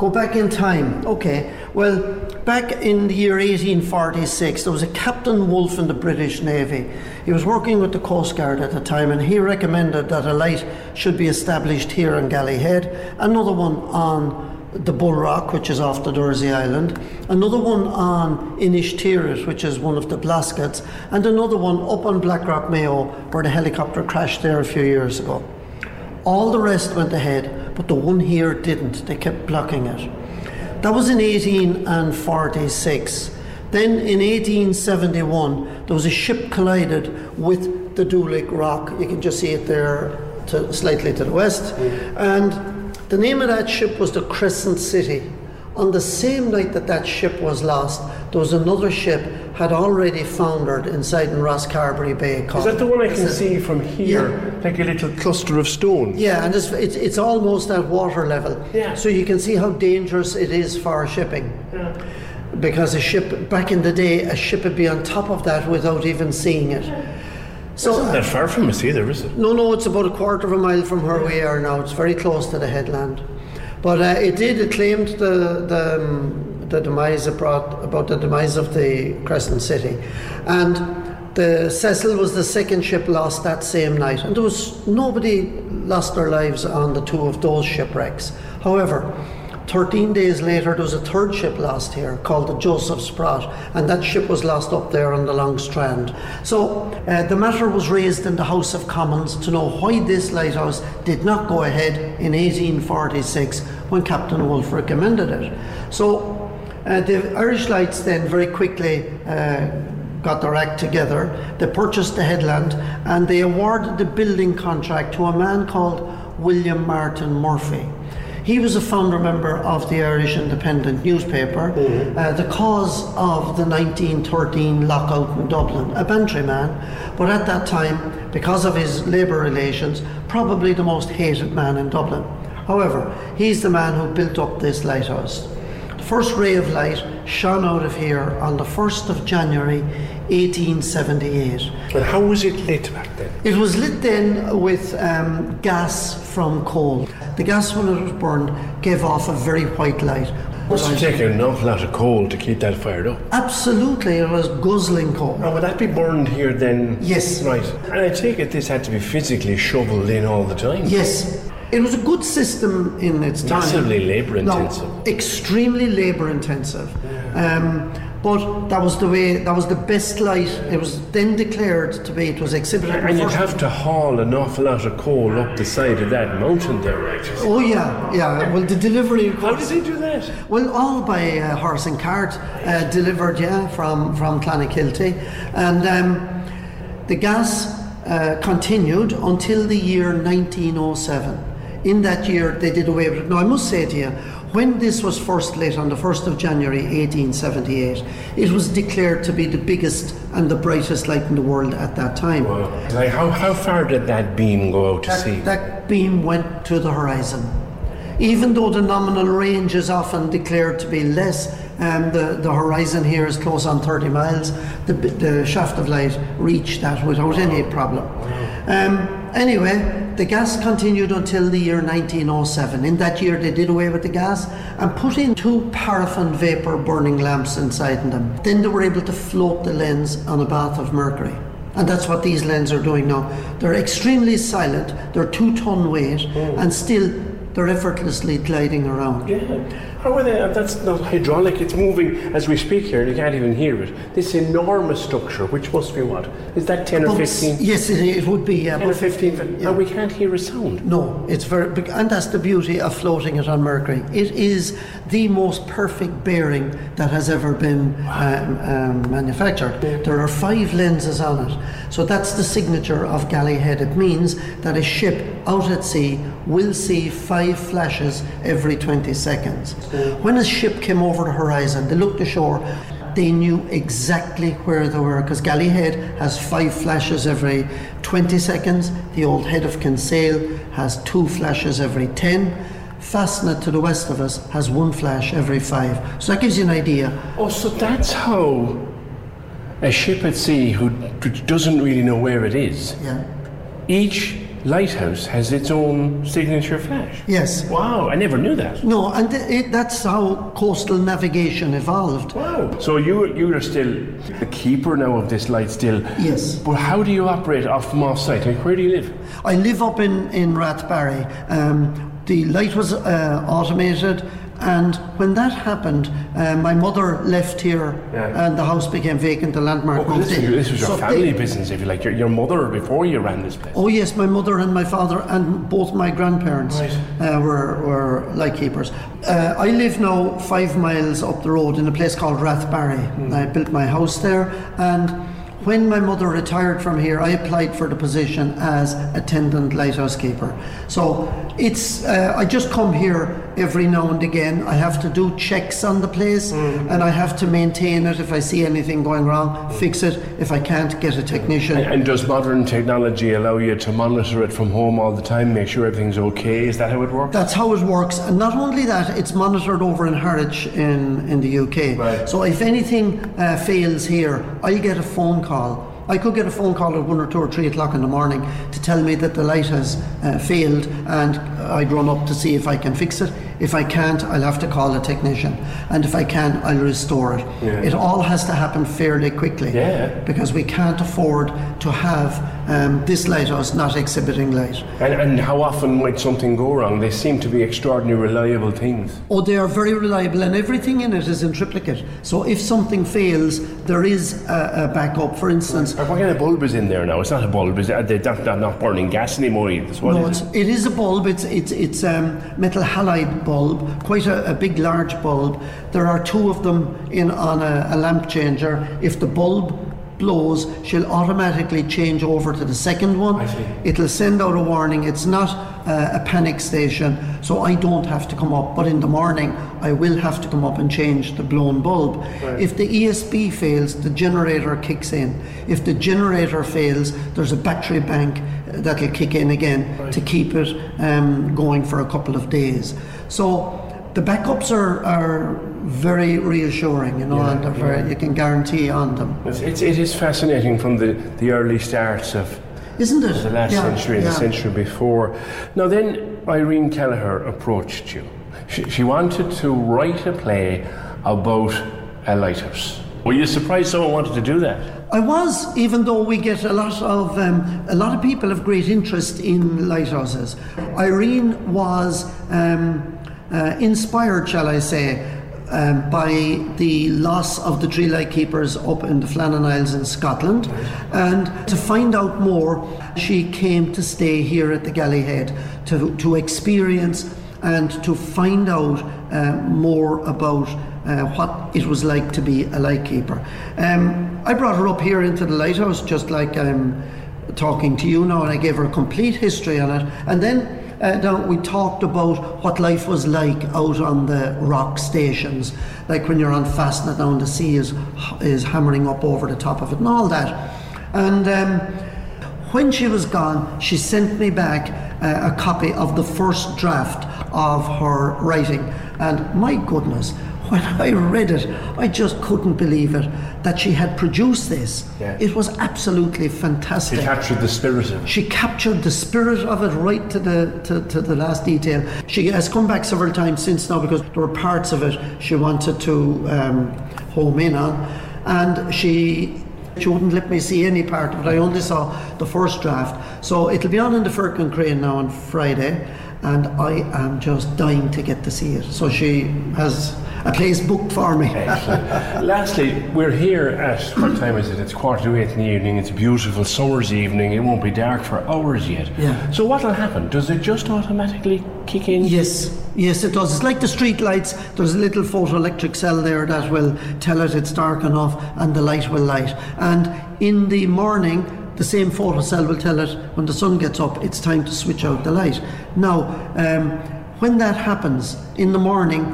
[SPEAKER 29] Go back in time. Okay. Well, back in the year 1846, there was a Captain Wolfe in the British Navy. He was working with the Coast Guard at the time, and he recommended that a light should be established here on Galley Head, another one on the Bull Rock, which is off the Dursey Island, another one on Inishtiris, which is one of the Blaskets, and another one up on Blackrock Mayo, where the helicopter crashed there a few years ago. All the rest went ahead, but the one here didn't. They kept blocking it. That was in 1846. Then in 1871, there was a ship collided with the Dulick Rock. You can just see it there, to, slightly to the west. And the name of that ship was the Crescent City. On the same night that that ship was lost, there was another ship had already foundered inside in Rosscarbery Bay.
[SPEAKER 7] Is that the one I can
[SPEAKER 29] It's a-
[SPEAKER 7] see from here? Like a little cluster of stones.
[SPEAKER 29] Yeah, and it's, it's, it's almost at water level.
[SPEAKER 7] Yeah.
[SPEAKER 29] So you can see how dangerous it is for shipping. Yeah. Because a ship, back in the day, a ship would be on top of that without even seeing it.
[SPEAKER 7] So, it's not that far from us either, is it?
[SPEAKER 29] No, no, it's about a quarter of a mile from where we are now. It's very close to the headland. But uh, it did, it claimed the, the, um, the demise brought, about the demise of the Crescent City. And the Cecil was the second ship lost that same night. And there was nobody lost their lives on the two of those shipwrecks. However, 13 days later, there was a third ship lost here called the Joseph Sprott, and that ship was lost up there on the Long Strand. So uh, the matter was raised in the House of Commons to know why this lighthouse did not go ahead in 1846 when Captain Wolfe recommended it. So uh, the Irish Lights then very quickly uh, got their act together. They purchased the headland and they awarded the building contract to a man called William Martin Murphy. He was a founder member of the Irish Independent newspaper, uh, the cause of the 1913 lockout in Dublin, a Bantry man, but at that time, because of his labour relations, probably the most hated man in Dublin. However, he's the man who built up this lighthouse. The first ray of light shone out of here on the 1st of January 1878.
[SPEAKER 7] And how was it lit back then?
[SPEAKER 29] It was lit then with um, gas from coal. The gas, when it was burned, gave off a very white light.
[SPEAKER 7] Must have taken an awful lot of coal to keep that fired up.
[SPEAKER 29] Absolutely, it was guzzling coal.
[SPEAKER 7] Now, would that be burned here then?
[SPEAKER 29] Yes.
[SPEAKER 7] Right. And I take it this had to be physically shoveled in all the time.
[SPEAKER 29] Yes. It was a good system in its time.
[SPEAKER 7] Massively labour intensive.
[SPEAKER 29] No, extremely labour intensive. Um, but that was the way, that was the best light. It was then declared to be, it was exhibited.
[SPEAKER 7] And you'd have to haul an awful lot of coal up the side of that mountain there, right?
[SPEAKER 29] Oh yeah, yeah. Well, the delivery.
[SPEAKER 7] How did they do that?
[SPEAKER 29] Well, all by uh, horse and cart, uh, delivered, yeah, from from Clonakilty, and um, the gas uh, continued until the year 1907. In that year, they did away with it. Now, I must say to you, when this was first lit on the 1st of January 1878, it was declared to be the biggest and the brightest light in the world at that time.
[SPEAKER 7] Like, how, how far did that beam go out to
[SPEAKER 29] That,
[SPEAKER 7] sea?
[SPEAKER 29] that beam went to the horizon. Even though the nominal range is often declared to be less, um, the, the horizon here is close on 30 miles, the, the shaft of light reached that without any problem. Um, anyway, the gas continued until the year 1907. In that year, they did away with the gas and put in two paraffin vapor burning lamps inside them. Then they were able to float the lens on a bath of mercury. And that's what these lenses are doing now. They're extremely silent, they're two ton weight, oh. and still they're effortlessly gliding around.
[SPEAKER 7] Yeah. How are they? That's not hydraulic. It's moving as we speak here, and you can't even hear it. This enormous structure, which must be what? Is that 10 or 15?
[SPEAKER 29] Yes, it, it would be. Yeah,
[SPEAKER 7] 10 or
[SPEAKER 29] but
[SPEAKER 7] 15. And we can't hear a sound.
[SPEAKER 29] No, it's very big, and that's the beauty of floating it on Mercury. It is the most perfect bearing that has ever been um, um, manufactured. There are five lenses on it, so that's the signature of Galley Head. It means that a ship out at sea will see five flashes every 20 seconds. When a ship came over the horizon, they looked ashore. They knew exactly where they were because Galley Head has five flashes every 20 seconds. The old head of Kinsale has two flashes every 10. Fastnet to the west of us has one flash every five. So that gives you an idea.
[SPEAKER 7] Oh, so that's how a ship at sea who doesn't really know where it is,
[SPEAKER 29] Yeah.
[SPEAKER 7] each lighthouse has its own signature flash.
[SPEAKER 29] Yes.
[SPEAKER 7] Wow, I never knew that.
[SPEAKER 29] No, and th- it, that's how coastal navigation evolved.
[SPEAKER 7] Wow. So you you are still the keeper now of this light still.
[SPEAKER 29] Yes.
[SPEAKER 7] But how do you operate off from off site? Like, where do you live?
[SPEAKER 29] I live up in, in Rathbarry. Um, the light was uh, automated, and when that happened, uh, my mother left here,
[SPEAKER 7] Yeah.
[SPEAKER 29] and the house became vacant. The landmark
[SPEAKER 7] Oh, this,
[SPEAKER 29] in.
[SPEAKER 7] this was your
[SPEAKER 29] So
[SPEAKER 7] family
[SPEAKER 29] they-
[SPEAKER 7] business, if you like. Your, your mother before you ran this place.
[SPEAKER 29] Oh yes, my mother and my father and both my grandparents
[SPEAKER 7] Right.
[SPEAKER 29] uh, were, were light keepers. Uh, I live now five miles up the road in a place called Rathbarry.
[SPEAKER 7] Hmm.
[SPEAKER 29] I built my house there, and when my mother retired from here, I applied for the position as attendant lighthouse keeper. So it's uh, I just come here every now and again. I have to do checks on the place,
[SPEAKER 7] Mm.
[SPEAKER 29] and I have to maintain it. If I see anything going wrong, fix it. If I can't, get a technician.
[SPEAKER 7] And, and does modern technology allow you to monitor it from home all the time, make sure everything's okay? Is that how it works?
[SPEAKER 29] That's how it works. And not only that, it's monitored over in Harwich in, in the UK. So if anything uh, fails here, I get a phone call. I could get a phone call at one or two or three o'clock in the morning to tell me that the light has uh, failed and I'd run up to see if I can fix it. If I can't, I'll have to call a technician. And if I can, I'll restore it.
[SPEAKER 7] Yeah.
[SPEAKER 29] It all has to happen fairly quickly.
[SPEAKER 7] Yeah.
[SPEAKER 29] Because we can't afford to have um, this lighthouse not exhibiting light.
[SPEAKER 7] And, and how often might something go wrong? They seem to be extraordinarily reliable things.
[SPEAKER 29] Oh, they are very reliable, and everything in it is in triplicate. So if something fails, there is a, a backup. For instance,
[SPEAKER 7] What kind of bulb is in there now? It's not a bulb, is it? Are they not, not, burning gas anymore either? So
[SPEAKER 29] no,
[SPEAKER 7] is
[SPEAKER 29] it's,
[SPEAKER 7] it?
[SPEAKER 29] it is a bulb. It's it's it's um, metal halide bulb, quite a, a big, large bulb. There are two of them in on a, a lamp changer. If the bulb blows, she'll automatically change over to the second one. It'll send out a warning. It's not uh, a panic station, so I don't have to come up. But in the morning, I will have to come up and change the blown bulb.
[SPEAKER 7] Right.
[SPEAKER 29] If the ESB fails, the generator kicks in. If the generator fails, there's a battery bank that'll kick in again to keep it um, going for a couple of days. So the backups are, are very reassuring, you know,
[SPEAKER 7] Yeah,
[SPEAKER 29] and very,
[SPEAKER 7] yeah.
[SPEAKER 29] you can guarantee on them.
[SPEAKER 7] It's, it's, it is fascinating from the, the early starts of
[SPEAKER 29] Isn't it?
[SPEAKER 7] the last
[SPEAKER 29] Yeah,
[SPEAKER 7] century and
[SPEAKER 29] yeah.
[SPEAKER 7] the century before. Now, then Irene Kelleher approached you. She, she wanted to write a play about a lighthouse. Were you surprised someone wanted to do that?
[SPEAKER 29] I was, even though we get a lot of um, a lot of people have great interest in lighthouses. Irene was um, uh, inspired, shall I say, um, by the loss of the tree light keepers up in the Flannan Isles in Scotland, and to find out more, she came to stay here at the Galley Head to to experience and to find out uh, more about uh, what it was like to be a lightkeeper. Um, I brought her up here into the lighthouse just like I'm talking to you now, and I gave her a complete history on it. And then uh, down, we talked about what life was like out on the rock stations, like when you're on Fastnet now and the sea is, is hammering up over the top of it and all that. And um, when she was gone, she sent me back uh, a copy of the first draft of her writing. And my goodness, when I read it, I just couldn't believe it that she had produced this.
[SPEAKER 7] Yeah.
[SPEAKER 29] It was absolutely fantastic.
[SPEAKER 7] She captured the spirit of it.
[SPEAKER 29] She captured the spirit of it right to the to, to the last detail. She has come back several times since now because there were parts of it she wanted to um, home in on, and she she wouldn't let me see any part of it. I only saw the first draft. So it'll be on in the Firkin Crane now on Friday, and I am just dying to get to see it. So she has a place booked for me.
[SPEAKER 7] Lastly, we're here at what time is it? It's quarter to eight in the evening. It's a beautiful summer's evening. It won't be dark for hours yet.
[SPEAKER 29] Yeah.
[SPEAKER 7] So what will happen? Does it just automatically kick in?
[SPEAKER 29] Yes, yes, it does. It's like the street lights. There's a little photoelectric cell there that will tell it it's dark enough and the light will light. And in the morning, the same photo cell will tell it when the sun gets up, it's time to switch out the light. Now, um, when that happens in the morning,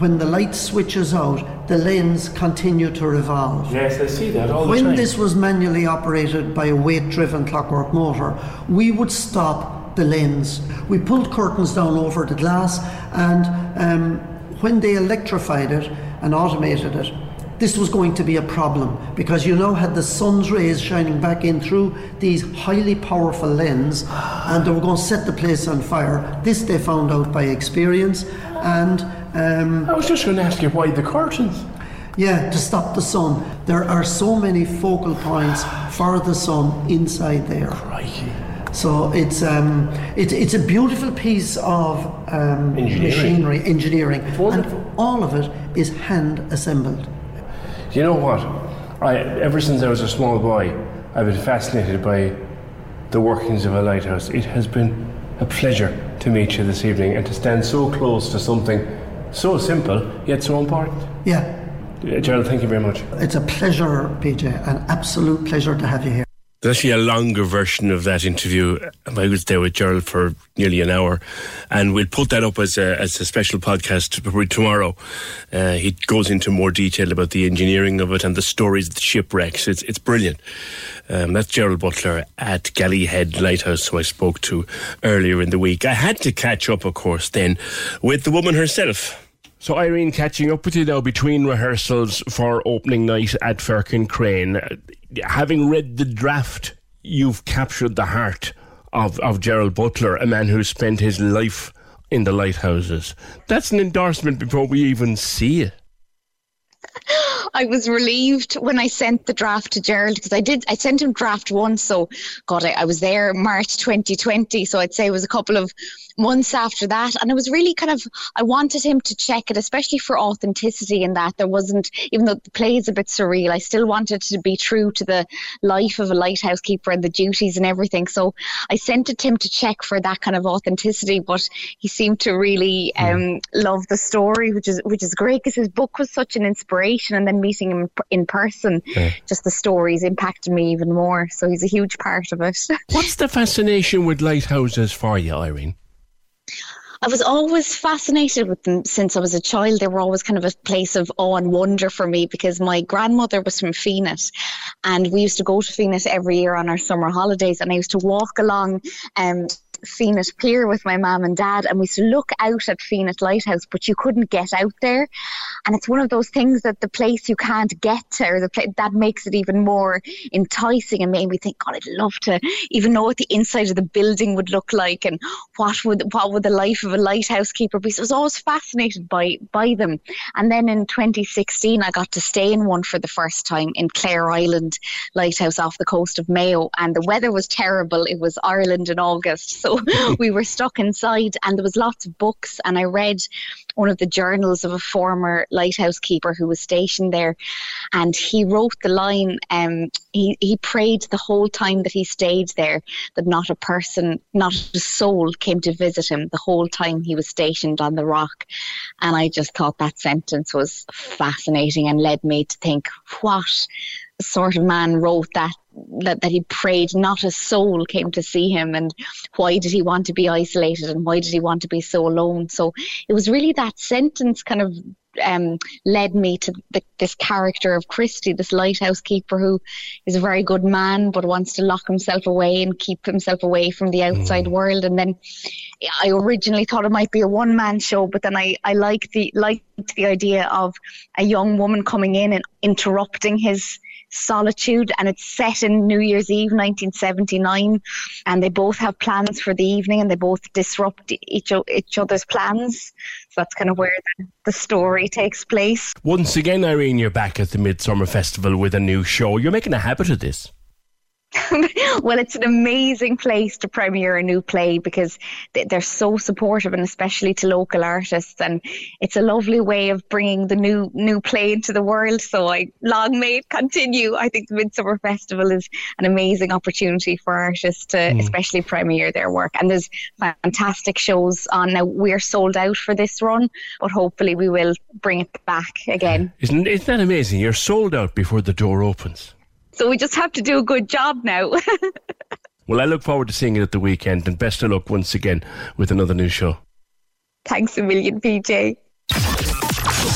[SPEAKER 29] when the light switches out, the lens continue to revolve.
[SPEAKER 7] Yes, I see that all the time.
[SPEAKER 29] When this was manually operated by a weight driven clockwork motor, we would stop the lens. We pulled curtains down over the glass, and um, when they electrified it and automated it, this was going to be a problem because you now had the sun's rays shining back in through these highly powerful lens and they were going to set the place on fire. This they found out by experience and um,
[SPEAKER 7] I was just going to ask you why the curtains.
[SPEAKER 29] yeah, to stop the sun. There are so many focal points for the sun inside there. So it's um, it, it's a beautiful piece of um,
[SPEAKER 7] Engineering.
[SPEAKER 29] machinery, engineering, and all of it is hand assembled.
[SPEAKER 7] You know what? I, ever since I was a small boy, I've been fascinated by the workings of a lighthouse. It has been a pleasure to meet you this evening and to stand so close to something so simple yet so important.
[SPEAKER 29] Yeah,
[SPEAKER 7] Uh, Gerald, thank you very much.
[SPEAKER 29] It's a pleasure, PJ, an absolute pleasure to have you here.
[SPEAKER 7] There's actually a longer version of that interview. I was there with Gerald for nearly an hour, and we'll put that up as a, as a special podcast tomorrow. Uh, he goes into more detail about the engineering of it and the stories of the shipwrecks. It's it's brilliant. Um, that's Gerald Butler at Galley Head Lighthouse, who I spoke to earlier in the week. I had to catch up, of course, then with the woman herself. So, Irene, catching up with you now between rehearsals for opening night at Firkin Crane. Having read the draft, you've captured the heart of, of Gerald Butler, a man who spent his life in the lighthouses. That's an endorsement before we even see it.
[SPEAKER 24] I was relieved when I sent the draft to Gerald because I did. I sent him draft one, so God, I, I was there March 2020, so I'd say it was a couple of months after that. And it was really kind of, I wanted him to check it, especially for authenticity in that there wasn't, even though the play is a bit surreal, I still wanted to be true to the life of a lighthouse keeper and the duties and everything. So I sent it to him to check for that kind of authenticity, but he seemed to really um, love the story, which is which is great because his book was such an inspiration. And then meeting him in person, yeah. just the stories impacted me even more. So he's a huge part of it.
[SPEAKER 7] What's the fascination with lighthouses for you, Irene?
[SPEAKER 24] I was always fascinated with them since I was a child. They were always kind of a place of awe and wonder for me because my grandmother was from Fenit and we used to go to Fenit every year on our summer holidays and I used to walk along um, Fenit Pier with my mum and dad, and we used to look out at Fenit Lighthouse, but you couldn't get out there. And it's one of those things that the place you can't get to, or the place that makes it even more enticing and made me think, God, I'd love to even know what the inside of the building would look like and what would what would the life of a lighthouse keeper be. So I was always fascinated by by them. And then in 2016, I got to stay in one for the first time in Clare Island Lighthouse off the coast of Mayo, and the weather was terrible. It was Ireland in August, so we were stuck inside, and there was lots of books. And I read one of the journals of a former lighthouse keeper who was stationed there, and he wrote the line. Um, he he prayed the whole time that he stayed there that not a person, not a soul, came to visit him the whole time he was stationed on the rock. And I just thought that sentence was fascinating and led me to think, what sort of man wrote that that, that he prayed not a soul came to see him and why did he want to be isolated and why did he want to be so alone so it was really that sentence kind of um, led me to the, this character of Christy, this lighthouse keeper who is a very good man but wants to lock himself away and keep himself away from the outside mm. world. And then I originally thought it might be a one man show, but then I, I liked the liked the idea of a young woman coming in and interrupting his Solitude, and it's set in New Year's Eve 1979. And they both have plans for the evening, and they both disrupt each each other's plans. So that's kind of where the, the story takes place.
[SPEAKER 7] Once again, Irene, you're back at the Midsummer Festival with a new show. You're making a habit of this.
[SPEAKER 24] well, it's an amazing place to premiere a new play because they're so supportive, and especially to local artists. And it's a lovely way of bringing the new new play into the world. So I long may it continue. I think the Midsummer Festival is an amazing opportunity for artists to mm. especially premiere their work. And there's fantastic shows on now. We're sold out for this run, but hopefully we will bring it back again.
[SPEAKER 7] Isn't isn't that amazing? You're sold out before the door opens.
[SPEAKER 24] So we just have to do a good job now.
[SPEAKER 7] well, I look forward to seeing it at the weekend and best of luck once again with another new show.
[SPEAKER 24] Thanks a million, PJ.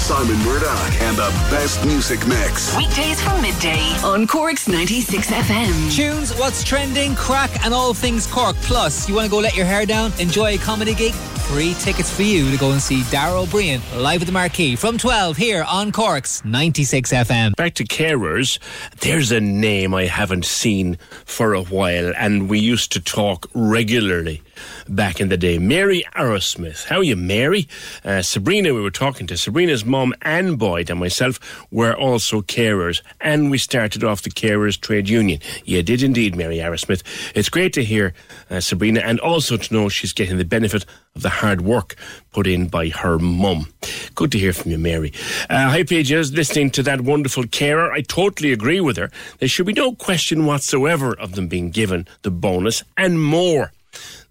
[SPEAKER 1] Simon Murdoch and the best music mix.
[SPEAKER 2] Weekdays from midday on Cork's 96 FM.
[SPEAKER 30] Tunes, what's trending, crack, and all things Cork. Plus, you want to go let your hair down, enjoy a comedy gig? Free tickets for you to go and see Dara Ó Briain live at the Marquee from 12 here on Cork's 96 FM.
[SPEAKER 7] Back to carers, there's a name I haven't seen for a while, and we used to talk regularly back in the day. Mary Arrowsmith. How are you, Mary? Uh, Sabrina, we were talking to. Sabrina's mum and Boyd and myself were also carers, and we started off the carers trade union. You did indeed, Mary Arrowsmith. It's great to hear uh, Sabrina, and also to know she's getting the benefit of the hard work put in by her mum. Good to hear from you, Mary. Uh, hi, pages. Listening to that wonderful carer, I totally agree with her. There should be no question whatsoever of them being given the bonus and more.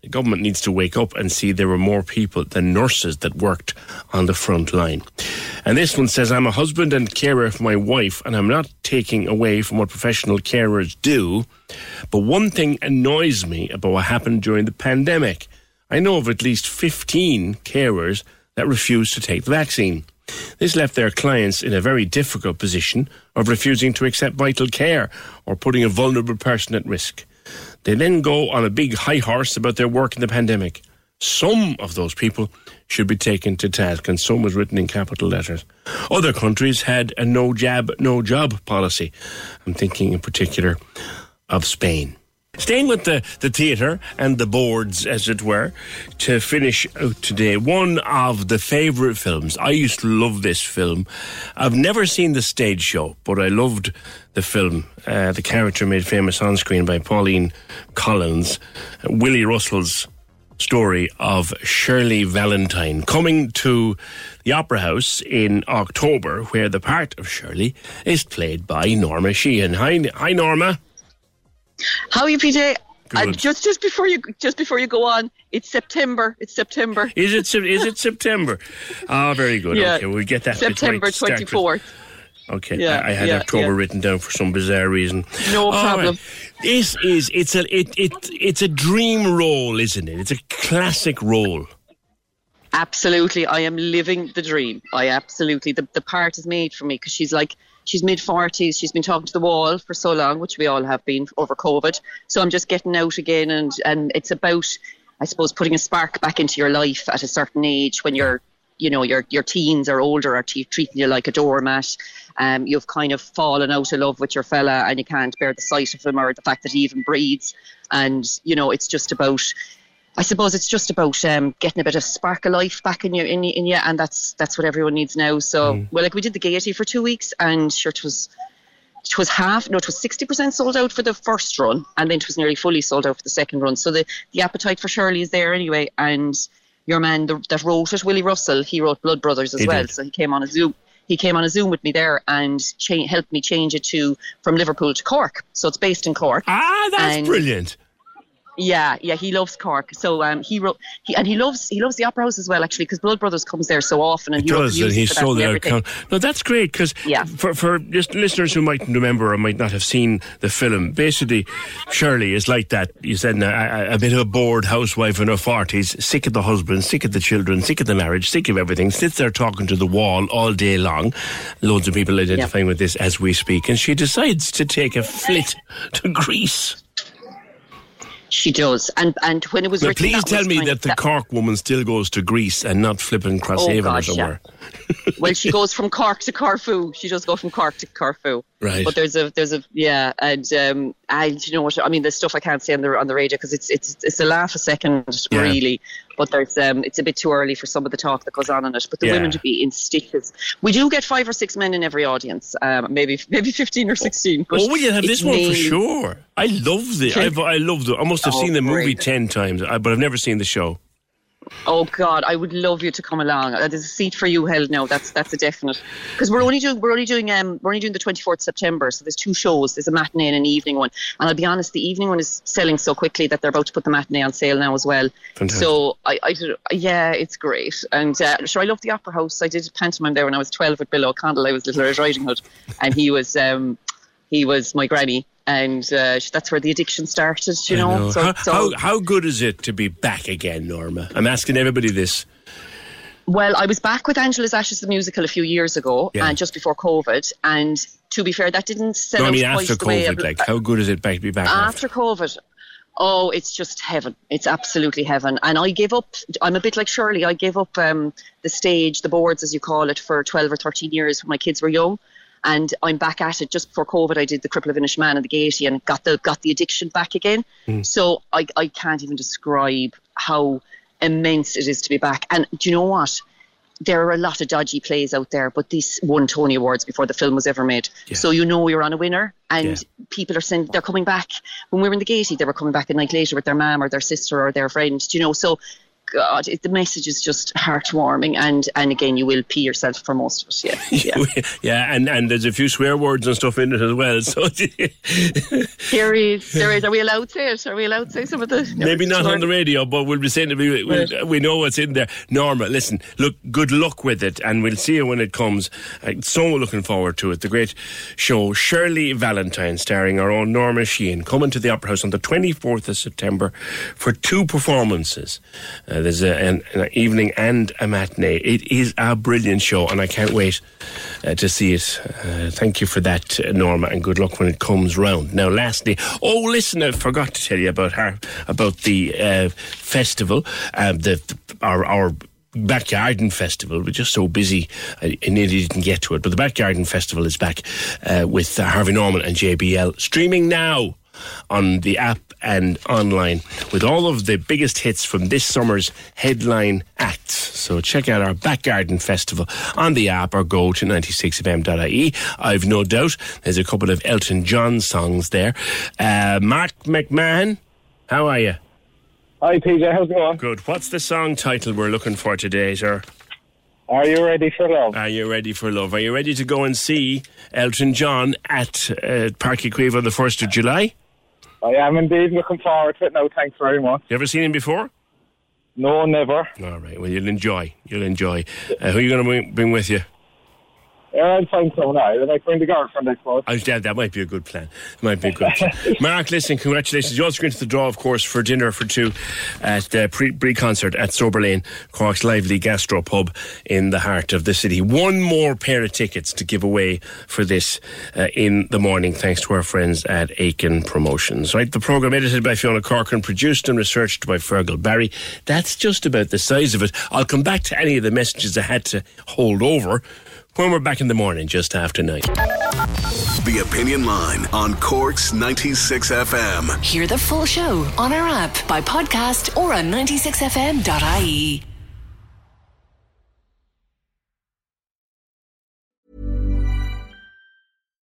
[SPEAKER 7] The government needs to wake up and see there were more people than nurses that worked on the front line. And this one says, I'm a husband and carer for my wife, and I'm not taking away from what professional carers do. But one thing annoys me about what happened during the pandemic. I know of at least 15 carers that refused to take the vaccine. This left their clients in a very difficult position of refusing to accept vital care or putting a vulnerable person at risk. They then go on a big high horse about their work in the pandemic. Some of those people should be taken to task, and some was written in capital letters. Other countries had a no jab, no job policy. I'm thinking in particular of Spain. Staying with the, the theatre and the boards, as it were, to finish out today, one of the favourite films. I used to love this film. I've never seen the stage show, but I loved the film. Uh, the character made famous on screen by Pauline Collins, Willie Russell's story of Shirley Valentine coming to the Opera House in October, where the part of Shirley is played by Norma Sheehan. Hi, hi Norma.
[SPEAKER 31] How are you, PJ? Uh, just just before you just before you go on, it's September. It's September.
[SPEAKER 7] Is it is it September? Ah, very good.
[SPEAKER 31] Yeah.
[SPEAKER 7] Okay, we'll get that.
[SPEAKER 31] September twenty fourth.
[SPEAKER 7] Okay,
[SPEAKER 31] Yeah,
[SPEAKER 7] I, I had
[SPEAKER 31] yeah,
[SPEAKER 7] October
[SPEAKER 31] yeah.
[SPEAKER 7] written down for some bizarre reason.
[SPEAKER 31] No
[SPEAKER 7] All
[SPEAKER 31] problem.
[SPEAKER 7] right. This is it's a it, it it's a dream role, isn't it? It's a classic role.
[SPEAKER 31] Absolutely, I am living the dream. I absolutely the the part is made for me because she's like she's mid forties. She's been talking to the wall for so long, which we all have been over COVID. So I'm just getting out again, and and it's about I suppose putting a spark back into your life at a certain age when you're you know your your teens or older are t- treating you like a doormat. Um, you've kind of fallen out of love with your fella, and you can't bear the sight of him or the fact that he even breathes. And you know it's just about I suppose it's just about um, getting a bit of spark of life back in you, in, in you, and that's that's what everyone needs now. So, well, like we did the Gaiety for two weeks, and sure, it was it was half, no, it was sixty percent sold out for the first run, and then it was nearly fully sold out for the second run. So the the appetite for Shirley is there anyway, and your man the, that wrote it, Willie Russell, he wrote Blood Brothers as
[SPEAKER 7] He
[SPEAKER 31] well,
[SPEAKER 7] did.
[SPEAKER 31] so he came on a Zoom. He came on a Zoom with me there and cha- helped me change it to from Liverpool to Cork. So it's based in Cork.
[SPEAKER 7] Ah, that's
[SPEAKER 31] And-
[SPEAKER 7] brilliant.
[SPEAKER 31] Yeah, yeah, he loves Cork. So um, he wrote, he and he loves he loves the Opera House as well, actually, because Blood Brothers comes there so often, and he
[SPEAKER 7] does, and
[SPEAKER 31] music
[SPEAKER 7] he
[SPEAKER 31] for that
[SPEAKER 7] sold
[SPEAKER 31] and
[SPEAKER 7] out.
[SPEAKER 31] everything.
[SPEAKER 7] Count. No, that's great because yeah. for for just listeners who mightn't remember or might not have seen the film, basically, Shirley is like that. You said a, a, a bit of a bored housewife in her forties, sick of the husband, sick of the children, sick of the marriage, sick of everything. Sits there talking to the wall all day long. Loads of people identifying with this as we speak, and she decides to take a flit to Greece.
[SPEAKER 31] She does, and and when it was
[SPEAKER 7] Now,
[SPEAKER 31] written,
[SPEAKER 7] please tell me that the Cork woman still goes to Greece and not flipping Crosshaven or
[SPEAKER 31] gosh, yeah.
[SPEAKER 7] somewhere.
[SPEAKER 31] well, she goes from Cork to Corfu. She does go from Cork to Corfu.
[SPEAKER 7] Right.
[SPEAKER 31] But there's a there's a yeah, and um, I you know what I mean. There's stuff I can't say on the on the radio because it's it's it's a laugh a second
[SPEAKER 7] Yeah.
[SPEAKER 31] really. But there's um, it's a bit too early for some of the talk that goes on in it. But the
[SPEAKER 7] Yeah.
[SPEAKER 31] women to be in stitches. We do get five or six men in every audience. Um, maybe maybe fifteen or sixteen.
[SPEAKER 7] Oh, you have this one for sure. I love the. I've, I love the. I must have
[SPEAKER 31] Oh,
[SPEAKER 7] seen the movie
[SPEAKER 31] great.
[SPEAKER 7] ten times, but I've never seen the show.
[SPEAKER 31] Oh God, I would love you to come along. Uh, There's a seat for you held now. That's that's a definite. Because we're only doing we're only doing um we're only doing the 24th September. So there's two shows. There's a matinee and an evening one. And I'll be honest, the evening one is selling so quickly that they're about to put the matinee on sale now as well.
[SPEAKER 7] Fantastic.
[SPEAKER 31] So I, I did- yeah, it's great. And uh, sure, I love the Opera House. I did a pantomime there when I was 12 with Billa O'Connell. I was Little Red Riding Hood, and he was um he was my granny. And uh, that's where the addiction started, you know.
[SPEAKER 7] know.
[SPEAKER 31] So,
[SPEAKER 7] how,
[SPEAKER 31] so
[SPEAKER 7] how, how good is it to be back again, Norma? I'm asking everybody this.
[SPEAKER 31] Well, I was back with Angela's Ashes the musical a few years ago,
[SPEAKER 7] Yeah.
[SPEAKER 31] and just before COVID. And to be fair, that didn't sell
[SPEAKER 7] No, I mean after COVID, like how good is it back to be back?
[SPEAKER 31] after COVID. Oh, it's just heaven. It's absolutely heaven. And I gave up. I'm a bit like Shirley. I gave up um, the stage, the boards, as you call it, for 12 or 13 years when my kids were young. And I'm back at it. Just before COVID, I did the Cripple of Inishmaan and the Gaiety and got the got the addiction back again.
[SPEAKER 7] Mm.
[SPEAKER 31] So I, I can't even describe how immense it is to be back. And do you know what? There are a lot of dodgy plays out there, but these won Tony Awards before the film was ever made. So you know you're on a winner, and people are saying they're coming back. When we were in the Gaiety, they were coming back a night later with their mum or their sister or their friend. Do you know? So God, it, the message is just heartwarming, and and again, you will pee yourself for most of it. Yeah, yeah.
[SPEAKER 7] yeah, and, and there's a few swear words and stuff in it as well. So
[SPEAKER 31] there is, there is. Are we allowed to say it? Are we allowed to say some of the?
[SPEAKER 7] maybe not on the radio, but we'll be saying it. We, we, we know what's in there. Norma, listen, look, good luck with it, and we'll see you when it comes. Uh, so looking forward to it. The great show, Shirley Valentine, starring our own Norma Sheehan, coming to the Opera House on the 24th of September for two performances. Uh, there's a, an, an, evening and a matinee. It is a brilliant show, and I can't wait uh, to see it. Uh, thank you for that, uh, Norma, and good luck when it comes round. Now, lastly, oh, listen, I forgot to tell you about her about the uh, festival, um, the, the our our Back Garden Festival. We're just so busy, I, nearly didn't get to it. But the Back Garden Festival is back uh, with uh, Harvey Norman and JBL streaming now on the app and online with all of the biggest hits from this summer's headline acts. So check out our Back Garden Festival on the app or go to 96fm.ie. I've no doubt there's a couple of Elton John songs there. Uh, Mark McMahon, how are you?
[SPEAKER 32] Hi PJ, how's it going?
[SPEAKER 7] Good. What's the song title we're looking for today, sir?
[SPEAKER 32] Are you ready for love?
[SPEAKER 7] Are you ready for love? Are you ready to go and see Elton John at uh, Páirc Uí Chaoimh on the 1st of July?
[SPEAKER 32] I am indeed looking forward to it now. Thanks very much.
[SPEAKER 7] You ever seen him before?
[SPEAKER 32] No, never.
[SPEAKER 7] All right. Well, you'll enjoy. You'll enjoy. Uh, who are you going to bring, bring with you?
[SPEAKER 32] Yeah, I'll find someone out. I might find a girlfriend, I suppose.
[SPEAKER 7] Oh, yeah, that might be a good plan. It might be a good plan. Mark, listen, congratulations. You also go into the draw, of course, for dinner for two at the pre concert at Sober Lane, Cork's lively gastro pub in the heart of the city. One more pair of tickets to give away for this uh, in the morning, thanks to our friends at Aiken Promotions. Right, the programme edited by Fiona Corcoran, produced and researched by Fergal Barry. That's just about the size of it. I'll come back to any of the messages I had to hold over when we're back in the morning just after nine.
[SPEAKER 1] The Opinion Line on Cork's 96 FM.
[SPEAKER 2] Hear the full show on our app, by podcast, or on 96fm.ie.